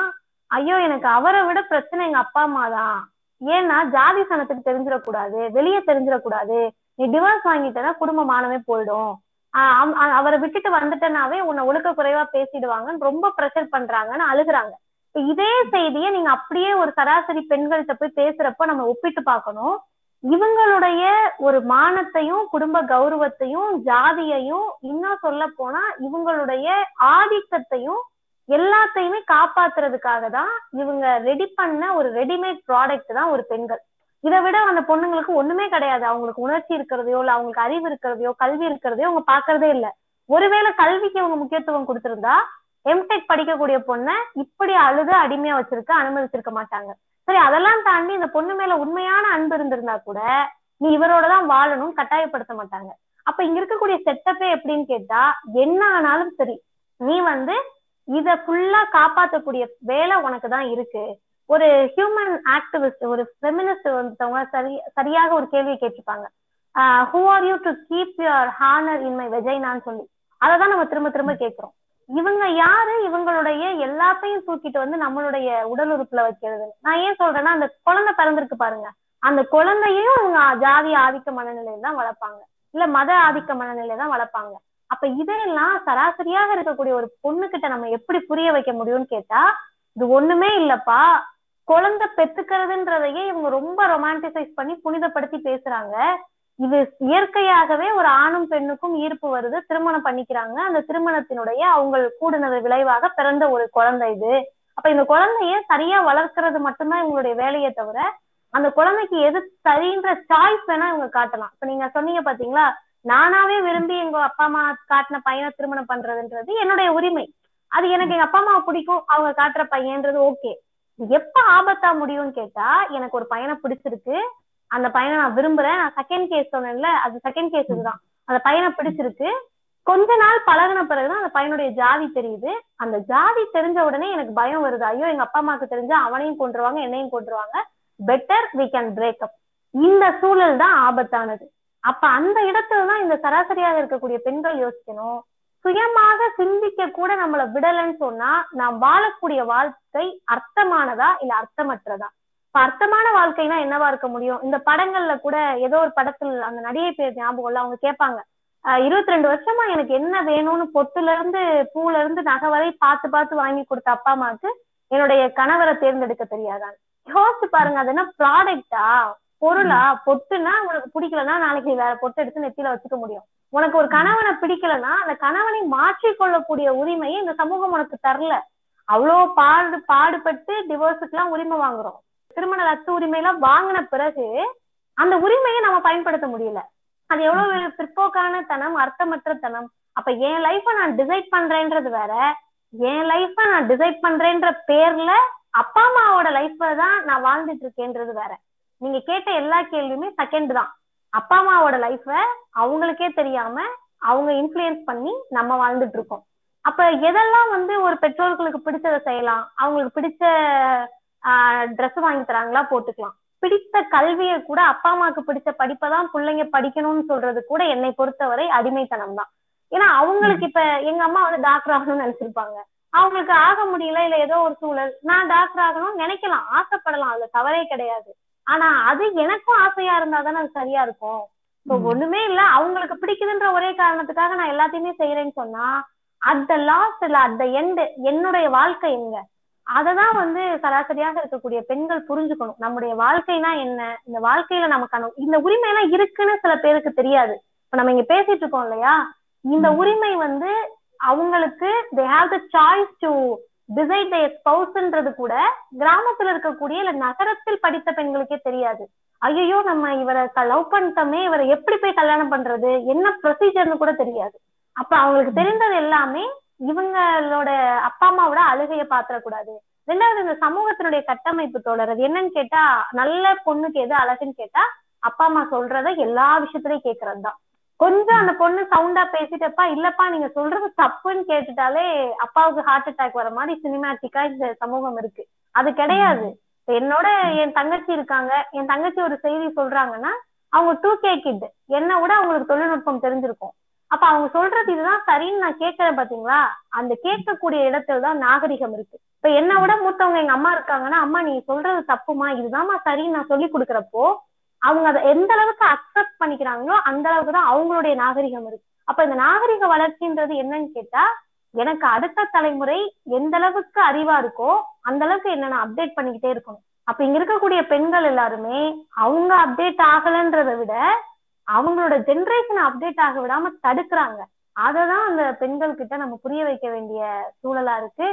ஐயோ எனக்கு அவரை விட பிரச்சனை எங்க அப்பா அம்மா தான் ஏன்னா ஜாதி சனத்துக்கு தெரிஞ்சிடக்கூடாது வெளியே தெரிஞ்சிடக்கூடாது. நீ டிவோர்ஸ் வாங்கிட்டனா குடும்பமானவே போயிடும். ஆஹ் அவரை விட்டுட்டு வந்துட்டனாவே உன்னை ஒழுக்க குறைவா பேசிடுவாங்கன்னு ரொம்ப ப்ரெஷர் பண்றாங்கன்னு அழுகுறாங்க. இதே செய்தியை நீங்க அப்படியே ஒரு சராசரி பெண்கள்கிட்ட போய் பேசுறப்ப நம்ம ஒப்பிட்டு பார்க்கணும். இவங்களுடைய ஒரு மானத்தையும் குடும்ப கௌரவத்தையும் ஜாதியையும் இன்னும் சொல்ல போனா இவங்களுடைய ஆதிக்கத்தையும் எல்லாத்தையுமே காப்பாத்துறதுக்காக தான் இவங்க ரெடி பண்ண ஒரு ரெடிமேட் ப்ராடக்ட் தான் ஒரு பெண்கள். இதை விட அந்த பொண்ணுங்களுக்கு ஒண்ணுமே கிடையாது. அவங்களுக்கு உணர்ச்சி இருக்கிறதையோ இல்ல அவங்களுக்கு அறிவு இருக்கிறதையோ கல்வி இருக்கிறதையோ அவங்க பாக்குறதே இல்ல. ஒருவேளை கல்விக்கு அவங்க முக்கியத்துவம் கொடுத்திருந்தா எம்டெக் படிக்கக்கூடிய பொண்ணை இப்படி அழுது அடிமையா வச்சிருக்க அனுமதிச்சிருக்க மாட்டாங்க. சரி அதெல்லாம் தாண்டி இந்த பொண்ணு மேல உண்மையான அன்பு இருந்திருந்தா கூட நீ இவரோட தான் வாழணும் கட்டாயப்படுத்த மாட்டாங்க. அப்ப இங்க இருக்கக்கூடிய செட்டப்பே எப்படின்னு கேட்டா என்ன ஆனாலும் சரி நீ வந்து இத ஃபுல்லா காப்பாத்தக்கூடிய வேலை உனக்கு தான் இருக்கு. ஒரு ஹியூமன் ஆக்டிவிஸ்ட் ஒரு ஃபெமினிஸ்ட் ஒருத்தவங்க சரி சரியாக ஒரு கேள்வி கேட்டிருப்பாங்க. Who are you to keep your honour in my வெஜைனான்னு சொல்லி. அதை தான் நம்ம திரும்ப திரும்ப கேட்கிறோம். இவங்க யாரு? இவங்களுடைய எல்லாத்தையும் தூக்கிட்டு வந்து நம்மளுடைய உடல் உறுப்புல வைக்கிறது. நான் ஏன் சொல்றேன்னா அந்த குழந்தை பிறந்திருக்கு பாருங்க. அந்த குழந்தையும் இவங்க ஜாதி ஆதிக்க மனநிலையில தான் வளர்ப்பாங்க. இல்ல மத ஆதிக்க மனநிலையில தான் வளர்ப்பாங்க. அப்ப இதெல்லாம் சராசரியாக இருக்கக்கூடிய ஒரு பொண்ணு கிட்ட நம்ம எப்படி புரிய வைக்க முடியும்னு கேட்டா இது ஒண்ணுமே இல்லப்பா. குழந்தை பெத்துக்கிறதுன்றதையே இவங்க ரொம்ப ரொமான்டிசைஸ் பண்ணி புனிதப்படுத்தி பேசுறாங்க. இது இயற்கையாகவே ஒரு ஆணும் பெண்ணுக்கும் ஈர்ப்பு வருது திருமணம் பண்ணிக்கிறாங்க. அந்த திருமணத்தினுடைய அவங்க கூடுனது விளைவாக பிறந்த ஒரு குழந்தை இது. அப்ப இந்த குழந்தைய சரியா வளர்க்கறது மட்டும்தான் இவங்களுடைய வேலையை தவிர அந்த குழந்தைக்கு எது சரின்ற சாய்ஸ் வேணா இவங்க காட்டலாம். இப்ப நீங்க சொன்னீங்க பாத்தீங்களா நானாவே விரும்பி எங்க அப்பா அம்மா காட்டின பையனை திருமணம் பண்றதுன்றது என்னுடைய உரிமை. அது எனக்கு எங்க அப்பா அம்மாவை பிடிக்கும் அவங்க காட்டுற பையன்றது ஓகே. எப்ப ஆபத்தா முடியும்னு கேட்டா எனக்கு ஒரு பையனை பிடிச்சிருக்கு. அந்த பையனை நான் விரும்புறேன். நான் செகண்ட் கேஸ் சொன்னேன்ல அது செகண்ட் கேஸ் இதுதான். அந்த பையனை பிடிச்சிருக்கு. கொஞ்ச நாள் பழகுன பிறகுதான் அந்த பையனுடைய ஜாதி தெரியுது. அந்த ஜாதி தெரிஞ்ச உடனே எனக்கு பயம் வருது. ஐயோ எங்க அப்பா அம்மாக்கு தெரிஞ்சா அவனையும் கொண்டுருவாங்க என்னையும் கொண்டுருவாங்க better we can break up இந்த சூழல் தான் ஆபத்தானது. அப்ப அந்த இடத்துல தான் இந்த சராசரியாக இருக்கக்கூடிய பெண்கள் யோசிக்கணும். சுயமாக சிந்திக்க கூட நம்மளை விடலைன்னு சொன்னா நாம் வாழக்கூடிய வாழ்க்கை அர்த்தமானதா இல்ல அர்த்தமற்றதா? இப்ப அர்த்தமான வாழ்க்கைனா என்னவா இருக்க முடியும்? இந்த படங்கள்ல கூட ஏதோ ஒரு படத்துல அந்த நடிகை பேர் ஞாபகம் இல்ல அவங்க கேட்பாங்க இருபத்தி ரெண்டு வருஷமா எனக்கு என்ன வேணும்னு பொத்துல இருந்து பூல இருந்து நகை வரை பார்த்து பார்த்து வாங்கி கொடுத்த அப்பா அம்மாவுக்கு என்னுடைய கணவரை தேர்ந்தெடுக்க தெரியாதான் யோசிச்சு பாருங்க அது என்ன ப்ராடக்டா பொருளா பொட்டுனா உனக்கு பிடிக்கலன்னா நாளைக்கு வேற பொட்டு எடுத்து நெத்தியில வச்சுக்க முடியும். உனக்கு ஒரு கணவனை பிடிக்கலன்னா அந்த கணவனை மாற்றிக்கொள்ளக்கூடிய உரிமையை இந்த சமூகம் உனக்கு தரல. அவ்வளோ பாடு பாடுபட்டு டிவோர்ஸுக்கு எல்லாம் உரிமை வாங்குறோம். திருமண ரத்து உரிமை எல்லாம் வாங்கின பிறகு அந்த உரிமையை நம்ம பயன்படுத்த முடியல. அது எவ்வளவு பிற்போக்கான தனம் அர்த்தமற்ற தனம். அப்ப என் லைஃப நான் டிசைட் பண்றேன்றது வேற. என் லைஃப நான் டிசைட் பண்றேன்ற பேர்ல அப்பா அம்மாவோட லைஃப்ல தான் நான் வாழ்ந்துட்டு இருக்கேன்றது வேற. நீங்க கேட்ட எல்லா கேள்வியுமே செகண்ட் தான். அப்பா அம்மாவோட லைஃப அவங்களுக்கே தெரியாம அவங்க இன்ஃபுளுயன்ஸ் பண்ணி நம்ம வாழ்ந்துட்டு இருக்கோம். அப்ப எதெல்லாம் வந்து ஒரு பெற்றோர்களுக்கு பிடிச்சதை செய்யலாம்? அவங்களுக்கு பிடிச்ச ட்ரெஸ் வாங்கி தராங்களா? போட்டுக்கலாம். பிடித்த கல்வியை கூட அப்பா அம்மாவுக்கு பிடிச்ச படிப்பை தான் பிள்ளைங்க படிக்கணும்னு சொல்றது கூட என்னை பொறுத்தவரை அடிமைத்தனம் தான். ஏன்னா அவங்களுக்கு இப்ப எங்க அம்மா வந்து டாக்டர் ஆகணும்னு நினைச்சிருப்பாங்க. அவங்களுக்கு ஆக முடியல இல்ல ஏதோ ஒரு சூழல். நான் டாக்டர் ஆகணும்னு நினைக்கலாம். ஆசைப்படலாம். அதுல தவறே கிடையாது. ஆனா அது எனக்கும் ஆசையா இருந்தா தானே அது சரியா இருக்கும். இப்போ ஒண்ணுமே இல்ல அவங்களுக்கு பிடிக்குதுன்ற ஒரே காரணத்துக்காக நான் எல்லாத்தையுமே செய்யறேன்னு சொன்னா அட் த லாஸ்ட் இல்ல அட் த எண்ட் என்னுடைய வாழ்க்கை எங்க? அததான் வந்து சராசரியாக இருக்கக்கூடிய பெண்கள் புரிஞ்சுக்கணும். நம்முடைய வாழ்க்கைனா என்ன? இந்த வாழ்க்கையில நமக்கான இந்த உரிமை எல்லாம் இருக்குன்னு சில பேருக்கு தெரியாது. இப்ப நம்ம இங்க பேசிட்டு இருக்கோம் இல்லையா? இந்த உரிமை வந்து அவங்களுக்கு they have the choice to decide the ஸ்பௌஸ்ன்றது கூட கிராமத்துல இருக்கக்கூடிய இல்ல நகரத்தில் படித்த பெண்களுக்கே தெரியாது. ஐயோ நம்ம இவரை லவ் பண்ணிட்டோமே இவரை எப்படி போய் கல்யாணம் பண்றது? என்ன ப்ரொசீஜர்னு கூட தெரியாது. அப்ப அவங்களுக்கு தெரிந்தது எல்லாமே இவங்களோட அப்பா அம்மாவோட அழுகைய பாத்திரக்கூடாது. ரெண்டாவது இந்த சமூகத்தினுடைய கட்டமைப்பு தோழர் என்னன்னு கேட்டா நல்ல பொண்ணுக்கு எது அழகுன்னு கேட்டா அப்பா அம்மா சொல்றத எல்லா விஷயத்திலயும் கேக்குறது தான் கொஞ்சம் அந்த பொண்ணு சவுண்டா பேசிட்டப்பா இல்லப்பா நீங்க சொல்றது தப்புன்னு கேட்டுட்டாலே அப்பாவுக்கு ஹார்ட் அட்டாக் வர மாதிரி சினிமேட்டிக்கா இந்த சமூகம் இருக்கு. அது கிடையாது. என்னோட என் தங்கச்சி இருக்காங்க. என் தங்கச்சி ஒரு செய்தி சொல்றாங்கன்னா அவங்க டூ கே கிட் என்ன விட அவங்களுக்கு தொழில்நுட்பம் தெரிஞ்சிருக்கும். அப்ப அவங்க சொல்றது இதுதான் சரின்னு நான் கேட்கறேன் பாத்தீங்களா? அந்த கேட்கக்கூடிய இடத்துல தான் நாகரிகம் இருக்கு. இப்ப என்ன விட மூத்தவங்க எங்க அம்மா இருக்காங்கன்னா அம்மா நீ சொல்றது தப்புமா? இதுதான்மா சரின்னு நான் சொல்லி கொடுக்குறப்போ அவங்க அதை எந்த அளவுக்கு அக்செப்ட் பண்ணிக்கிறாங்களோ அந்த அளவுக்கு தான் அவங்களுடைய நாகரிகம் இருக்கு. அப்ப இந்த நாகரிக வளர்ச்சின்றது என்னன்னு கேட்டா எனக்கு அடுத்த தலைமுறை எந்த அளவுக்கு அறிவா இருக்கோ அந்த அளவுக்கு என்ன நான் அப்டேட் பண்ணிக்கிட்டே இருக்கணும். அப்ப இங்க இருக்கக்கூடிய பெண்கள் எல்லாருமே அவங்க அப்டேட் ஆகலன்றதை விட அவங்களோட ஜென்ரேஷன் அப்டேட் ஆக விடாம தடுக்கிறாங்க. அததான் அந்த பெண்கள் கிட்ட நம்ம புரிய வைக்க வேண்டிய சூழலா இருக்கு.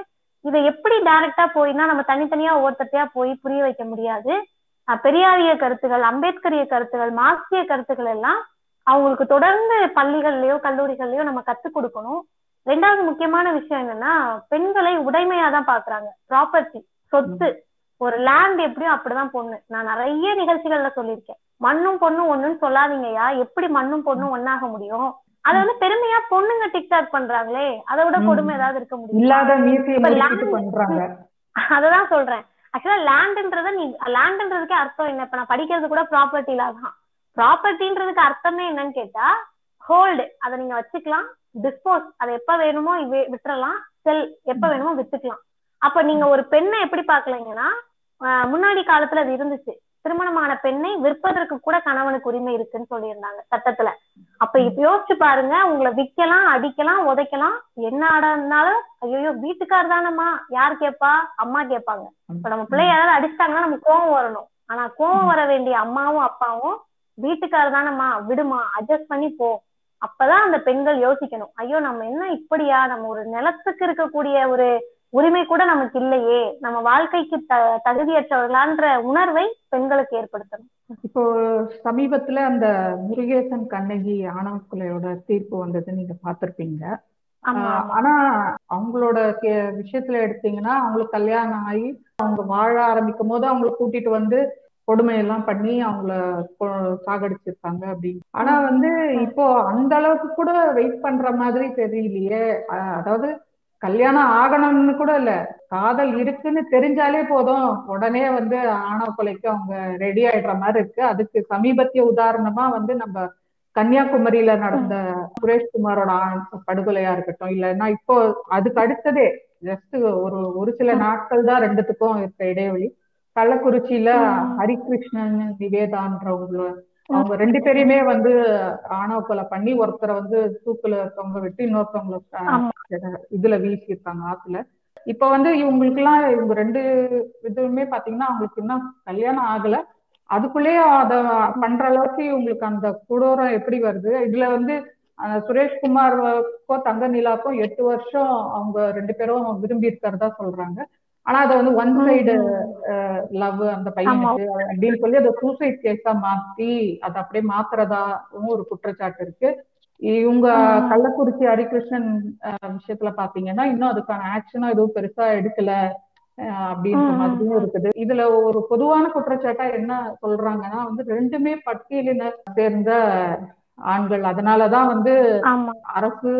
இதை எப்படி டைரக்டா போயினா நம்ம தனித்தனியா ஒவ்வொருத்தத்தையா போய் புரிய வைக்க முடியாது. பெரியாரிய கருத்துகள் அம்பேத்கரிய கருத்துகள் மார்க்சிய கருத்துக்கள் எல்லாம் அவங்களுக்கு தொடர்ந்து பள்ளிகள்லயோ கல்லூரிகள்லயோ நம்ம கத்துக் கொடுக்கணும். ரெண்டாவது முக்கியமான விஷயம் என்னன்னா பெண்களை உடைமையா தான் பாக்குறாங்க. ப்ராப்பர்ட்டி சொத்து. ஒரு லேண்ட் எப்படியும் அப்படிதான் பொண்ணு. நான் நிறைய நிகழ்ச்சிகள்ல சொல்லியிருக்கேன். மண்ணும் பொண்ணும் ஒண்ணுன்னு சொல்லாதீங்கய்யா. எப்படி மண்ணும் பொண்ணும் ஒன்னாக முடியும்? அத வந்து பெருமையா பொண்ணுங்க டிக்டாக் பண்றாங்களே. அதை விட கொடுமை ஏதாவது இருக்க முடியும்? அததான் சொல்றேன். ஆக்சுவலா லேண்ட்ன்றத நீ லேண்ட்ன்றதுக்கே அர்த்தம் என்ன? இப்ப நான் படிக்கிறது கூட ப்ராப்பர்ட்டில தான். ப்ராப்பர்ட்டின்றதுக்கு அர்த்தமே என்னன்னு கேட்டா ஹோல்டு அதை நீங்க வச்சுக்கலாம். டிஸ்போஸ் அதை எப்ப வேணுமோ விட்டுறலாம். செல் எப்ப வேணுமோ வித்துக்கலாம். அப்ப நீங்க ஒரு பெண்ணை எப்படி பாக்கலீங்கன்னா முன்னாடி காலத்துல அது இருந்துச்சு. திருமணமான பெண்ணை விற்பதற்கு கூட கணவனுக்கு உரிமை இருக்குன்னு சொல்லியிருந்தாங்க சட்டத்துல. அப்ப இப்ப யோசிச்சு பாருங்க உங்களை விக்கலாம் அடிக்கலாம் உதைக்கலாம் என்ன இருந்தாலும் ஐயோ வீட்டுக்கார் தானம்மா யார் கேப்பா? அம்மா கேட்பாங்க. இப்ப நம்ம பிள்ளை யாராவது அடிச்சிட்டாங்கன்னா நமக்கு கோவம் வரணும். ஆனா கோவம் வர வேண்டிய அம்மாவும் அப்பாவும் வீட்டுக்கார் தானம்மா விடுமா அட்ஜஸ்ட் பண்ணி போ. அப்பதான் அந்த பெண்கள் யோசிக்கணும். ஐயோ நம்ம என்ன இப்படியா? நம்ம ஒரு நிலத்துக்கு இருக்கக்கூடிய ஒரு உரிமை கூட நமக்கு இல்லையே. நம்ம வாழ்க்கைக்கு த தகுதியற்றவர்களான்ற உணர்வை பெண்களுக்கு ஏற்படுத்தணும். இப்போ சமீபத்துல அந்த முருகேசன் கண்ணகி ஆணவ கொலையோட தீர்ப்பு வந்தது நீங்க பாத்திருப்பீங்க ஆனா அவங்களோட விஷயத்துல எடுத்தீங்கன்னா அவங்களுக்கு கல்யாணம் ஆகி அவங்க வாழ ஆரம்பிக்கும் போது அவங்களை கூட்டிட்டு வந்து கொடுமையெல்லாம் பண்ணி அவங்கள சாகடிச்சிருக்காங்க அப்படின்னு. ஆனா வந்து இப்போ அந்த அளவுக்கு கூட வெயிட் பண்ற மாதிரி தெரியலையே. அதாவது கல்யாணம் ஆகணும்னு கூட இல்ல. காதல் இருக்குன்னு தெரிஞ்சாலே போதும். உடனே வந்து ஆணவ கொலைக்கு அவங்க ரெடி ஆயிடுற மாதிரி இருக்கு. அதுக்கு சமீபத்திய உதாரணமா வந்து நம்ம கன்னியாகுமரியில நடந்த சுரேஷ்குமாரோட படுகொலையா இருக்கட்டும் இல்லைன்னா இப்போ அதுக்கு அடுத்ததே ஜஸ்ட் ஒரு ஒரு சில நாட்கள் தான் ரெண்டுத்துக்கும் இருக்க இடைவெளி. கள்ளக்குறிச்சியில ஹரிகிருஷ்ணன் நிவேதான்றவங்கள அவங்க ரெண்டு பேரையுமே வந்து ஆணவ கொலை பண்ணி ஒருத்தரை வந்து தூக்குல தொங்க விட்டு இன்னொருத்தவங்களை இதுல வீசியிருக்காங்க ஆத்துல. இப்ப வந்து இவங்களுக்கு எல்லாம் இவங்க ரெண்டு இதுவுமே பாத்தீங்கன்னா அவங்களுக்கு இன்னும் கல்யாணம் ஆகல. அதுக்குள்ளேயே அத பண்ற அளவுக்கு இவங்களுக்கு அந்த கொடூரம் எப்படி வருது? இதுல வந்து சுரேஷ்குமாருக்கோ தங்க நிலாக்கும் எட்டு வருஷம் அவங்க ரெண்டு பேரும் விரும்பி இருக்கிறதா சொல்றாங்க. ஆனா அதை வந்து ஒன் சைடு லவ் அந்த பையனுக்கு அப்படின்னு சொல்லி அதை சூசைட் கேஸா மாத்தி அதை அப்படியே மாத்துறதாவும் ஒரு குற்றச்சாட்டு இருக்கு. இவங்க கள்ளக்குறிச்சி ஹரிகிருஷ்ணன் விஷயத்துல பாத்தீங்கன்னா இன்னும் அதுக்கான ஆக்ஷனும் எதுவும் பெருசா எடுக்கல. அப்படின்ற மாதிரியும் இருக்குது. இதுல ஒரு பொதுவான குற்றச்சாட்டா என்ன சொல்றாங்கன்னா வந்து ரெண்டுமே பட்டியலின சேர்ந்த ஆண்கள். அதனாலதான் வந்து அரசு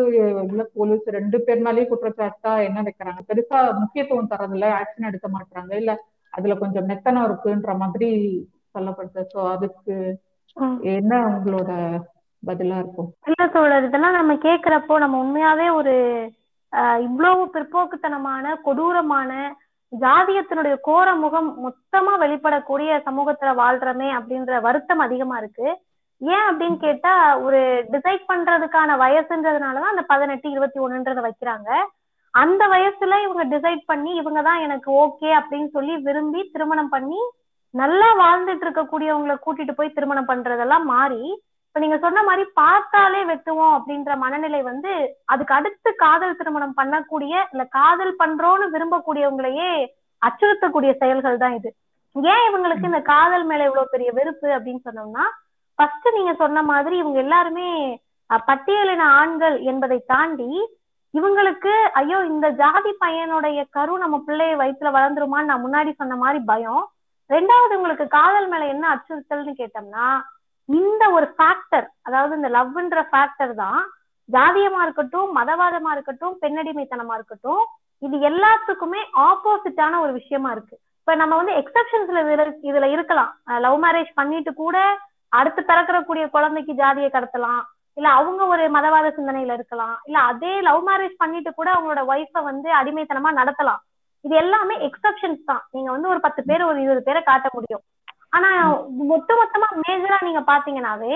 இல்ல போலீஸ் ரெண்டு பேர் மேலேயும் குற்றச்சாட்டா என்ன வைக்கிறாங்க? பெருசா முக்கியத்துவம் தரதில்ல ஆக்ஷன் எடுக்க மாட்டாங்க இல்ல அதுல கொஞ்சம் மெத்தனம் இருக்குன்ற மாதிரி சொல்லப்படுது. சோ அதுக்கு என்ன உங்களோட பதிலா இருக்கும்? இல்ல தோழர் இதெல்லாம் நம்ம கேக்குறப்போ நம்ம உண்மையாவே ஒரு இவ்வளவு பிற்போக்குத்தனமான கொடூரமான ஜாதியத்தினுடைய கோர முகம் மொத்தமா வெளிப்படக்கூடிய சமூகத்துல வாழ்றமே அப்படின்ற வருத்தம் அதிகமா இருக்கு. ஏன் அப்படின்னு கேட்டா ஒரு டிசைட் பண்றதுக்கான வயசுன்றதுனாலதான் அந்த பதினெட்டு இருபத்தி ஒண்ணுன்றத வைக்கிறாங்க. அந்த வயசுல இவங்க டிசைட் பண்ணி இவங்க தான் எனக்கு ஓகே அப்படின்னு சொல்லி விரும்பி திருமணம் பண்ணி நல்லா வாழ்ந்துட்டு இருக்கக்கூடியவங்களை கூட்டிட்டு போய் திருமணம் பண்றதெல்லாம் மாறி இப்ப நீங்க சொன்ன மாதிரி பார்த்தாலே வெட்டுவோம் அப்படின்ற மனநிலை வந்து அதுக்கு அடுத்து காதல் திருமணம் பண்ணக்கூடிய இல்ல காதல் பண்றோம்னு விரும்பக்கூடியவங்களையே அச்சுறுத்தக்கூடிய செயல்கள் தான் இது. ஏன் இவங்களுக்கு இந்த காதல் மேல இவ்வளவு பெரிய வெறுப்பு அப்படின்னு சொன்னோம்னா ஃபர்ஸ்ட் நீங்க சொன்ன மாதிரி இவங்க எல்லாருமே பட்டியலின ஆண்கள் என்பதை தாண்டி இவங்களுக்கு ஐயோ இந்த ஜாதி பையனுடைய கரு நம்ம பிள்ளைய வயித்துல வளர்ந்துருமான்னு நான் முன்னாடி சொன்ன மாதிரி பயம். ரெண்டாவது உங்களுக்கு காதல் மேல என்ன அச்சுறுத்தல்னு கேட்டோம்னா இந்த ஒரு ஃபேக்டர் அதாவது இந்த லவ்ன்ற ஃபேக்டர் தான் ஜாதியமா இருக்கட்டும் மதவாதமா இருக்கட்டும் பெண்ணடிமைத்தனமா இருக்கட்டும் இது எல்லாத்துக்குமே ஆப்போசிட்டான ஒரு விஷயமா இருக்கு. இப்ப நம்ம வந்து எக்ஸப்ஷன்ஸ்ல இதுல இருக்கலாம். லவ் மேரேஜ் பண்ணிட்டு கூட அடுத்து பிறக்கக்கூடிய குழந்தைக்கு ஜாதியை கடத்தலாம். இல்ல அவங்க ஒரு மதவாத சிந்தனையில இருக்கலாம். இல்ல அதே லவ் மேரேஜ் பண்ணிட்டு கூட அவங்களோட ஒய்ஃப வந்து அடிமைத்தனமா நடத்தலாம். இது எல்லாமே எக்ஸப்ஷன்ஸ் தான். நீங்க வந்து ஒரு பத்து பேர் ஒரு இருபது பேரை காட்ட முடியும். ஆனா மொத்த மொத்தமா மேஜரா நீங்க பாத்தீங்கன்னாவே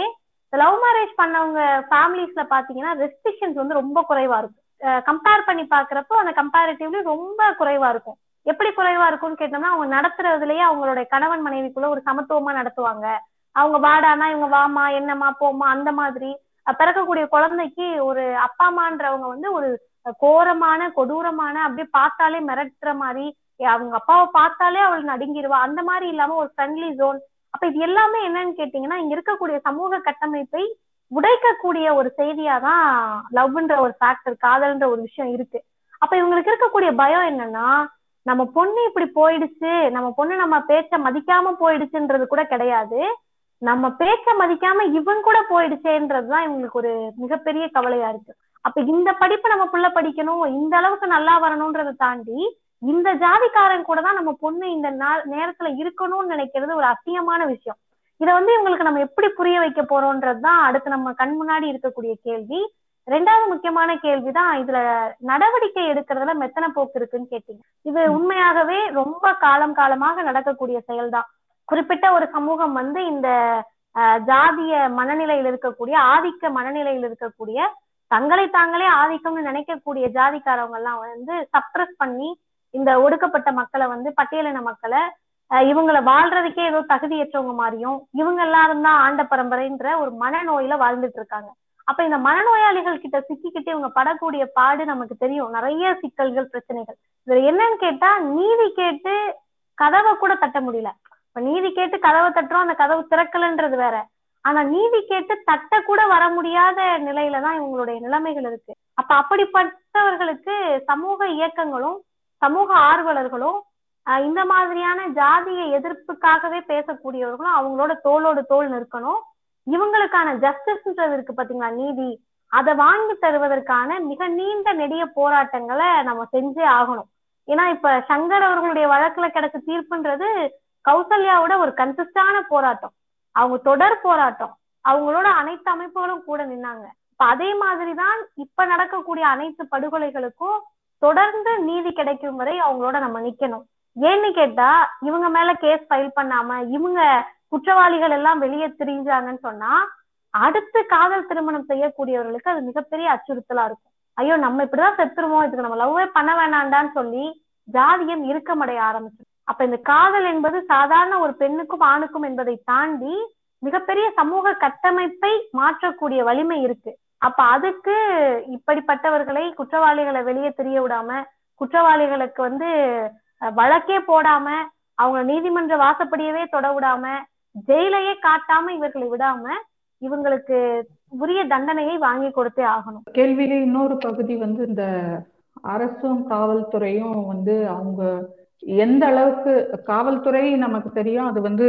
லவ் மேரேஜ் பண்ணவங்க ஃபேமிலிஸ்ல பாத்தீங்கன்னா ரெஸ்ட்ரிக்ஷன்ஸ் வந்து ரொம்ப குறைவா இருக்கும். கம்பேர் பண்ணி பாக்குறப்போ அந்த கம்பேரிட்டிவ்லி ரொம்ப குறைவா இருக்கும். எப்படி குறைவா இருக்கும்னு கேட்டோம்னா அவங்க நடத்துறதுலயே அவங்களுடைய கணவன் மனைவிக்குள்ள ஒரு சமத்துவமா நடத்துவாங்க. அவங்க வாடானா இவங்க வாமா என்னம்மா போமா அந்த மாதிரி. பிறக்கக்கூடிய குழந்தைக்கு ஒரு அப்பா அம்மான்றவங்க வந்து ஒரு கோரமான கொடூரமான அப்படியே பார்த்தாலே மிரட்டுற மாதிரி அவங்க அப்பாவை பார்த்தாலே அவள் நடுங்கிடுவா அந்த மாதிரி இல்லாம ஒரு ஃப்ரெண்ட்லி ஜோன் அப்ப இது எல்லாமே என்னன்னு கேட்டீங்கன்னா இங்க இருக்கக்கூடிய சமூக கட்டமைப்பை உடைக்கக்கூடிய ஒரு செய்தியா தான் லவ்ன்ற ஒரு ஃபேக்டர் காதல்ன்ற ஒரு விஷயம் இருக்கு. அப்ப இவங்களுக்கு இருக்கக்கூடிய பயம் என்னன்னா நம்ம பொண்ணு இப்படி போயிடுச்சு நம்ம பொண்ணு நம்ம பேச்ச மதிக்காம போயிடுச்சுன்றது கூட கிடையாது. நம்ம பேச்ச மதிக்காம இவன் கூட போயிடுச்சேன்றதுதான் இவங்களுக்கு ஒரு மிகப்பெரிய கவலையா இருக்கு. அப்ப இந்த படிப்பு நம்ம புள்ள படிக்கணும் இந்த அளவுக்கு நல்லா வரணும்ன்றதை தாண்டி இந்த ஜாதிக்காரன் கூட தான் நம்ம பொண்ணு இந்த நேரத்துல இருக்கணும்னு நினைக்கிறது ஒரு அசிங்கமான விஷயம். இதை வந்து இவங்களுக்கு நம்ம எப்படி புரிய வைக்க போறோம்ன்றதுதான் அடுத்து நம்ம கண் முன்னாடி இருக்கக்கூடிய கேள்வி. ரெண்டாவது முக்கியமான கேள்விதான் இதுல நடவடிக்கை எடுக்கிறதுல மெத்தனை போக்கு இருக்குன்னு கேட்டீங்க. இது உண்மையாகவே ரொம்ப காலம் காலமாக நடக்கக்கூடிய செயல்தான். குறிப்பிட்ட ஒரு சமூகம் வந்து இந்த ஜாதிய மனநிலையில் இருக்கக்கூடிய ஆதிக்க மனநிலையில் இருக்கக்கூடிய தங்களை தாங்களே ஆதிக்கம்னு நினைக்கக்கூடிய ஜாதிக்காரவங்க எல்லாம் வந்து சப்ரஸ் பண்ணி இந்த ஒடுக்கப்பட்ட மக்களை வந்து பட்டியலின மக்களை அஹ், இவங்கள வாழ்றதுக்கே ஏதோ தகுதியற்றவங்க மாதிரியும் இவங்க எல்லாரும் தான் ஆண்ட பரம்பரைன்ற ஒரு மனநோயில வாழ்ந்துட்டு இருக்காங்க. அப்ப இந்த மனநோயாளிகள் கிட்ட சிக்கிக்கிட்டு இவங்க படக்கூடிய பாடு நமக்கு தெரியும். நிறைய சிக்கல்கள் பிரச்சனைகள். இதுல என்னன்னு கேட்டா நீதி கேட்டு கதவை கூட தட்ட முடியல. இப்ப நீதி கேட்டு கதவை தட்டுறோம் அந்த கதவு திறக்கலன்றது வேற. ஆனா நீதி கேட்டு தட்ட கூட வர முடியாத நிலையில தான் இவங்களுடைய நிலைமைகள் இருக்கு. அப்ப அப்படிப்பட்டவர்களுக்கு சமூக இயக்கங்களும் சமூக ஆர்வலர்களும் ஆஹ் இந்த மாதிரியான ஜாதிய எதிர்ப்புக்காகவே பேசக்கூடியவர்களும் அவங்களோட தோளோடு தோல் நிற்கணும். இவங்களுக்கான ஜஸ்டிஸ்ன்றது இருக்கு பாத்தீங்களா நீதி? அதை வாங்கி தருவதற்கான மிக நீண்ட நெடிய போராட்டங்களை நம்ம செஞ்சே ஆகணும். ஏன்னா இப்ப சங்கர் அவர்களுடைய வழக்குல கிடைச்ச தீர்ப்புன்றது கௌசல்யாவோட ஒரு கன்சிஸ்டான போராட்டம். அவங்க தொடர் போராட்டம். அவங்களோட அனைத்து அமைப்புகளும் கூட நின்னாங்க. இப்ப அதே மாதிரிதான் இப்ப நடக்கக்கூடிய அனைத்து படுகொலைகளுக்கும் தொடர்ந்து நீதி கிடைக்கும் வரை அவங்களோட நம்ம நிக்கணும். ஏன்னு கேட்டா இவங்க மேல கேஸ் ஃபைல் பண்ணாம இவங்க குற்றவாளிகள் எல்லாம் வெளியே திரிஞ்சாங்கன்னு சொன்னா அடுத்து காதல் திருமணம் செய்யக்கூடியவர்களுக்கு அது மிகப்பெரிய அச்சுறுத்தலா இருக்கும். ஐயோ நம்ம இப்படிதான் செத்துருவோம் இதுக்கு நம்ம லவ்வே பண்ண வேணாண்டான்னு சொல்லி ஜாதியம் இறுக்கமடைய ஆரம்பிச்சு அப்ப இந்த காதல் என்பது சாதாரண ஒரு பெண்ணுக்கும் ஆணுக்கும் என்பதை தாண்டி மிகப்பெரிய சமூக கட்டமைப்பை மாற்றக்கூடிய வலிமை இருக்கு. அப்ப அதுக்கு இப்படிப்பட்டவர்களை குற்றவாளிகளை வெளியே தெரிய விடாம குற்றவாளிகளுக்கு வந்து அஹ், வழக்கே போடாம அவங்க நீதிமன்ற வாசப்படியவே தொட விடாம ஜெயிலையே காட்டாம இவர்களை விடாம இவங்களுக்கு உரிய தண்டனையை வாங்கி கொடுத்தே ஆகணும். கேள்வியில இன்னொரு பகுதி வந்து இந்த அரசும் காவல்துறையும் வந்து அவங்க எந்த அளவுக்கு காவல்துறை நமக்கு தெரியும் அது வந்து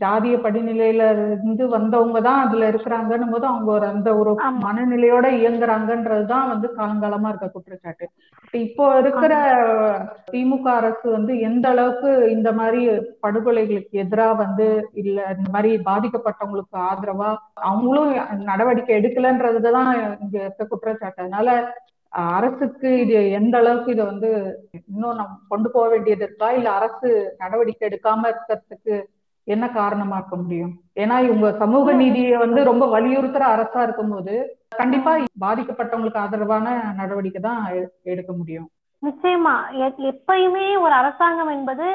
ஜாதிய படிநிலையில இருந்து வந்தவங்க தான் அதுல இருக்கிறாங்கன்னும் போது அவங்க ஒரு அந்த ஒரு. மனநிலையோட இயங்குறாங்கன்றதுதான் வந்து காலங்காலமா இருக்க குற்றச்சாட்டு இப்ப இருக்கிற திமுக அரசு வந்து எந்த அளவுக்கு இந்த மாதிரி படுகொலைகளுக்கு எதிரா வந்து இல்ல இந்த மாதிரி பாதிக்கப்பட்டவங்களுக்கு ஆதரவா அவங்களும் நடவடிக்கை எடுக்கலன்றதுதான் இங்க இருக்க குற்றச்சாட்டு அதனால அரசுக்கு இது எந்த அளவுக்கு இதை வந்து இன்னும் நம்ம கொண்டு போக வேண்டியது இருக்கா? இல்ல அரசு நடவடிக்கை எடுக்காம இருக்கிறதுக்கு என்ன காரணமா இருக்க முடியும்? ஏன்னா இவங்க சமூக நீதியை வந்து ரொம்ப வலியுறுத்துற அரசா இருக்கும்போது கண்டிப்பா பாதிக்கப்பட்டவங்களுக்கு ஆதரவான நடவடிக்கை தான் எடுக்க முடியும். நிச்சயமா. எப்பயுமே ஒரு அரசாங்கம் என்பது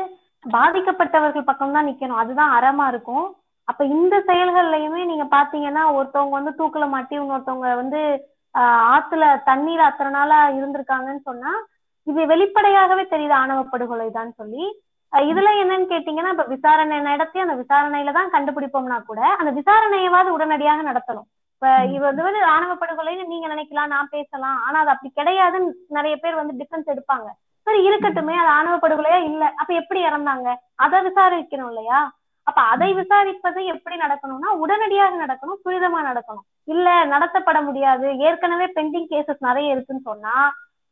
பாதிக்கப்பட்டவர்கள் பக்கம் தான் நிக்கணும். அதுதான் அறமா இருக்கும். அப்ப இந்த செயல்கள்லயுமே நீங்க பாத்தீங்கன்னா ஒருத்தவங்க வந்து தூக்கல மாட்டி இன்னொருத்தவங்க வந்து ஆத்துல தண்ணீர் அத்தனை நாளா இருந்திருக்காங்கன்னு சொன்னா இது வெளிப்படையாகவே தெரியுது ஆணவ படுகொலை தான் சொல்லி இதுல என்னன்னு கேட்டீங்கன்னா இப்ப விசாரணை நடத்தி அந்த விசாரணையில தான் கண்டுபிடிப்போம்னா கூட அந்த விசாரணையவாது உடனடியாக நடத்தணும். இப்ப இது வந்து வந்து ஆணவ படுகொலைன்னு நீங்க நினைக்கலாம் நான் பேசலாம். ஆனா அது அப்படி கிடையாதுன்னு நிறைய பேர் வந்து டிஃபென்ஸ் எடுப்பாங்க. சரி இருக்கட்டுமே அது ஆணவ படுகொலையா? இல்ல. அப்ப எப்படி இறந்தாங்க? அதை விசாரிக்கணும் இல்லையா? அப்ப அதை விசாரிப்பது எப்படி நடக்கணும்னா உடனடியாக நடக்கணும் துரிதமா நடக்கணும். இல்ல நடத்தப்பட முடியாது. ஏற்கனவே பெண்டிங் கேசஸ் நிறைய இருக்குன்னு சொன்னா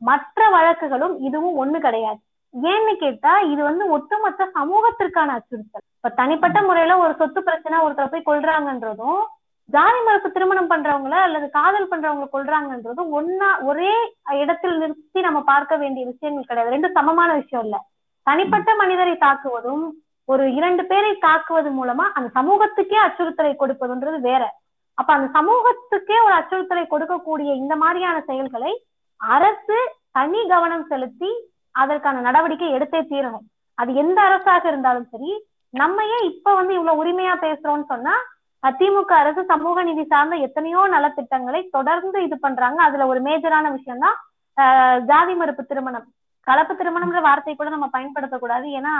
மற்ற வழக்குகளும் இதுவும் ஒண்ணு கிடையாது. ஏன்னு கேட்டா இது வந்து ஒட்டுமொத்த சமூகத்திற்கான அச்சுறுத்தல். இப்ப தனிப்பட்ட முறையில ஒரு சொத்து பிரச்சனை ஒருத்தர் போய் கொள்றாங்கன்றதும் ஜாதி மறுப்பு திருமணம் பண்றவங்கள அல்லது காதல் பண்றவங்களை கொள்றாங்கன்றதும் ஒன்னா ஒரே இடத்தில் நிறுத்தி நம்ம பார்க்க வேண்டிய விஷயங்கள் கிடையாது. ரெண்டும் சமமான விஷயம் இல்ல. தனிப்பட்ட மனிதரை தாக்குவதும் ஒரு இரண்டு பேரை தாக்குவது மூலமா அந்த சமூகத்துக்கே அச்சுறுத்தலை கொடுப்பதுன்றது வேற. அப்ப அந்த சமூகத்துக்கே ஒரு அச்சுறுத்தலை கொடுக்கக்கூடிய இந்த மாதிரியான செயல்களை அரசு தனி கவனம் செலுத்தி அதற்கான நடவடிக்கை எடுத்தே தீரணும். அது எந்த அரசாக இருந்தாலும் சரி நம்ம ஏன் இப்ப வந்து இவ்வளவு உரிமையா பேசுறோம்னு சொன்னா திமுக அரசு சமூக நிதி சார்ந்த எத்தனையோ நலத்திட்டங்களை தொடர்ந்து இது பண்றாங்க. அதுல ஒரு மேஜரான விஷயம் தான் ஜாதி மறுப்பு திருமணம். கலப்பு திருமணம்ன்ற வார்த்தை கூட நம்ம பயன்படுத்தக்கூடாது. ஏன்னா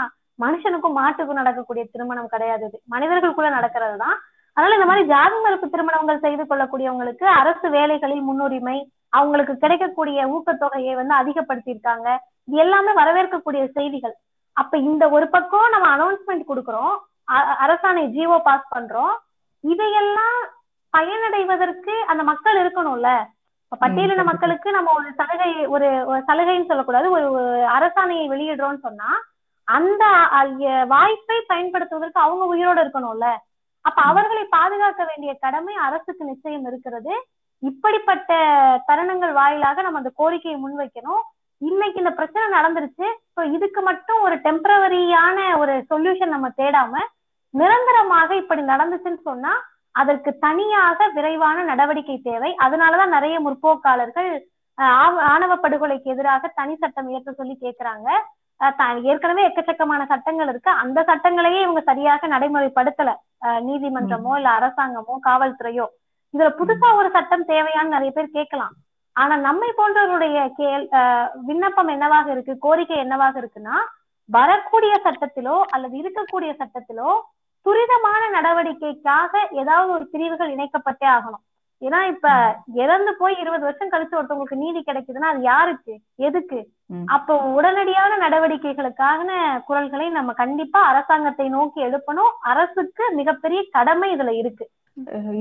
மனுஷனுக்கும் மாட்டுக்கும் நடக்கக்கூடிய திருமணம் கிடையாது இது. மனிதர்களுக்குள்ள நடக்கிறது தான். அதனால இந்த மாதிரி ஜாதி மறுப்பு திருமணங்கள் செய்து கொள்ளக்கூடியவங்களுக்கு அரசு வேலைகளில் முன்னுரிமை அவங்களுக்கு கிடைக்கக்கூடிய ஊக்கத்தொகையை வந்து அதிகப்படுத்தியிருக்காங்க. இது எல்லாமே வரவேற்கக்கூடிய செய்திகள். அப்ப இந்த ஒரு பக்கம் நம்ம அனௌன்ஸ்மெண்ட் கொடுக்குறோம். அரசாணை ஜிஓ பாஸ் பண்றோம். இதையெல்லாம் பயனடைவதற்கு அந்த மக்கள் இருக்கணும்ல. பட்டியலின மக்களுக்கு நம்ம ஒரு சலுகை ஒரு சலுகைன்னு சொல்லக்கூடாது. ஒரு அரசாணையை வெளியிடுறோம்னு சொன்னா அந்த வாய்ப்பை பயன்படுத்துவதற்கு அவங்க உயிரோட இருக்கணும்ல. அப்ப அவர்களை பாதுகாக்க வேண்டிய கடமை அரசுக்கு நிச்சயம் இருக்கிறது. இப்படிப்பட்ட தருணங்கள் வாயிலாக நம்ம அந்த கோரிக்கையை முன்வைக்கணும். இன்னைக்கு இந்த பிரச்சனை நடந்துருச்சு. ஸோ இதுக்கு மட்டும் ஒரு டெம்பரவரியான ஒரு சொல்யூஷன் நம்ம தேடாம நிரந்தரமாக இப்படி நடந்துச்சுன்னு சொன்னா அதற்கு தனியாக விரைவான நடவடிக்கை தேவை. அதனாலதான் நிறைய முற்போக்காளர்கள் ஆணவ படுகொலைக்கு எதிராக தனி சட்டம் இயற்ற சொல்லி கேட்கிறாங்க ஏற்கனவே எக்கச்சக்கமான சட்டங்கள் இருக்கு. அந்த சட்டங்களையே இவங்க சரியாக நடைமுறைப்படுத்தல. நீதிமன்றமோ இல்ல அரசாங்கமோ காவல்துறையோ. இதுல புதுசா ஒரு சட்டம் தேவையான்னு நிறைய பேர் கேட்கலாம். ஆனா நம்மை போன்றவருடைய கேள் விண்ணப்பம் என்னவாக இருக்கு கோரிக்கை என்னவாக இருக்குன்னா வரக்கூடிய சட்டத்திலோ அல்லது இருக்கக்கூடிய சட்டத்திலோ துரிதமான நடவடிக்கைக்காக ஏதாவது ஒரு பிரிவுகள் இணைக்கப்பட்டே ஆகணும். ஏன்னா இப்ப இறந்து போய் இருபது வருஷம் கழிச்சு ஒருத்தவங்களுக்கு நீதி கிடைக்குதுன்னா அது யாருக்கு? எதுக்கு? அப்போ உடனடியான நடவடிக்கைகளுக்கான குரல்களை நம்ம கண்டிப்பா அரசாங்கத்தை நோக்கி எழுப்பணும். அரசுக்கு மிகப்பெரிய கடமை இதுல இருக்கு.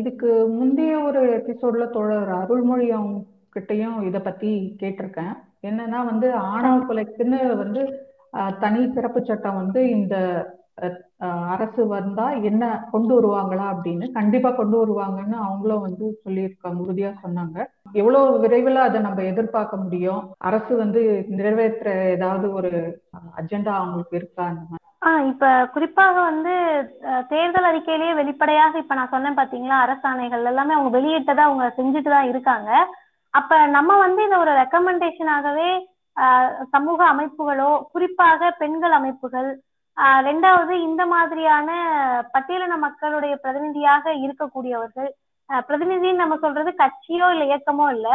இதுக்கு முந்தைய ஒரு எபிசோட்ல தோழர் அருள்மொழி அவங்க கிட்டையும் இத பத்தி கேட்டிருக்கேன். என்னன்னா வந்து ஆணவ கொலைக்குன்னு வந்து தனி சிறப்பு சட்டம் வந்து இந்த அரசு வந்தா என்ன கொண்டு வருவாங்களா அப்படின்னு கண்டிப்பா கொண்டு வருவாங்கன்னு அவங்களும் வந்து சொல்லியிருக்காங்க உறுதியா சொன்னாங்க. எவ்வளவு விரைவில் அதை நம்ம எதிர்பார்க்க முடியும்? அரசு வந்து நிறைவேற்ற ஏதாவது ஒரு அஜெண்டா அவங்களுக்கு இருக்கா அந்த மாதிரி? ஆஹ் இப்ப குறிப்பாக வந்து தேர்தல் அறிக்கையிலேயே வெளிப்படையாக இப்ப நான் சொன்னேன் பாத்தீங்களா அரசாணைகள் எல்லாமே அவங்க வெளியிட்டதா அவங்க செஞ்சுட்டு தான் இருக்காங்க. அப்ப நம்ம வந்து இதை ஒரு ரெக்கமெண்டேஷனாகவே சமூக அமைப்புகளோ குறிப்பாக பெண்கள் அமைப்புகள் ரெண்டாவது இந்த மாதிரியான பட்டியலின மக்களுடைய பிரதிநிதியாக இருக்கக்கூடியவர்கள் பிரதிநிதின்னு நம்ம சொல்றது கட்சியோ இல்ல இயக்கமோ இல்ல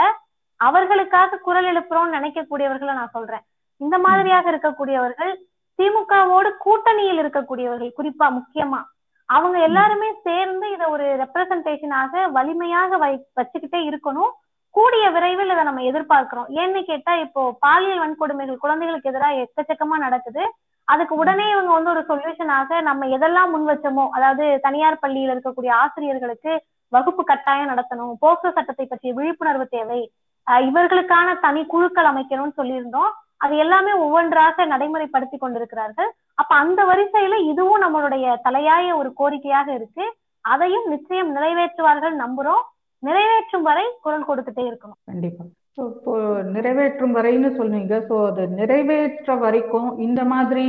அவர்களுக்காக குரல் எழுப்புறோம்னு நினைக்கக்கூடியவர்களை நான் சொல்றேன். இந்த மாதிரியாக இருக்கக்கூடியவர்கள் திமுகவோடு கூட்டணியில் இருக்கக்கூடியவர்கள் குறிப்பா முக்கியமா அவங்க எல்லாருமே சேர்ந்து இதை ஒரு ரெப்ரசன்டேஷனாக வலிமையாக வை வச்சுக்கிட்டே இருக்கணும். கூடிய விரைவில் இதை நம்ம எதிர்பார்க்கிறோம். ஏன்னு கேட்டா இப்போ பாலியல் வன்கொடுமைகள் குழந்தைகளுக்கு எதிராக எக்கச்சக்கமா நடக்குது. அதுக்கு உடனே இவங்க வந்து ஒரு சொல்யூஷனாக நம்ம எதெல்லாம் முன் வச்சோமோ அதாவது தனியார் பள்ளியில் இருக்கக்கூடிய ஆசிரியர்களுக்கு வகுப்பு கட்டாயம் நடத்தணும் போக்சோ சட்டத்தை பற்றிய விழிப்புணர்வு தேவை. இவர்களுக்கான தனி குழுக்கள் அமைக்கணும்னு சொல்லியிருந்தோம். அது எல்லாமே ஒவ்வொன்றாக நடைமுறைப்படுத்தி கொண்டிருக்கிறார்கள். அப்ப அந்த வரிசையில இதுவும் நம்மளுடைய தலையாய ஒரு கோரிக்கையாக இருக்கு. அதையும் நிச்சயம் நிறைவேற்றுவார்கள் நம்புறோம். நிறைவேற்றும் வரை குரல் கொடுத்துட்டே இருக்கணும். கண்டிப்பா. இப்போ நிறைவேற்றும் வரைன்னு சொல்லுவீங்க ஸோ அது நிறைவேற்ற வரைக்கும் இந்த மாதிரி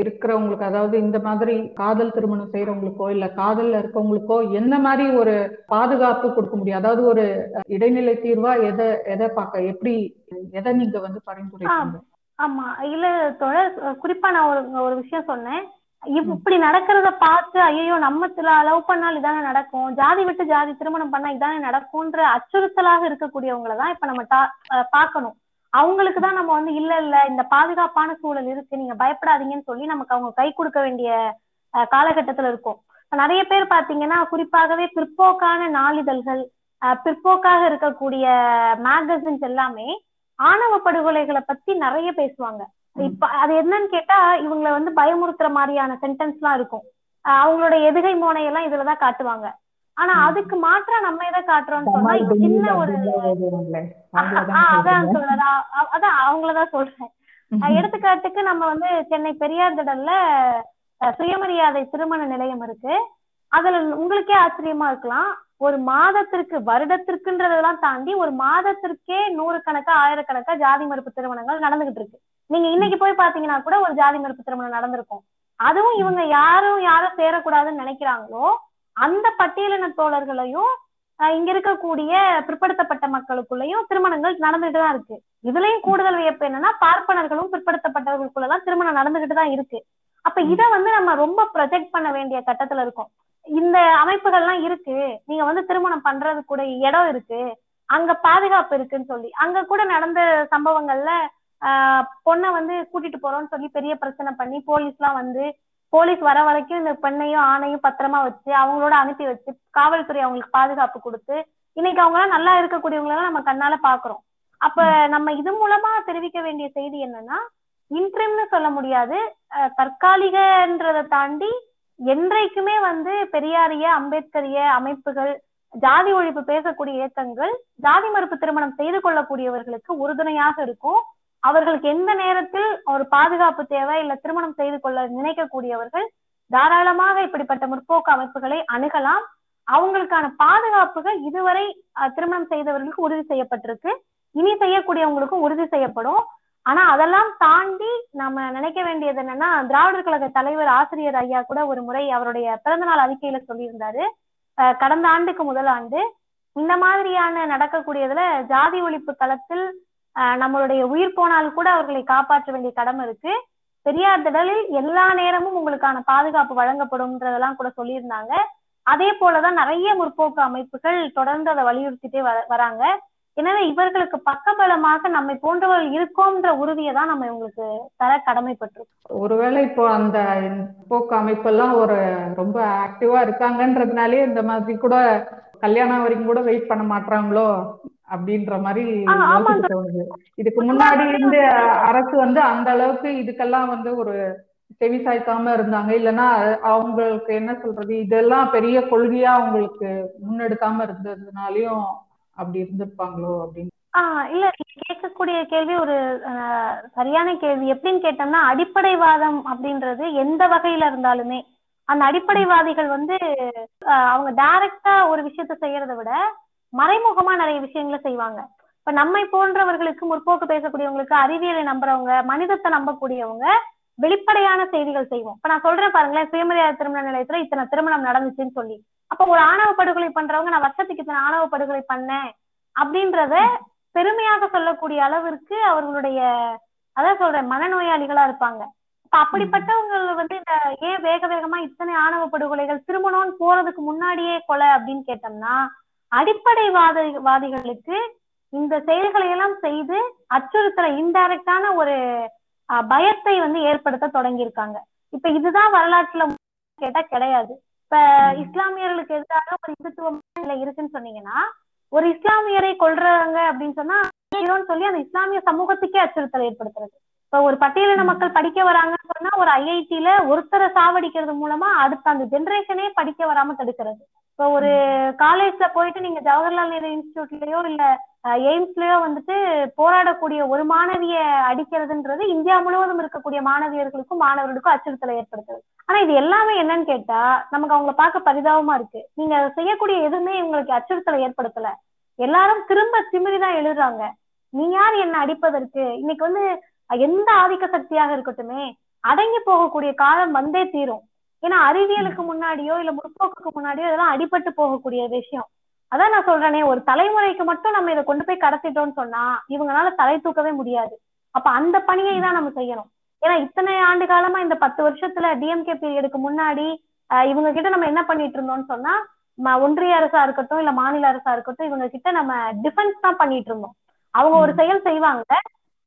இருக்கிறவங்களுக்கு அதாவது இந்த மாதிரி காதல் திருமணம் செய்யறவங்களுக்கோ இல்ல காதல்ல இருக்கவங்களுக்கோ எந்த மாதிரி ஒரு பாதுகாப்பு கொடுக்க முடியும்? அதாவது ஒரு இடைநிலை தீர்வா எதை எதை பார்க்க எப்படி எதை நீங்க வந்து பரிந்துரைப்பீங்க? ஆமா இல்ல தொடர் குறிப்பா நான் ஒரு ஒரு விஷயம் சொன்னேன். இப்படி நடக்கிறத பார்த்து ஐயோ நம்ம லவ் பண்ணால் இதானே நடக்கும். ஜாதி விட்டு ஜாதி திருமணம் பண்ணா இதானே நடக்கும்ன்ற அச்சுறுத்தலாக இருக்கக்கூடியவங்கள தான் இப்ப நம்ம பார்க்கணும். அவங்களுக்கு தான் நம்ம வந்து இல்ல இல்ல இந்த பாதுகாப்பான சூழல் இருக்கு நீங்க பயப்படாதீங்கன்னு சொல்லி நமக்கு அவங்க கை கொடுக்க வேண்டிய காலகட்டத்துல இருக்கும். நிறைய பேர் பாத்தீங்கன்னா குறிப்பாகவே பிற்போக்கான நாளிதழ்கள் பிற்போக்காக இருக்கக்கூடிய மேகசின்ஸ் எல்லாமே ஆணவ படுகொலைகளை பத்தி நிறைய பேசுவாங்க. இப்ப அது என்னன்னு கேட்டா இவங்களை வந்து பயமுறுத்துற மாதிரியான சென்டென்ஸ் எல்லாம் இருக்கும் அவங்களோட எதுகை மோனையெல்லாம் இதுலதான் காட்டுவாங்க. ஆனா. அதுக்கு மாற்றா நம்ம எதை காட்டுறோம்னு சொன்னா சின்ன ஒரு அதான் அதான் அவங்களதான் சொல்றேன். எடுத்துக்காட்டுக்கு நம்ம வந்து சென்னை பெரியார் திடல்ல சுயமரியாதை திருமண நிலையம் இருக்கு. அதுல உங்களுக்கே ஆச்சரியமா இருக்கலாம். ஒரு மாதத்திற்கு வருடத்திற்குன்றதெல்லாம் தாண்டி ஒரு மாதத்திற்கே நூறுக்கணக்கா ஆயிரக்கணக்கா ஜாதி மறுப்பு திருமணங்கள் நடந்துகிட்டு இருக்கு. நீங்க இன்னைக்கு போய் பாத்தீங்கன்னா கூட ஒரு ஜாதி மறுப்பு திருமணம் நடந்திருக்கும். அதுவும் இவங்க யாரும் யாரும் சேரக்கூடாதுன்னு நினைக்கிறாங்களோ அந்த பட்டியலின தோழர்களையும் இங்க இருக்கக்கூடிய பிற்படுத்தப்பட்ட மக்களுக்குள்ளேயும் திருமணங்கள் நடந்துட்டு தான் இருக்கு. இதுலயும் கூடுதல் வியப்பு என்னன்னா பார்ப்பனர்களும் பிற்படுத்தப்பட்டவர்களுக்குள்ளதான் திருமணம் நடந்துகிட்டு தான் இருக்கு. அப்ப இத வந்து நம்ம ரொம்ப ப்ரொஜெக்ட் பண்ண வேண்டிய கட்டத்துல இருக்கோம். இந்த அமைப்புகள்லாம் இருக்கு. நீங்க வந்து திருமணம் பண்றது கூட இடம் இருக்கு. அங்க பாதுகாப்பு இருக்குன்னு சொல்லி அங்க கூட நடந்த சம்பவங்கள்ல பொண்ணை வந்து கூட்டிட்டு போறோம்னு சொல்லி பெரிய பிரச்சனை பண்ணி போலீஸ்லாம் வந்து போலீஸ் வர வரைக்கும் இந்த பெண்ணையும் ஆணையும் பத்திரமா வச்சு அவங்களோட அனுப்பி வச்சு காவல்துறை அவங்களுக்கு பாதுகாப்பு கொடுத்து இன்னைக்கு அவங்க எல்லாம் நல்லா இருக்கக்கூடியவங்க நம்ம கண்ணால பாக்குறோம். அப்ப நம்ம இது மூலமா தெரிவிக்க வேண்டிய செய்தி என்னன்னா இன்ட்ரிம்னு சொல்ல முடியாது. தற்காலிகன்றதை தாண்டி என்றைக்குமே வந்து பெரியாரிய அம்பேத்கரிய அமைப்புகள் ஜாதி ஒழிப்பு பேசக்கூடிய இயக்கங்கள் ஜாதி மறுப்பு திருமணம் செய்து கொள்ளக்கூடியவர்களுக்கு உறுதுணையாக இருக்கும். அவர்களுக்கு எந்த நேரத்தில் ஒரு பாதுகாப்பு தேவை இல்ல திருமணம் செய்து கொள்ள நினைக்கக்கூடியவர்கள் தாராளமாக இப்படிப்பட்ட முற்போக்கு அமைப்புகளை அணுகலாம். அவங்களுக்கான பாதுகாப்புகள் இதுவரை திருமணம் செய்தவர்களுக்கு உறுதி செய்யப்பட்டிருக்கு. இனி செய்யக்கூடியவங்களுக்கும் உறுதி செய்யப்படும். ஆனா அதெல்லாம் தாண்டி நம்ம நினைக்க வேண்டியது என்னன்னா திராவிடர் கழக தலைவர் ஆசிரியர் ஐயா கூட ஒரு முறை அவருடைய பிறந்தநாள் அறிக்கையில சொல்லியிருந்தாரு. கடந்த ஆண்டுக்கு முதல் ஆண்டு. இந்த மாதிரியான நடக்கக்கூடியதுல ஜாதி ஒழிப்பு களத்தில் நம்மளுடைய உயிர் போனால் கூட அவர்களை காப்பாற்ற வேண்டிய கடமை இருக்கு. பெரியார் திடலில் எல்லா நேரமும் உங்களுக்கான பாதுகாப்பு வழங்கப்படும்ன்றதெல்லாம் கூட சொல்லியிருந்தாங்க. அதே போலதான் நிறைய முற்போக்கு அமைப்புகள் தொடர்ந்து அதை வலியுறுத்திட்டே வர வராங்க. எனவே இவர்களுக்கு பக்கபலமாக நம்மை போன்றவர்கள் இருக்கோம்ன்ற உறுதியை தான் நம்ம இவங்களுக்கு தர கடமைப்பட்டிருக்கோம். ஒருவேளை இப்போ அந்த போக்கு அமைப்பெல்லாம் ஒரு ரொம்ப ஆக்டிவா இருக்காங்கன்றதுனாலே இந்த மாதிரி கூட கல்யாணம் வரைக்கும் கூட வெயிட் பண்ண மாட்டாங்களோ அப்படின்ற மாதிரி தோணுது. இதுக்கு முன்னாடி இருந்து அரசு வந்து அந்த அளவுக்கு இதுக்கெல்லாம் வந்து ஒரு செவி சாய்க்காம இருந்தாங்க. இல்லைன்னா அவங்களுக்கு என்ன சொல்றது? இதெல்லாம் பெரிய கொள்கையா அவங்களுக்கு முன்னெடுக்காம இருந்ததுனாலயும் அப்படி இருந்திருப்பாங்களோ அப்படின்னு. ஆஹ் இல்ல கேட்கக்கூடிய கேள்வி ஒரு சரியான கேள்வி. எப்படின்னு கேட்டோம்னா அடிப்படைவாதம் அப்படின்றது எந்த வகையில இருந்தாலுமே அந்த அடிப்படைவாதிகள் வந்து அவங்க டைரக்டா ஒரு விஷயத்த செய்யறதை விட மறைமுகமா நிறைய விஷயங்களை செய்வாங்க. இப்ப நம்மை போன்றவர்களுக்கு முற்போக்கு பேசக்கூடியவங்களுக்கு அறிவியலை நம்புறவங்க மனிதத்தை நம்பக்கூடியவங்க வெளிப்படையான செய்திகள் செய்வோம். இப்ப நான் சொல்றேன் பாருங்களேன் சுயமரியாதை திருமண நிலையத்துல இத்தனை திருமணம் நடந்துச்சுன்னு சொல்லி. அப்ப ஒரு ஆணவ படுகொலை பண்றவங்க நான் வருஷத்துக்கு இத்தனை ஆணவ படுகொலை பண்ணேன் அப்படின்றத பெருமையாக சொல்லக்கூடிய அளவிற்கு அவர்களுடைய அதான் சொல்றேன் மனநோயாளிகளா இருப்பாங்க. இப்ப அப்படிப்பட்டவங்க வந்து இந்த ஏன் வேக வேகமா இத்தனை ஆணவ படுகொலைகள் திருமணம்னு போறதுக்கு முன்னாடியே கொலை அப்படின்னு கேட்டோம்னா அடிப்படைவாத வாதிகளுக்கு இந்த செயல்களை எல்லாம் செய்து அச்சுறுத்தலை இன்டைரக்டான ஒரு பயத்தை வந்து ஏற்படுத்த தொடங்கியிருக்காங்க. இப்ப இதுதான் வரலாற்றுல கேட்டா கிடையாது. இப்ப இஸ்லாமியர்களுக்கு எதிராக ஒரு இந்துத்துவமான நிலை இருக்குன்னு சொன்னீங்கன்னா ஒரு இஸ்லாமியரை கொல்றாங்க அப்படின்னு சொன்னா சொல்லி அந்த இஸ்லாமிய சமூகத்துக்கே அச்சுறுத்தல் ஏற்படுத்துறது. இப்ப ஒரு பட்டியலின மக்கள் படிக்க வராங்கன்னு சொன்னா ஒரு ஐஐடில ஒருத்தரை சாவடிக்கிறது மூலமா அடுத்த அந்த ஜெனரேஷனே படிக்க வராம தடுக்கிறது. இப்ப ஒரு காலேஜ்ல போயிட்டு நீங்க ஜவஹர்லால் நேரு இன்ஸ்டியூட்லயோ இல்ல எய்ம்ஸ்லயோ வந்துட்டு போராடக்கூடிய ஒரு மாணவிய அடிக்கிறதுன்றது இந்தியா முழுவதும் இருக்கக்கூடிய மாணவியர்களுக்கும் மாணவர்களுக்கும் அச்சுறுத்தலை ஏற்படுத்துது. ஆனா இது எல்லாமே என்னன்னு கேட்டா நமக்கு அவங்கள பார்க்க பரிதாபமா இருக்கு. நீங்க அதை செய்யக்கூடிய எதுவுமே இவங்களுக்கு அச்சுறுத்தலை ஏற்படுத்தல. எல்லாரும் திரும்ப திமிரிதான் எழுதுறாங்க. நீ யார் என்ன அடிப்பதற்கு? இன்னைக்கு வந்து எந்த ஆதிக்க சக்தியாக இருக்கட்டுமே அடங்கி போகக்கூடிய காலம் வந்தே தீரும். ஏன்னா அறிவியலுக்கு முன்னாடியோ இல்ல முற்போக்குக்கு முன்னாடியோ இதெல்லாம் அடிபட்டு போகக்கூடிய விஷயம். அதான் நான் சொல்றேனே ஒரு தலைமுறைக்கு மட்டும் நம்ம இதை கொண்டு போய் கடத்திட்டோம்னு சொன்னா இவங்களால தலை தூக்கவே முடியாது. அப்ப அந்த பணியை தான் நம்ம செய்யணும். ஏன்னா இத்தனை ஆண்டு காலமா இந்த பத்து வருஷத்துல டிஎம்கே பீரியடுக்கு முன்னாடி இவங்க கிட்ட நம்ம என்ன பண்ணிட்டு இருந்தோம்னு சொன்னா ஒன்றிய அரசா இருக்கட்டும் இல்ல மாநில அரசா இருக்கட்டும் இவங்க கிட்ட நம்ம டிஃபென்ஸ் தான் பண்ணிட்டு இருந்தோம். அவங்க ஒரு செயல் செய்வாங்க.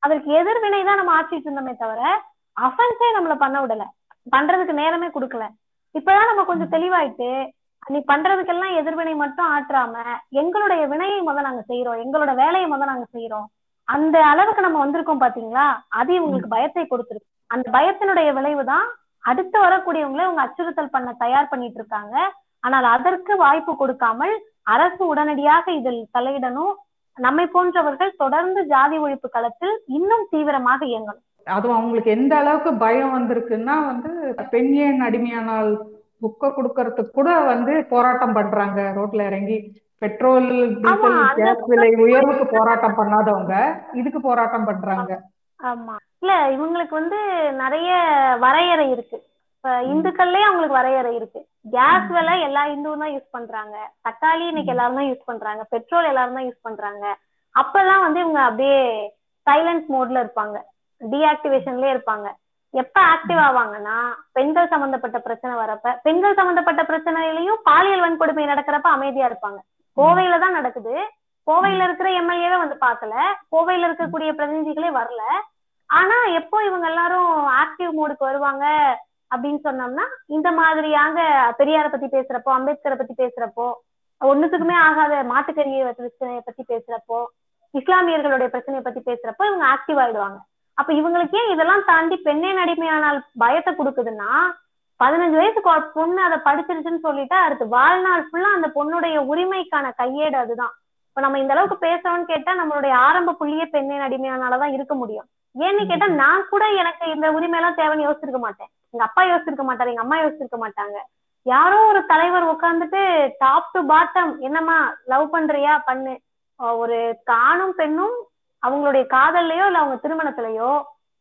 அதற்கு எதிர்வினை தான் நம்ம ஆற்றிட்டு இருந்தோமே தவிர அஃபென்ஸே நம்மள பண்ண விடல. பண்றதுக்கு நேரமே கொடுக்கல. இப்பதான் நம்ம கொஞ்சம் தெளிவாயிட்டு நீ பண்றதுக்கெல்லாம் எதிர்வினை மட்டும் ஆற்றாம எங்களுடைய வினையை முத நாங்க செய்யறோம் எங்களோட வேலையை முத நாங்க செய்யறோம் அந்த அளவுக்கு நம்ம வந்திருக்கோம் பாத்தீங்களா? அது இவங்களுக்கு பயத்தை கொடுத்துருக்கு. அந்த பயத்தினுடைய விளைவு தான் அடுத்து வரக்கூடியவங்களை இவங்க அச்சுறுத்தல் பண்ண தயார் பண்ணிட்டு இருக்காங்க. ஆனால் அதற்கு வாய்ப்பு கொடுக்காமல் அரசு உடனடியாக இதில் தலையிடணும். நம்மை போன்றவர்கள் தொடர்ந்து ஜாதி ஒழிப்பு களத்தில் இன்னும் தீவிரமாக இயங்கணும். அதுவும் அவங்களுக்கு எந்த அளவுக்கு பயம் வந்திருக்குன்னா வந்து பெண் ஏன் அடிமையானால் புக்க கொடுக்கறதுக்கு கூட வந்து போராட்டம் பண்றாங்க. ரோட்ல இறங்கி பெட்ரோல் டீசல் கேஸ் விலை உயர்வுக்கு போராட்டம் பண்ணாதவங்க இதுக்கு போராட்டம் பண்றாங்க. ஆமா. இல்ல இவங்களுக்கு வந்து நிறைய வரையறை இருக்கு. இப்ப இந்துக்கள்லயே அவங்களுக்கு வரையறை இருக்கு. கேஸ் விலை எல்லா இந்துவும் தான் யூஸ் பண்றாங்க. தக்காளி இன்னைக்கு எல்லாரும் தான் யூஸ் பண்றாங்க. பெட்ரோல் எல்லாரும் தான் யூஸ் பண்றாங்க. அப்பதான் வந்து இவங்க அப்படியே சைலன்ஸ் மோட்ல இருப்பாங்க. டீஆக்டிவேஷன்லயே இருப்பாங்க. எப்ப ஆக்டிவ் ஆவாங்கன்னா பெண்கள் சம்பந்தப்பட்ட பிரச்சனை வரப்ப பெண்கள் சம்பந்தப்பட்ட பிரச்சனையிலயும் பாலியல் வன்கொடுமை நடக்கிறப்ப அமைதியா இருப்பாங்க. கோவையில தான் நடக்குது. கோவையில இருக்கிற எம்எல்ஏவே வந்து பாக்கல கோவையில இருக்கக்கூடிய பிரதிநிதிகளே வரல. ஆனா எப்போ இவங்க எல்லாரும் ஆக்டிவ் மோடுக்கு வருவாங்க அப்படின்னு சொன்னோம்னா இந்த மாதிரியாக பெரியார பத்தி பேசுறப்போ அம்பேத்கரை பத்தி பேசுறப்போ ஒண்ணுத்துக்குமே ஆகாத மாட்டுக்கறியை பிரச்சனையை பத்தி பேசுறப்போ இஸ்லாமியர்களுடைய பிரச்சனையை பத்தி பேசுறப்போ இவங்க ஆக்டிவ் ஆயிடுவாங்க. அப்ப இவங்களுக்கு ஏன் இதெல்லாம் தாண்டி பெண்ணே அடிமையானால் பயத்தை கொடுக்குதுன்னா பதினஞ்சு வயசு கொ- பொண்ணு அதை படிச்சிருச்சுன்னு சொல்லிட்டா அடுத்து வாழ்நாள் ஃபுல்லா அந்த பொண்ணுடைய உரிமைக்கான கையேடு அதுதான். இப்ப நம்ம இந்த அளவுக்கு பேசுறோம்னு கேட்டா நம்மளுடைய ஆரம்ப புள்ளியே பெண்ணே அடிமையானாலதான் இருக்க முடியும். ஏன்னு கேட்டா நான் கூட எனக்கு இந்த உரிமை எல்லாம் தேவைன்னு யோசிச்சிருக்க மாட்டேன். எங்க அப்பா யோசிச்சிருக்க மாட்டாரு எங்க அம்மா யோசிச்சிருக்க மாட்டாங்க. யாரோ ஒரு தலைவர் உட்கார்ந்துட்டு டாப் டு பாட்டம் என்னம்மா லவ் பண்றியா? பண்ணு. ஒரு ஆணும் பெண்ணும் அவங்களுடைய காதல்லையோ இல்ல அவங்க திருமணத்திலயோ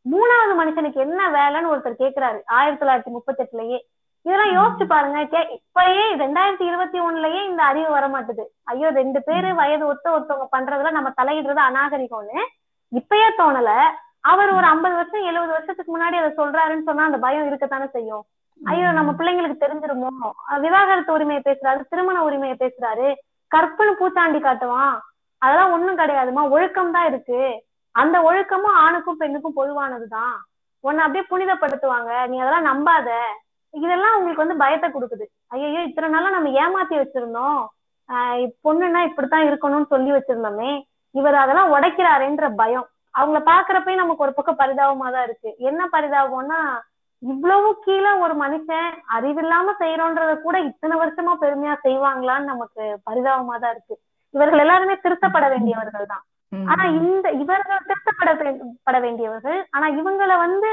மூணாவது மனுஷனுக்கு என்ன வேலைன்னு ஒருத்தர் கேக்குறாரு. ஆயிரத்தி தொள்ளாயிரத்தி முப்பத்தி எட்டுலயே இதெல்லாம் யோசிச்சு பாருங்க. இப்பயே ரெண்டாயிரத்தி இருபத்தி ஒண்ணுலயே இந்த அறிவு வர மாட்டுது ஐயோ ரெண்டு பேரு வயது ஒத்த ஒருத்தவங்க பண்றதுல நம்ம தலையிடுறது அநாகரிகம்னு இப்பயே தோணல. அவர் ஒரு ஐம்பது வருஷம் எழுபது வருஷத்துக்கு முன்னாடி அதை சொல்றாருன்னு சொன்னா அந்த பயம் இருக்கத்தானே செய்யும். ஐயோ நம்ம பிள்ளைங்களுக்கு தெரிஞ்சிருமோ? விவாகரத்து உரிமையை பேசுறாரு திருமண உரிமையை பேசுறாரு. கற்புன்னு பூச்சாண்டி காட்டுவான். அதெல்லாம் ஒண்ணும் கிடையாதுமா ஒழுக்கம் தான் இருக்கு. அந்த ஒழுக்கமும் ஆணுக்கும் பெண்ணுக்கும் பொதுவானதுதான். உன்னை அப்படியே புனிதப்படுத்துவாங்க. நீ அதெல்லாம் நம்பாத. இதெல்லாம் உங்களுக்கு வந்து பயத்தை கொடுக்குது. ஐயோ இத்தனை நாளா நம்ம ஏமாத்தி வச்சிருந்தோம். ஆஹ் பொண்ணுன்னா இப்படித்தான் இருக்கணும்னு சொல்லி வச்சிருந்தோமே. இவர் அதெல்லாம் உடைக்கிறாரேன்ற பயம். அவங்கள பாக்குறப்ப நமக்கு ஒரு பக்கம் பரிதாபமா தான் இருக்கு. என்ன பரிதாபம்னா இவ்வளவு கீழே ஒரு மனுஷன் அறிவில்லாம செய்யறோன்றத கூட இத்தனை வருஷமா பெருமையா செய்வாங்களான்னு நமக்கு பரிதாபமா தான் இருக்கு. இவர்கள் எல்லாருமே திருத்தப்பட வேண்டியவர்கள் தான். ஆனா இந்த இவர்கள் திருத்தப்பட பட வேண்டியவர்கள். ஆனா இவங்களை வந்து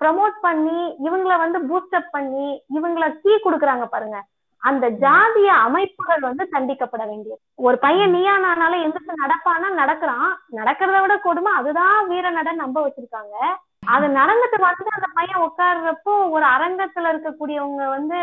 ப்ரமோட் பண்ணி இவங்களை வந்து பூஸ்டப் பண்ணி இவங்களை கீ கொடுக்குறாங்க பாருங்க. அந்த ஜாதிய அமைப்புகள் வந்து தண்டிக்கப்பட வேண்டியது. ஒரு பையன் நீயா நானால எந்திரிச்சு நடப்பானா நடக்கிறான். நடக்கிறத விட கொடுமை அதுதான் வீர நட நம்ப வச்சிருக்காங்க. அது நடந்துட்டு வந்து அந்த பையன் உட்கார்றப்போ ஒரு அரங்கத்துல இருக்கக்கூடியவங்க வந்து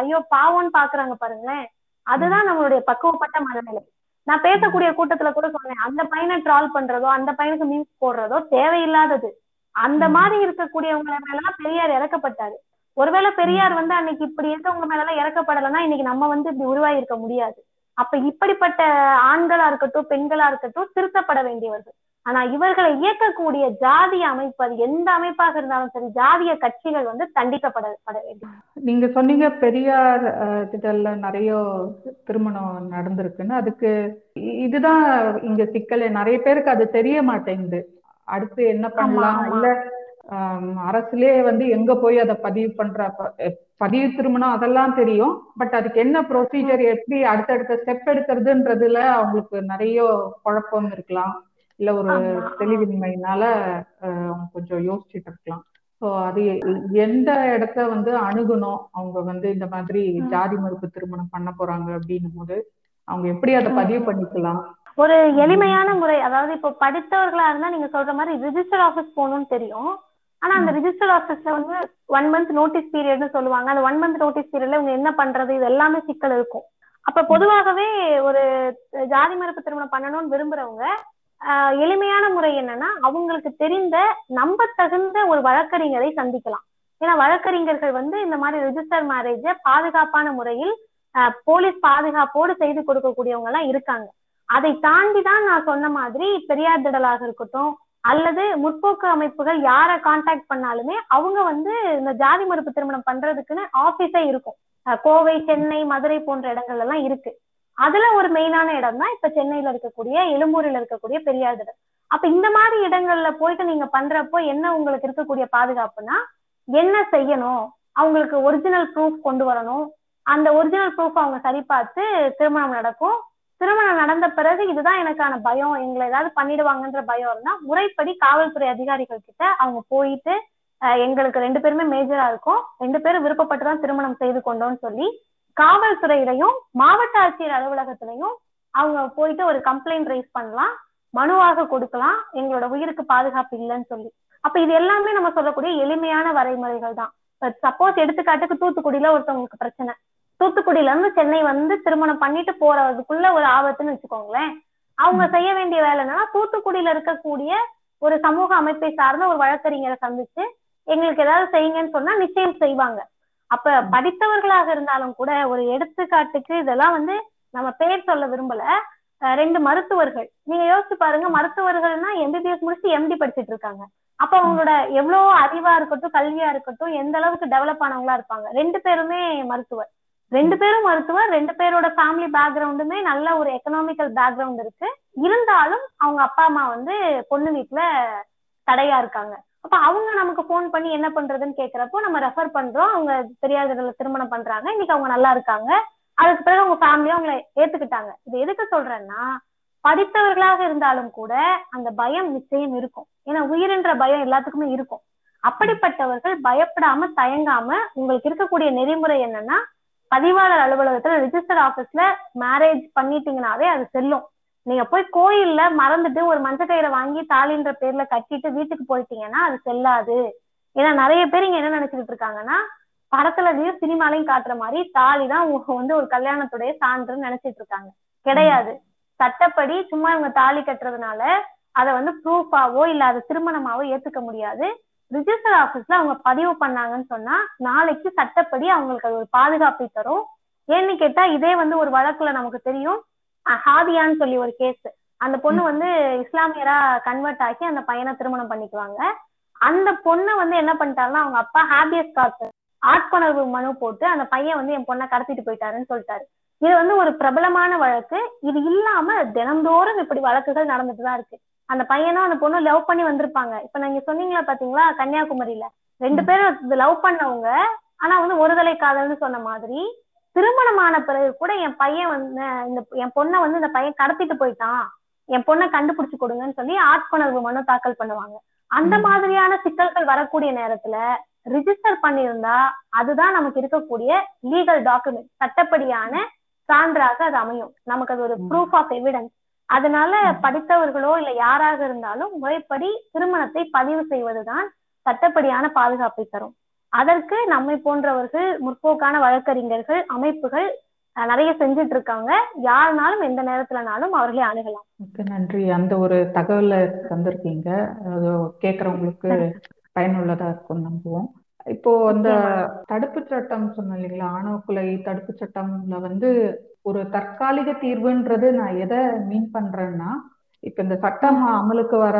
ஐயோ பாவம்னு பாக்குறாங்க பாருங்களேன். அதுதான் நம்மளுடைய பக்குவப்பட்ட மனநிலை. நான் பேசக்கூடிய கூட்டத்துல கூட சொன்னேன் அந்த பையனை ட்ரால் பண்றதோ அந்த பையனுக்கு மீன்ஸ் போடுறதோ தேவையில்லாதது. அந்த மாதிரி இருக்கக்கூடியவங்க மேலதான் பெரியார் இறக்கப்பட்டாரு. ஒருவேளை பெரியார் வந்து அன்னைக்கு இப்படி இருக்கவங்க மேல எல்லாம் இறக்கப்படலைன்னா இன்னைக்கு நம்ம வந்து இப்படி உருவாகி இருக்க முடியாது. அப்ப இப்படிப்பட்ட ஆண்களா இருக்கட்டும் பெண்களா இருக்கட்டும் திருத்தப்பட வேண்டியவர்கள். ஆனா இவர்களை இயக்கக்கூடிய ஜாதிய அமைப்பு அது எந்த அமைப்பாக இருந்தாலும் சரி ஜாதிய கட்சிகள் வந்து தண்டிக்கப்பட பட வேண்டும். நீங்க சொன்னீங்க பெரியார் அஹ், திடல்ல நிறைய திருமணம் நடந்திருக்குன்னு. அதுக்கு இதுதான் இங்க சிக்கல். நிறைய பேருக்கு அது தெரிய மாட்டேங்குது. அடுத்து என்ன பண்ணலாம். இல்ல அரசுலயே வந்து எங்க போய் அதை பதிவு பண்ற பதிவு திருமணம் அதெல்லாம் தெரியும். பட் அதுக்கு என்ன ப்ரொசீஜர் எப்படி அடுத்தடுத்த ஸ்டெப் எடுக்கிறதுன்றதுல அவங்களுக்கு நிறைய குழப்பம் இருக்கலாம். இல்ல ஒரு. தெளிவின்மையினால அவங்க கொஞ்சம் யோசிச்சுட்டு இருக்கலாம் ஸோ அது எந்த இடத்த வந்து அணுகணும்? அவங்க வந்து இந்த மாதிரி. ஜாதி மறுப்பு திருமணம் பண்ண போறாங்க அப்படின்னும் போது அவங்க எப்படி அதை பதிவு பண்ணிக்கலாம்? ஒரு எளிமையான முறை அதாவது இப்போ படித்தவர்களா இருந்தா நீங்க சொல்ற மாதிரி ரிஜிஸ்டர் ஆபீஸ் போகணும்னு தெரியும். ஆனா அந்த ரிஜிஸ்டர் ஆபீஸ்ல வந்து ஒன் மந்த் நோட்டீஸ் பீரியட்னு சொல்லுவாங்க. அந்த ஒன் மந்த் நோட்டீஸ் பீரியட்ல இவங்க என்ன பண்றது? இது எல்லாமே சிக்கல் இருக்கும். அப்ப பொதுவாகவே ஒரு ஜாதி மறுப்பு திருமணம் பண்ணணும்னு விரும்புறவங்க எளிமையான முறை என்னன்னா அவங்களுக்கு தெரிந்த நம்ப தகுந்த ஒரு வழக்கறிஞரை சந்திக்கலாம். ஏன்னா வழக்கறிஞர்கள் வந்து இந்த மாதிரி ரிஜிஸ்டர் மேரேஜ பாதுகாப்பான முறையில் ஆஹ் போலீஸ் பாதுகாப்போடு செய்து கொடுக்கக்கூடியவங்க எல்லாம் இருக்காங்க. அதை தாண்டி தான் நான் சொன்ன மாதிரி பெரியார் திடலாக இருக்கட்டும் அல்லது முற்போக்கு அமைப்புகள் யாரை காண்டாக்ட் பண்ணாலுமே அவங்க வந்து இந்த ஜாதி மறுப்பு திருமணம் பண்றதுக்குன்னு ஆபீஸே இருக்கும். கோவை சென்னை மதுரை போன்ற இடங்கள்ல எல்லாம் இருக்கு. அதுல ஒரு மெயினான இடம் தான் இப்ப சென்னையில இருக்கக்கூடிய எழும்பூரில் இருக்கக்கூடிய பெரியார் திடல். அப்ப இந்த மாதிரி இடங்கள்ல போயிட்டு நீங்க பண்றப்போ என்ன உங்களுக்கு இருக்கக்கூடிய பாதுகாப்புனா என்ன செய்யணும்? அவங்களுக்கு ஒரிஜினல் ப்ரூஃப் கொண்டு வரணும். அந்த ஒரிஜினல் ப்ரூஃப் அவங்க சரி பார்த்து திருமணம் நடக்கும். திருமணம் நடந்த பிறகு இதுதான் எனக்கான பயம். எங்களை ஏதாவது பண்ணிடுவாங்கன்ற பயம் இருந்தா முறைப்படி காவல்துறை அதிகாரிகள் கிட்ட அவங்க போயிட்டு எங்களுக்கு ரெண்டு பேருமே மேஜரா இருக்கும். ரெண்டு பேரும் விருப்பப்பட்டு தான் திருமணம் செய்து கொண்டோம்னு சொல்லி காவல்துறையிலையும் மாவட்ட ஆட்சியர் அலுவலகத்திலையும் அவங்க போயிட்டு ஒரு கம்ப்ளைண்ட் ரைஸ் பண்ணலாம் மனுவாக கொடுக்கலாம் எங்களோட உயிருக்கு பாதுகாப்பு இல்லைன்னு சொல்லி. அப்ப இது எல்லாமே நம்ம சொல்லக்கூடிய எளிமையான வரைமுறைகள் தான். சப்போஸ் எடுத்துக்காட்டுக்கு தூத்துக்குடியில ஒருத்தவங்களுக்கு பிரச்சனை. தூத்துக்குடியில இருந்து சென்னை வந்து திருமணம் பண்ணிட்டு போறதுக்குள்ள ஒரு ஆபத்துன்னு வச்சுக்கோங்களேன். அவங்க செய்ய வேண்டிய வேலை என்னன்னா தூத்துக்குடியில இருக்கக்கூடிய ஒரு சமூக அமைப்பை சார்ந்த ஒரு வழக்கறிஞரை சந்திச்சு எங்களுக்கு ஏதாவது செய்யுங்கன்னு சொன்னா நிச்சயம் செய்வாங்க. அப்ப படித்தவர்களாக இருந்தாலும் கூட ஒரு எடுத்துக்காட்டுக்கு இதெல்லாம் வந்து நம்ம பேர் சொல்ல விரும்பல. ரெண்டு மருத்துவர்கள். நீங்க யோசிச்சு பாருங்க மருத்துவர்கள்னா எம்பிபிஎஸ் முடிச்சு எம்டி படிச்சிட்டு இருக்காங்க. அப்ப அவங்களோட எவ்வளவு அறிவா இருக்கட்டும் கல்வியா இருக்கட்டும் எந்த அளவுக்கு டெவலப் ஆனவங்களா இருப்பாங்க. ரெண்டு பேருமே மருத்துவர். ரெண்டு பேரும் மருத்துவர் ரெண்டு பேரோட ஃபேமிலி பேக்ரவுண்டுமே நல்ல ஒரு எக்கனாமிக்கல் பேக்ரவுண்ட் இருக்கு. இருந்தாலும் அவங்க அப்பா அம்மா வந்து பொண்ணு வீட்டுல தடையா இருக்காங்க. அப்ப அவங்க நமக்கு ஃபோன் பண்ணி என்ன பண்றதுன்னு கேக்குறப்போ நம்ம ரெஃபர் பண்றோம். அவங்க தெரியாததுல திருமணம் பண்றாங்க. இன்னைக்கு அவங்க நல்லா இருக்காங்க. அதுக்கு பிறகு அவங்க ஃபேமிலியும் அவங்களை ஏத்துக்கிட்டாங்க. இது எதுக்கு சொல்றேன்னா படித்தவர்களாக இருந்தாலும் கூட அந்த பயம் நிச்சயம் இருக்கும். ஏன்னா உயிரின்ற பயம் எல்லாத்துக்குமே இருக்கும். அப்படிப்பட்டவர்கள் பயப்படாம தயங்காம உங்களுக்கு இருக்கக்கூடிய நெறிமுறை என்னன்னா பதிவாளர் அலுவலகத்துல ரிஜிஸ்டர் ஆபீஸ்ல மேரேஜ் பண்ணிட்டீங்கனாவே அது செல்லும். நீங்க போய் கோயில்ல மறந்துட்டு ஒரு மஞ்சள் கயிறை வாங்கி தாலின்ற பேர்ல கட்டிட்டு வீட்டுக்கு போயிட்டீங்கன்னா அது செல்லாது. ஏன்னா நிறைய பேர் இங்க என்ன நினைச்சுக்கிட்டு இருக்காங்கன்னா படத்துலயும் சினிமாலையும் காட்டுற மாதிரி தாலி தான் வந்து ஒரு கல்யாணத்துடைய சான்றுன்னு நினைச்சிட்டு இருக்காங்க. கிடையாது. சட்டப்படி சும்மா இவங்க தாலி கட்டுறதுனால அதை வந்து ப்ரூஃபாவோ இல்ல அதை திருமணமாவோ ஏத்துக்க முடியாது. ரிஜிஸ்டர் ஆபீஸ்ல அவங்க பதிவு பண்ணாங்கன்னு சொன்னா நாளைக்கு சட்டப்படி அவங்களுக்கு அது ஒரு பாதுகாப்பை தரும். ஏன்னு கேட்டா இதே வந்து ஒரு வழக்குல நமக்கு தெரியும். ஹாதியான்னு சொல்லி ஒரு கேஸ் அந்த பொண்ணு வந்து இஸ்லாமியரா கன்வெர்ட் ஆகி அந்த பையனை திருமணம் பண்ணிக்குவாங்க. அந்த பொண்ணை வந்து என்ன பண்ணிட்டாருன்னா அவங்க அப்பா ஹாபியஸ் கார்டு ஆட்கொணர்வு மனு போட்டு அந்த பையன் வந்து என் பொண்ணை கடத்திட்டு போயிட்டாருன்னு சொல்லிட்டாரு. இது வந்து ஒரு பிரபலமான வழக்கு. இது இல்லாம தினந்தோறும் இப்படி வழக்குகள் நடந்துட்டு தான் இருக்கு. அந்த பையனும் அந்த பொண்ணும் லவ் பண்ணி வந்திருப்பாங்க. இப்ப நீங்க சொன்னீங்களா பாத்தீங்களா? கன்னியாகுமரியில. ரெண்டு பேரும் லவ் பண்ணவங்க. ஆனா வந்து ஒருதலை காதல்னு சொன்ன மாதிரி திருமணமான பிறகு கூட என் பையன் வந்து இந்த என் பொண்ணை வந்து இந்த பையன் கடத்திட்டு போயிட்டான். என் பொண்ணை கண்டுபிடிச்சு கொடுங்கன்னு சொல்லி ஆட்கொணர்வு மனு தாக்கல் பண்ணுவாங்க. அந்த மாதிரியான சிக்கல்கள் வரக்கூடிய நேரத்துல ரிஜிஸ்டர் பண்ணியிருந்தா அதுதான் நமக்கு இருக்கக்கூடிய லீகல் டாக்குமெண்ட் சட்டப்படியான சான்றாக அது அமையும். நமக்கு அது ஒரு ப்ரூஃப் ஆஃப் எவிடன்ஸ் அதனால படித்தவர்களோ இல்ல யாராக இருந்தாலும் முறைப்படி திருமணத்தை பதிவு செய்வதுதான் சட்டப்படியான பாதுகாப்பை தரும். அதற்கு நம்மை போன்றவர்கள் முற்போக்கான வழக்கறிஞர்கள் அமைப்புகள் நிறைய செஞ்சுட்டு இருக்காங்க யாருனாலும் எந்த நேரத்துலனாலும் அவர்களை அணுகலாம். மிக்க நன்றி. அந்த ஒரு தகவலை தந்திருக்கீங்க. அது கேட்கறவங்களுக்கு பயனுள்ளதா இருக்கும் நம்புவோம். இப்போ அந்த தடுப்பு சட்டம் சொன்னோம் இல்லைங்களா? ஆணவ கொலை தடுப்பு சட்டம்ல வந்து ஒரு தற்காலிக தீர்வுன்றது நான் எதை மீன் பண்றேன்னா இப்ப இந்த சட்டம் அமலுக்கு வர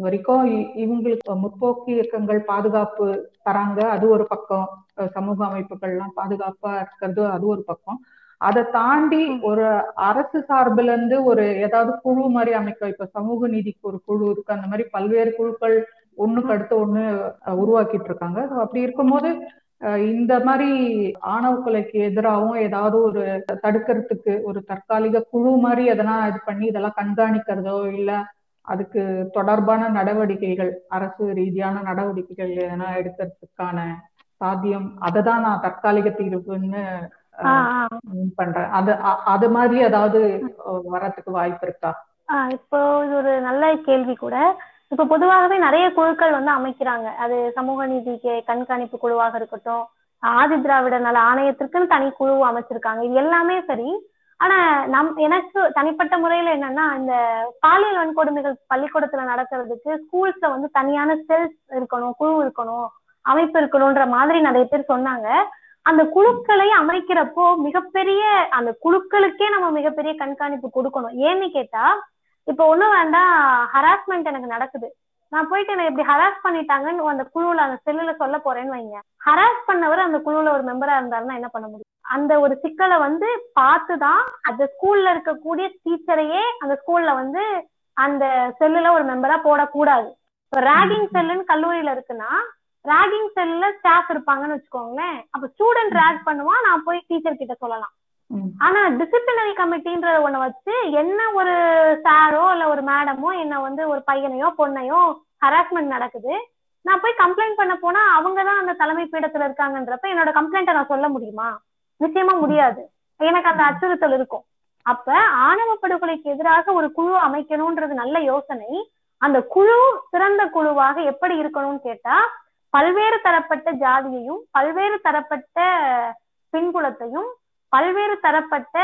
வரைக்கும் இ- இவங்களுக்கு முற்போக்கு இயக்கங்கள் பாதுகாப்பு தராங்க அது ஒரு பக்கம். சமூக சமூக அமைப்புகள்லாம் பாதுகாப்பா இருக்கிறது அது ஒரு பக்கம். அதை தாண்டி ஒரு அரசு சார்புல இருந்து ஒரு ஏதாவது குழு மாதிரி அமைக்க இப்ப சமூக நீதிக்கு ஒரு குழு இருக்கு அந்த மாதிரி பல்வேறு குழுக்கள் ஒண்ணுக்கு அடுத்து ஒண்ணு உருவாக்கிட்டு இருக்காங்க. அப்படி இருக்கும்போது இந்த மாதிரி ஆணவ கொலைக்கு எதிராகவும் ஏதாவது ஒரு தடுக்கிறதுக்கு ஒரு தற்காலிக குழு மாதிரி எதனா இது பண்ணி இதெல்லாம் கண்காணிக்கிறதோ இல்ல அதுக்கு தொடர்பான நடவடிக்கைகள் அரசு ரீதியான நடவடிக்கைகள் எதனா எடுக்கிறதுக்கான சாத்தியம் அதை தான் நான் தற்காலிக தீர்வுன்னு பண்றேன். அது அது மாதிரி ஏதாவது அஹ், வரத்துக்கு வாய்ப்பு இருக்கா? இப்போ இது ஒரு நல்ல கேள்வி கூட. இப்போ பொதுவாகவே நிறைய குழுக்கள் வந்து அமைக்கிறாங்க. அது சமூக நீதிக்கு கண்காணிப்பு குழுவாக இருக்கட்டும் ஆதி திராவிட நல ஆணையத்திற்குன்னு தனி குழு அமைச்சிருக்காங்க. இது எல்லாமே சரி. ஆனா நம் எனக்கு தனிப்பட்ட முறையில என்னன்னா இந்த பாலியல் வன்கொடுமைகள் பள்ளிக்கூடத்துல நடக்கிறதுக்கு ஸ்கூல்ஸ்ல வந்து தனியான செல்ஸ் இருக்கணும் குழு இருக்கணும் அமைப்பு இருக்கணும்ன்ற மாதிரி நிறைய பேர் சொன்னாங்க. அந்த குழுக்களை அமைக்கிறப்போ மிகப்பெரிய அந்த குழுக்களுக்கே நம்ம மிகப்பெரிய கண்காணிப்பு கொடுக்கணும். ஏன்னு கேட்டா இப்போ ஒண்ணும் வேண்டாம் ஹராஸ்மெண்ட் எனக்கு நடக்குது. நான் போயிட்டு என்ன இப்படி ஹராஸ் பண்ணிட்டாங்கன்னு அந்த குழுவுல அந்த செல்லுல சொல்ல போறேன்னு வைங்க. ஹராஸ் பண்ணவர் அந்த குழுவுல ஒரு மெம்பரா இருந்தாருன்னா என்ன பண்ண முடியும்? அந்த ஒரு சிக்கலை வந்து பார்த்துதான் அந்த ஸ்கூல்ல இருக்கக்கூடிய டீச்சரையே அந்த ஸ்கூல்ல வந்து அந்த செல்லுல ஒரு மெம்பரா போடக்கூடாது. இப்போ ரேகிங் செல்லுன்னு கல்லூரியில இருக்குன்னா ரேகிங் செல்ல ஸ்டாஃப் இருப்பாங்கன்னு வச்சுக்கோங்களேன். அப்ப ஸ்டூடெண்ட் ரேக் பண்ணுவான் நான் போய் டீச்சர் கிட்ட சொல்லலாம். ஆனா டிசிப்ளினரி கமிட்டின்ற ஒண்ண வச்சு என்ன ஒரு சாரோ இல்ல ஒரு மேடமோ என்ன வந்து ஒரு பையனையோ பொண்ணையோ ஹராஸ்மெண்ட் நடக்குது. நான் போய் கம்ப்ளைண்ட் பண்ண போனா அவங்க தான் அந்த தலைமை பீடத்துல இருக்காங்கன்றப்ப என்னோட கம்ப்ளைண்ட்டை நான் சொல்ல முடியுமா? நிச்சயமா முடியாது. எனக்கு அந்த அச்சுறுத்தல் இருக்கும். அப்ப ஆணவ படுகொலைக்கு எதிராக ஒரு குழு அமைக்கணும்ன்றது நல்ல யோசனை. அந்த குழு சிறந்த குழுவாக எப்படி இருக்கணும்னு கேட்டா பல்வேறு தரப்பட்ட ஜாதியையும் பல்வேறு தரப்பட்ட பின்புலத்தையும் பல்வேறு தரப்பட்ட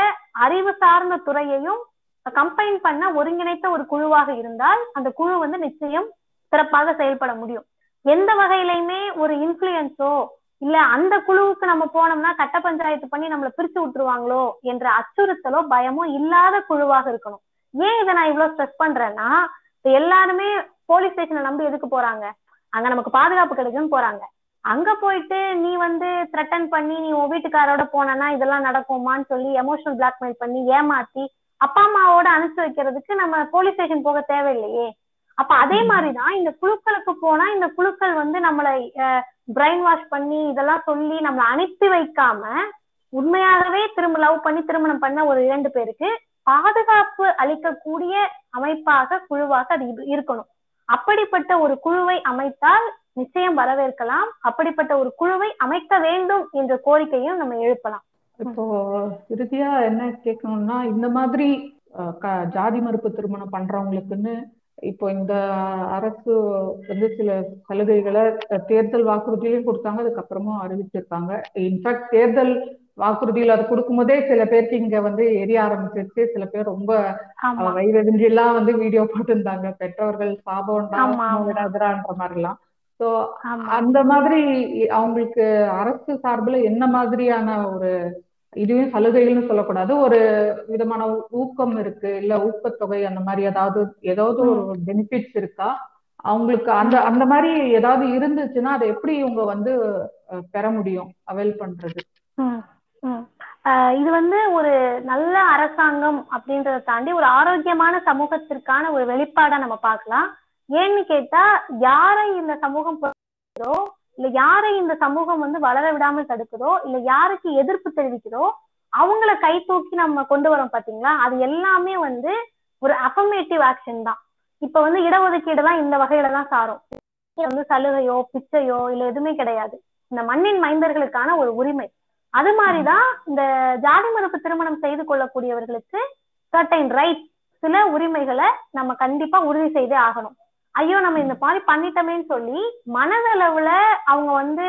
அறிவு சார்ந்த துறையையும் கம்பைன் பண்ண ஒருங்கிணைத்த ஒரு குழுவாக இருந்தால் அந்த குழு வந்து நிச்சயம் சிறப்பாக செயல்பட முடியும். எந்த வகையிலையுமே ஒரு இன்ஃபுளுயன்ஸோ இல்ல அந்த குழுவுக்கு நம்ம போனோம்னா கட்ட பஞ்சாயத்து பண்ணி நம்மளை பிரிச்சு விட்டுருவாங்களோ என்ற அச்சுறுத்தலோ பயமோ இல்லாத குழுவாக இருக்கணும். ஏன் இதை நான் இவ்வளவு ஸ்ட்ரெஸ் பண்றேன்னா எல்லாருமே போலீஸ் ஸ்டேஷனை நம்பி எதுக்கு போறாங்க? அங்க நமக்கு பாதுகாப்பு கிடைக்கும்னு போறாங்க. அங்க போயிட்டு நீ வந்து த்ரெட்டன் பண்ணி நீ உன் வீட்டுக்காரோட போனனா இதெல்லாம் நடக்குமான்னு சொல்லி எமோஷனல் பிளாக்மெயில் பண்ணி ஏமாத்தி அப்பா அம்மாவோட அனுப்பிச்சு வைக்கிறதுக்கு நம்ம போலீஸ் ஸ்டேஷன் போக தேவையில்லையே. அப்ப அதே மாதிரிதான் இந்த குழுக்களுக்கு போனா இந்த குழுக்கள் வந்து நம்மளை பிரெயின் வாஷ் பண்ணி இதெல்லாம் சொல்லி நம்மளை அனுப்பி வைக்காம உண்மையாகவே திரும்ப லவ் பண்ணி திருமணம் பண்ண ஒரு இரண்டு பேருக்கு பாதுகாப்பு அளிக்கக்கூடிய அமைப்பாக குழுவாக அது இரு- இருக்கணும். அப்படிப்பட்ட ஒரு குழுவை அமைத்தால் நிச்சயம் வரவேற்கலாம். அப்படிப்பட்ட ஒரு குழுவை அமைக்க வேண்டும் என்ற கோரிக்கையும் நம்ம எழுப்பலாம். இப்போ இறுதியா என்ன கேட்கணும்னா இந்த மாதிரி ஜாதி மறுப்பு திருமணம் பண்றவங்களுக்குன்னு இப்போ இந்த அரசு வந்து சில சலுகைகளை தேர்தல் வாக்குறுதியிலையும் கொடுத்தாங்க அதுக்கப்புறமும் அறிவிச்சிருக்காங்க. இன்ஃபேக்ட் தேர்தல் வாக்குறுதியில் அது கொடுக்கும்போதே சில பேருக்கு இங்க வந்து எரிய ஆரம்பிச்சிருச்சு. சில பேர் ரொம்ப வயிறெறிஞ்சு எல்லாம் வந்து வீடியோ போட்டிருந்தாங்க. பெற்றோர்கள். விடாதுரான்ற மாதிரிலாம். ஸோ ஆமா. அந்த மாதிரி அவங்களுக்கு அரசு சார்பில் என்ன மாதிரியான ஒரு இதுவே சலுகைகள்னு சொல்லக்கூடாது. ஒரு விதமான ஊக்கம் இருக்கு இல்ல ஊக்கத்தொகை அந்த மாதிரி ஏதாவது ஏதாவது ஒரு பெனிஃபிட்ஸ் இருக்கா? அவங்களுக்கு அந்த அந்த மாதிரி ஏதாவது இருந்துச்சுன்னா அதை எப்படி இவங்க வந்து பெற முடியும் அவைல் பண்றது? இது வந்து ஒரு நல்ல அரசாங்கம் அப்படின்றத தாண்டி ஒரு ஆரோக்கியமான சமூகத்திற்கான ஒரு வெளிப்பாடா நம்ம பார்க்கலாம். ஏன்னு கேட்டா யாரை இந்த சமூகம் புறக்கணிக்குதோ இல்ல யாரை இந்த சமூகம் வந்து வளர விடாமல் தடுக்குதோ இல்ல யாருக்கு எதிர்ப்பு தெரிவிக்கிறோ அவங்கள கை தூக்கி நம்ம கொண்டு வரோம் பாத்தீங்களா? அது எல்லாமே வந்து ஒரு அஃபர்மேட்டிவ் ஆக்ஷன் தான். இப்ப வந்து இடஒதுக்கீடு தான் இந்த வகையில தான் சாரும். வந்து சலுகையோ பிச்சையோ இல்ல எதுவுமே கிடையாது. இந்த மண்ணின் மைந்தர்களுக்கான ஒரு உரிமை. அது மாதிரிதான் இந்த ஜாதி மறுப்பு திருமணம் செய்து கொள்ளக்கூடியவர்களுக்கு சர்டைன் ரைட் சில உரிமைகளை நம்ம கண்டிப்பா உறுதி செய்தே ஆகணும். ஐயோ நம்ம இந்த மாதிரி பண்ணிட்டோமேன்னு சொல்லி மனதளவுல அவங்க வந்து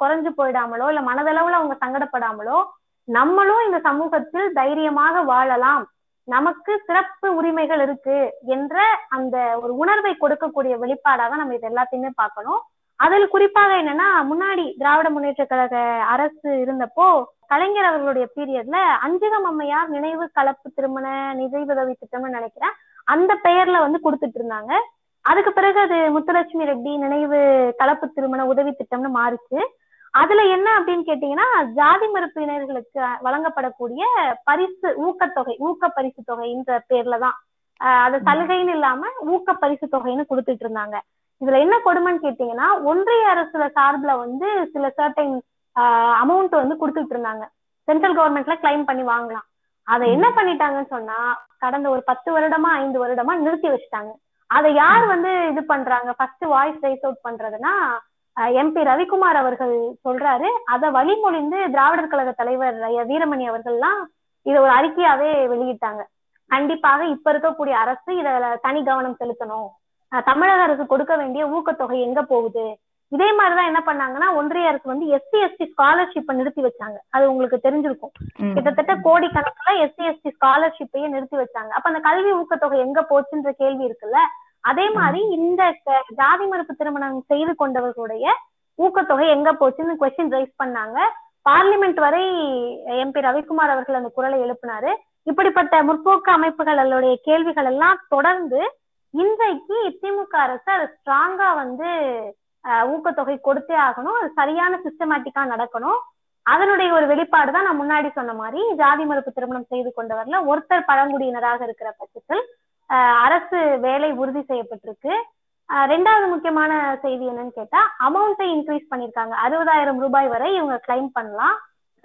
குறைஞ்சு போயிடாமலோ இல்ல மனதளவுல அவங்க சங்கடப்படாமலோ நம்மளும் இந்த சமூகத்தில் தைரியமாக வாழலாம். நமக்கு சிறப்பு உரிமைகள் இருக்கு என்ற அந்த ஒரு உணர்வை கொடுக்கக்கூடிய வெளிப்பாடாக நம்ம இது எல்லாத்தையுமே பார்க்கணும். அதில் குறிப்பாக என்னன்னா முன்னாடி திராவிட முன்னேற்ற கழக அரசு இருந்தப்போ கலைஞர் அவர்களுடைய பீரியட்ல அஞ்சுகம் அம்மையார் நினைவு கலப்பு திருமண நிதி உதவி திட்டம்னு நினைக்கிறேன். அந்த பெயர்ல வந்து கொடுத்துட்டு இருந்தாங்க. அதுக்கு பிறகு அது முத்துலட்சுமி ரெட்டி நினைவு கலப்பு திருமண உதவி திட்டம்னு மாறிச்சு. அதுல என்ன அப்படின்னு கேட்டீங்கன்னா ஜாதி மறுப்பினர்களுக்கு வழங்கப்படக்கூடிய பரிசு ஊக்கத்தொகை ஊக்க பரிசு தொகைன்ற பேர்ல தான். ஆஹ் அது சலுகைன்னு இல்லாம ஊக்க பரிசு தொகைன்னு கொடுத்துட்டு இருந்தாங்க. இதுல என்ன கொடுமைன்னு கேட்டீங்கன்னா ஒன்றிய அரசுல சார்பில் வந்து சில சர்டைன் அமௌண்ட் வந்து கொடுத்துட்டு இருந்தாங்க. சென்ட்ரல் கவர்மெண்ட்ல கிளைம் பண்ணி வாங்கலாம். அதை என்ன பண்ணிட்டாங்கன்னு சொன்னா கடந்த ஒரு பத்து வருடமா ஐந்து வருடமா நிறுத்தி வச்சுட்டாங்க. அதை யார் வந்து இது பண்றாங்க? ஃபர்ஸ்ட் வாய்ஸ் ரைஸ் அவுட் பண்றதுன்னா எம்பி ரவிக்குமார் அவர்கள் சொல்றாரு. அதை வழிமொழிந்து திராவிடர் கழக தலைவர் வீரமணி அவர்கள்லாம் இதை ஒரு அறிக்கையாவே வெளியிட்டாங்க. கண்டிப்பாக இப்ப இருக்கக்கூடிய அரசு இத தனி கவனம் செலுத்தணும். தமிழக அரசு கொடுக்க வேண்டிய ஊக்கத்தொகை எங்க போகுது? இதே மாதிரிதான் என்ன பண்ணாங்கன்னா ஒன்றிய அரசு வந்து எஸ்சி எஸ்டி ஸ்காலர்ஷிப்பை நிறுத்தி வச்சாங்க. அது உங்களுக்கு தெரிஞ்சிருக்கும். கிட்டத்தட்ட கோடிக்கணக்குல எஸ்சி எஸ்டி ஸ்காலர்ஷிப்பையே நிறுத்தி வச்சாங்க. அப்ப அந்த கல்வி ஊக்கத்தொகை எங்க போச்சுன்ற கேள்வி இருக்குல்ல? அதே மாதிரி இந்த ஜாதி மறுப்பு திருமணம் செய்து கொண்டவர்களுடைய ஊக்கத்தொகை எங்க போச்சுன்னு கொஸ்டின் ரைஸ் பண்ணாங்க. பார்லிமெண்ட் வரை எம்பி ரவிக்குமார் அவர்கள் அந்த குரலை எழுப்பினாரு. இப்படிப்பட்ட முற்போக்கு அமைப்புகளுடைய கேள்விகள் எல்லாம் தொடர்ந்து இன்றைக்கு திமுக அரசு அது ஸ்ட்ராங்கா வந்து ஊக்கத்தொகை கொடுத்தே ஆகணும். அது சரியான சிஸ்டமேட்டிக்கா நடக்கணும். அதனுடைய ஒரு வெளிப்பாடு தான் நான் முன்னாடி சொன்ன மாதிரி ஜாதி மறுப்பு திருமணம் செய்து கொண்டவர்ல ஒருத்தர் பழங்குடியினராக இருக்கிற பட்சத்தில் அஹ், அரசு வேலை உறுதி செய்யப்பட்டிருக்கு. ரெண்டாவது முக்கியமான செய்தி என்னன்னு கேட்டா அமௌண்ட்டை இன்க்ரீஸ் பண்ணிருக்காங்க அறுபதாயிரம் ரூபாய் வரை இவங்க கிளைம் பண்ணலாம்.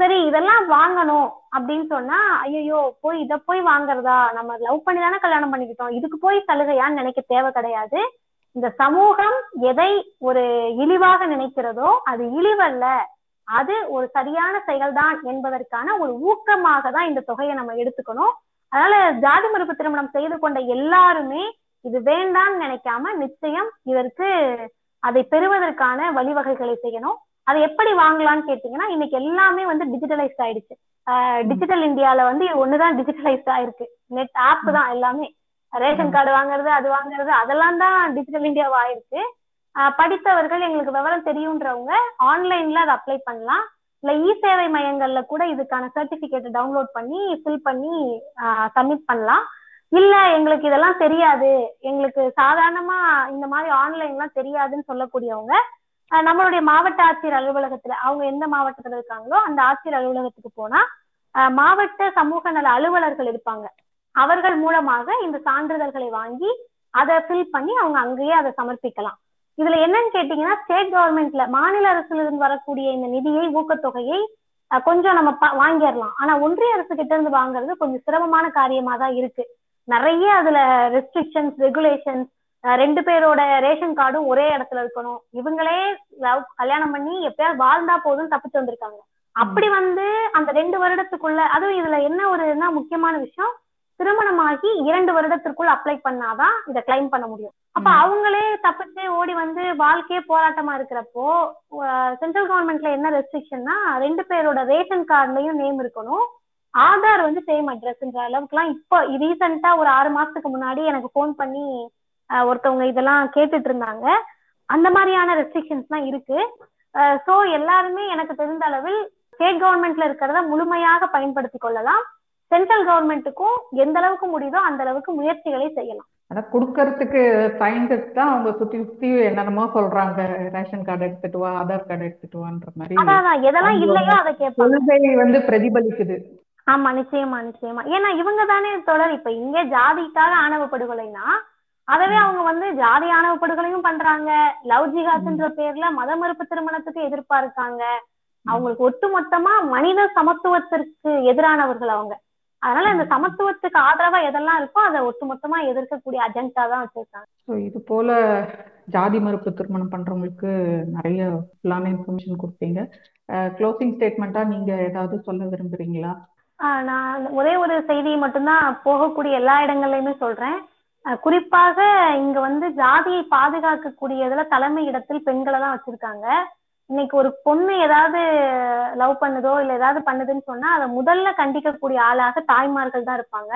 சரி இதெல்லாம் வாங்கணும் அப்படின்னு சொன்னா ஐயோ போய் இத போய் வாங்குறதா? நம்ம லவ் பண்ணி தானே கல்யாணம் பண்ணிக்கிட்டோம். இதுக்கு போய் சலுகையான்னு நினைக்க தேவை கிடையாது. இந்த சமூகம் எதை ஒரு இழிவாக நினைக்கிறதோ அது இழிவல்ல. அது ஒரு சரியான செயல்தான் என்பதற்கான ஒரு ஊக்கமாக தான் இந்த தொகையை நம்ம எடுத்துக்கணும். அதனால ஜாதி மறுப்பு திருமணம் செய்து கொண்ட எல்லாருமே இது வேண்டாம்னு நினைக்காம நிச்சயம் இதற்கு அதை பெறுவதற்கான வழிவகைகளை செய்யணும். அதை எப்படி வாங்கலாம்னு கேட்டீங்கன்னா இன்னைக்கு எல்லாமே வந்து டிஜிட்டலைஸ்ட் ஆயிடுச்சு. டிஜிட்டல் இந்தியால வந்து ஒண்ணுதான் டிஜிட்டலைஸ்ட் ஆயிருக்கு. நெட் ஆப் தான் எல்லாமே. ரேஷன் கார்டு வாங்குறது அது வாங்குறது அதெல்லாம் தான் டிஜிட்டல் இந்தியாவா ஆயிருக்கு. படித்தவர்கள் எங்களுக்கு விவரம் தெரியுன்றவங்க ஆன்லைன்ல அதை அப்ளை பண்ணலாம். இல்ல இ சேவை மையங்கள்ல கூட இதுக்கான சர்டிபிகேட் டவுன்லோட் பண்ணி ஃபில் பண்ணி சப்மிட் பண்ணலாம். இல்ல எங்களுக்கு இதெல்லாம் தெரியாது. எங்களுக்கு சாதாரணமா இந்த மாதிரி ஆன்லைன்லாம் தெரியாதுன்னு சொல்லக்கூடியவங்க நம்மளுடைய மாவட்ட ஆட்சியர் அலுவலகத்துல அவங்க எந்த மாவட்டத்துல இருக்காங்களோ அந்த ஆட்சியர் அலுவலகத்துக்கு போனா மாவட்ட சமூக நல அலுவலர்கள் இருப்பாங்க. அவர்கள் மூலமாக இந்த சான்றிதழ்களை வாங்கி அதை ஃபில் பண்ணி அவங்க அங்கேயே அதை சமர்ப்பிக்கலாம். இதுல என்னன்னு கேட்டீங்கன்னா ஸ்டேட் கவர்மெண்ட்ல மாநில அரசுல இருந்து வரக்கூடிய இந்த நிதியை ஊக்கத்தொகையை கொஞ்சம் நம்ம ப- வாங்கிடலாம். ஆனா ஒன்றிய அரசு கிட்ட இருந்து வாங்குறது கொஞ்சம் சிரமமான காரியமா தான் இருக்கு. நிறைய அதுல ரெஸ்ட்ரிக்ஷன்ஸ் ரெகுலேஷன்ஸ் ரெண்டு பேரோட ரேஷன் கார்டும் ஒரே இடத்துல இருக்கணும். இவங்களே love- கல்யாணம் பண்ணி எப்பயாவது வாழ்ந்தா போதும் தப்பிச்சு வந்திருக்காங்க. அப்படி வந்து அந்த ரெண்டு வருடத்துக்குள்ள அதுவும் இதுல என்ன ஒரு என்ன முக்கியமான விஷயம்? திருமணமாகி இரண்டு வருடத்திற்குள் அப்ளை பண்ணாதான் இதை கிளைம் பண்ண முடியும். அப்ப. அவங்களே தப்பிச்சு ஓடி வந்து வாழ்க்கையே போராட்டமா இருக்கிறப்போ சென்ட்ரல் கவர்மெண்ட்ல என்ன ரெஸ்ட்ரிக்ஷன்னா ரெண்டு பேரோட ரேஷன் கார்டுலயும் நேம் இருக்கணும். ஆதார் வந்து சேம் அட்ரஸ்ன்ற அளவுக்குலாம் இப்போ ரீசெண்டா ஒரு ஆறு மாசத்துக்கு முன்னாடி எனக்கு ஃபோன் பண்ணி ஒருத்தவங்க இதெல்லாம் கேட்டுட்டு இருந்தாங்க அந்த மாதிரியான ரெஸ்ட்ரிக்ஷன்ஸ்லாம் இருக்கு. ஸோ எல்லாருமே எனக்கு தெரிந்த அளவில் ஸ்டேட் கவர்மெண்ட்ல இருக்கிறத முழுமையாக பயன்படுத்தி கொள்ளலாம். சென்ட்ரல் கவர்மெண்ட்டுக்கும் எந்த அளவுக்கு முடியுதோ அந்த அளவுக்கு முயற்சிகளை செய்யலாம். ஆனா குடுக்கறதுக்கு சயின்டிஸ்ட் தான் அவங்க சுத்தி சுத்தி என்னென்னமோ சொல்றாங்க. ரேஷன் கார்டு எடுத்துட்டு வா ஆதார் கார்டு எடுத்துட்டு வான்ற மாதிரி. அதான் எதெல்லாம் இல்லையோ அதை கேட்பாங்க. வந்து பிரதிபலிக்குது. ஆமா நிச்சயமா நிச்சயமா. ஏன்னா இவங்க தானே தொடர். இப்ப இங்க ஜாதிக்காக ஆணவ படுகொலைனா அதவே அவங்க வந்து ஜாதி ஆணவ படுகொலையும் பண்றாங்க. லவ் ஜிஹாத்ன்ற பேர்ல மத மறுப்பு திருமணத்துக்கு எதிர்ப்பா இருக்காங்க அவங்களுக்கு ஒட்டு மொத்தமா மனித சமத்துவத்திற்கு எதிரானவர்கள் அவங்க. அதனால இந்த சமத்துவத்துக்கு ஆதரவா எதெல்லாம் இருக்கோ அதை ஒட்டு மொத்தமா எதிர்க்கக்கூடிய அஜெண்டா தான் வச்சிருக்காங்க. இது போல ஜாதி மறுப்பு திருமணம் பண்றவங்களுக்கு நிறைய ஃபுல்லான இன்ஃபர்மேஷன் கொடுத்தீங்க. க்ளோசிங் ஸ்டேட்மெண்ட்டா நீங்க ஏதாவது சொல்ல விரும்புறீங்களா? நான் ஒரே ஒரு செய்தியை மட்டும்தான் போகக்கூடிய எல்லா இடங்கள்லயுமே சொல்றேன். குறிப்பாக இங்க வந்து ஜாதியை பாதுகாக்கக்கூடியதுல தலைமை இடத்தில் பெண்களை தான் வச்சிருக்காங்க. இன்னைக்கு ஒரு பொண்ணு ஏதாவது லவ் பண்ணுதோ இல்ல ஏதாவது பண்ணுதுன்னு சொன்னா அதை முதல்ல கண்டிக்கக்கூடிய ஆளாக தாய்மார்கள் தான் இருப்பாங்க.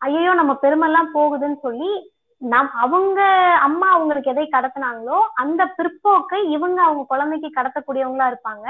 ஐயோ நம்ம பெருமெல்லாம் போகுதுன்னு சொல்லி நம் அவங்க அம்மா அவங்களுக்கு எதை கடத்தினாங்களோ அந்த பிற்போக்கை இவங்க அவங்க குழந்தைக்கு கடத்தக்கூடியவங்களா இருப்பாங்க.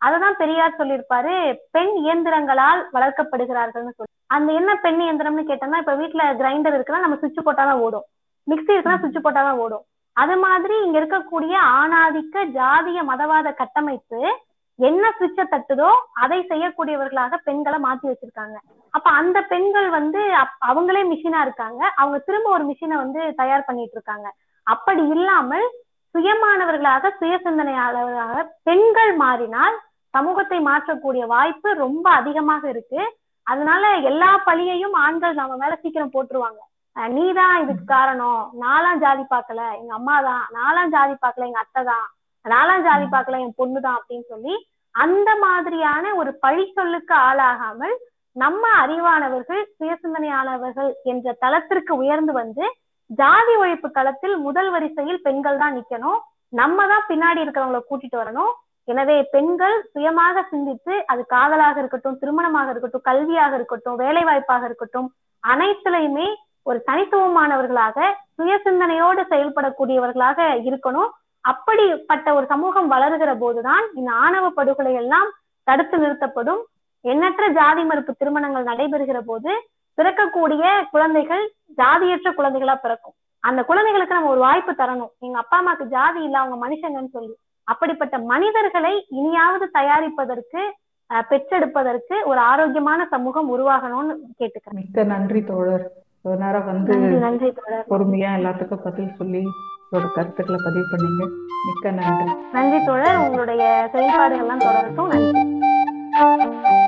அததான் பெரியார் சொல்லியிருப்பாரு பெண் இயந்திரங்களால் வளர்க்கப்படுகிறார்கள்னு சொல்லி. அந்த என்ன பெண் இயந்திரம்னு கேட்டோம்னா இப்ப வீட்டுல கிரைண்டர் இருக்குன்னா நம்ம சுவிட்ச் போட்டாதான் ஓடும். மிக்ஸி இருக்குன்னா சுவிட்ச் போட்டாதான் ஓடும். அது மாதிரி இங்க இருக்கக்கூடிய ஆணாதிக்க ஜாதிய மதவாத கட்டமைப்பு என்ன சுவிட்ச தட்டுதோ அதை செய்யக்கூடியவர்களாக பெண்களை மாத்தி வச்சிருக்காங்க. அப்ப அந்த பெண்கள் வந்து அப்- அவங்களே மிஷினா இருக்காங்க. அவங்க திரும்ப ஒரு மிஷினை வந்து தயார் பண்ணிட்டு இருக்காங்க. அப்படி இல்லாமல் சுயமானவர்களாக சுய சிந்தனையாளர்களாக பெண்கள் மாறினால் சமூகத்தை மாற்றக்கூடிய வாய்ப்பு ரொம்ப அதிகமாக இருக்கு. அதனால எல்லா பழியையும் ஆண்கள் நம்ம மேல சீக்கிரம் போட்டுருவாங்க. அஹ் நீதான் இதுக்கு காரணம். நாலாம் ஜாதி பார்க்கல. எங்க அம்மா தான் நாலாம் ஜாதி பார்க்கல. எங்க அத்தை தான் நாலாம் ஜாதி பார்க்கல. என் பொண்ணு தான் அப்படின்னு சொல்லி அந்த மாதிரியான ஒரு பழி சொல்லுக்கு ஆளாகாமல் நம்ம அறிவானவர்கள் சுயசிந்தனையானவர்கள் என்ற தளத்திற்கு உயர்ந்து வந்து ஜாதி ஒழிப்பு களத்தில் முதல் வரிசையில் பெண்கள் தான் நிக்கணும். நம்ம தான் பின்னாடி இருக்கிறவங்களை கூட்டிட்டு வரணும். எனவே பெண்கள் சுயமாக சிந்தித்து அது காதலாக இருக்கட்டும் திருமணமாக இருக்கட்டும் கல்வியாக இருக்கட்டும் வேலை வாய்ப்பாக இருக்கட்டும் அனைத்துலயுமே ஒரு தனித்துவமானவர்களாக சுய சிந்தனையோடு செயல்படக்கூடியவர்களாக இருக்கணும். அப்படிப்பட்ட ஒரு சமூகம் வளருகிற போதுதான் இந்த ஆணவ படுகொலை எல்லாம் தடுத்து நிறுத்தப்படும். எண்ணற்ற ஜாதி மறுப்பு திருமணங்கள் நடைபெறுகிற போது பிறக்கக்கூடிய குழந்தைகள் ஜாதியற்ற குழந்தைகளா பிறக்கும். அந்த குழந்தைகளுக்கு நம்ம ஒரு வாய்ப்பு தரணும். எங்க அப்பா அம்மாக்கு ஜாதி இல்ல அவங்க மனுஷங்கன்னு சொல்லி. அப்படிப்பட்ட மனிதர்களை இனியாவது தயாரிப்பதற்கு பெற்றெடுப்பதற்கு ஒரு ஆரோக்கியமான சமூகம் உருவாகணும்னு கேட்டுக்கிறேன். மிக்க நன்றி தோழர். நேரம் வந்து நன்றி நன்றி தோழர். பொறுமையா எல்லாத்துக்கும் பதில் சொல்லி உங்களோட கருத்துக்களை பதிவு பண்ணீங்க. மிக்க நன்றி. நன்றி தோழர். உங்களுடைய செயல்பாடுகள்லாம் தொடரட்டும். நன்றி.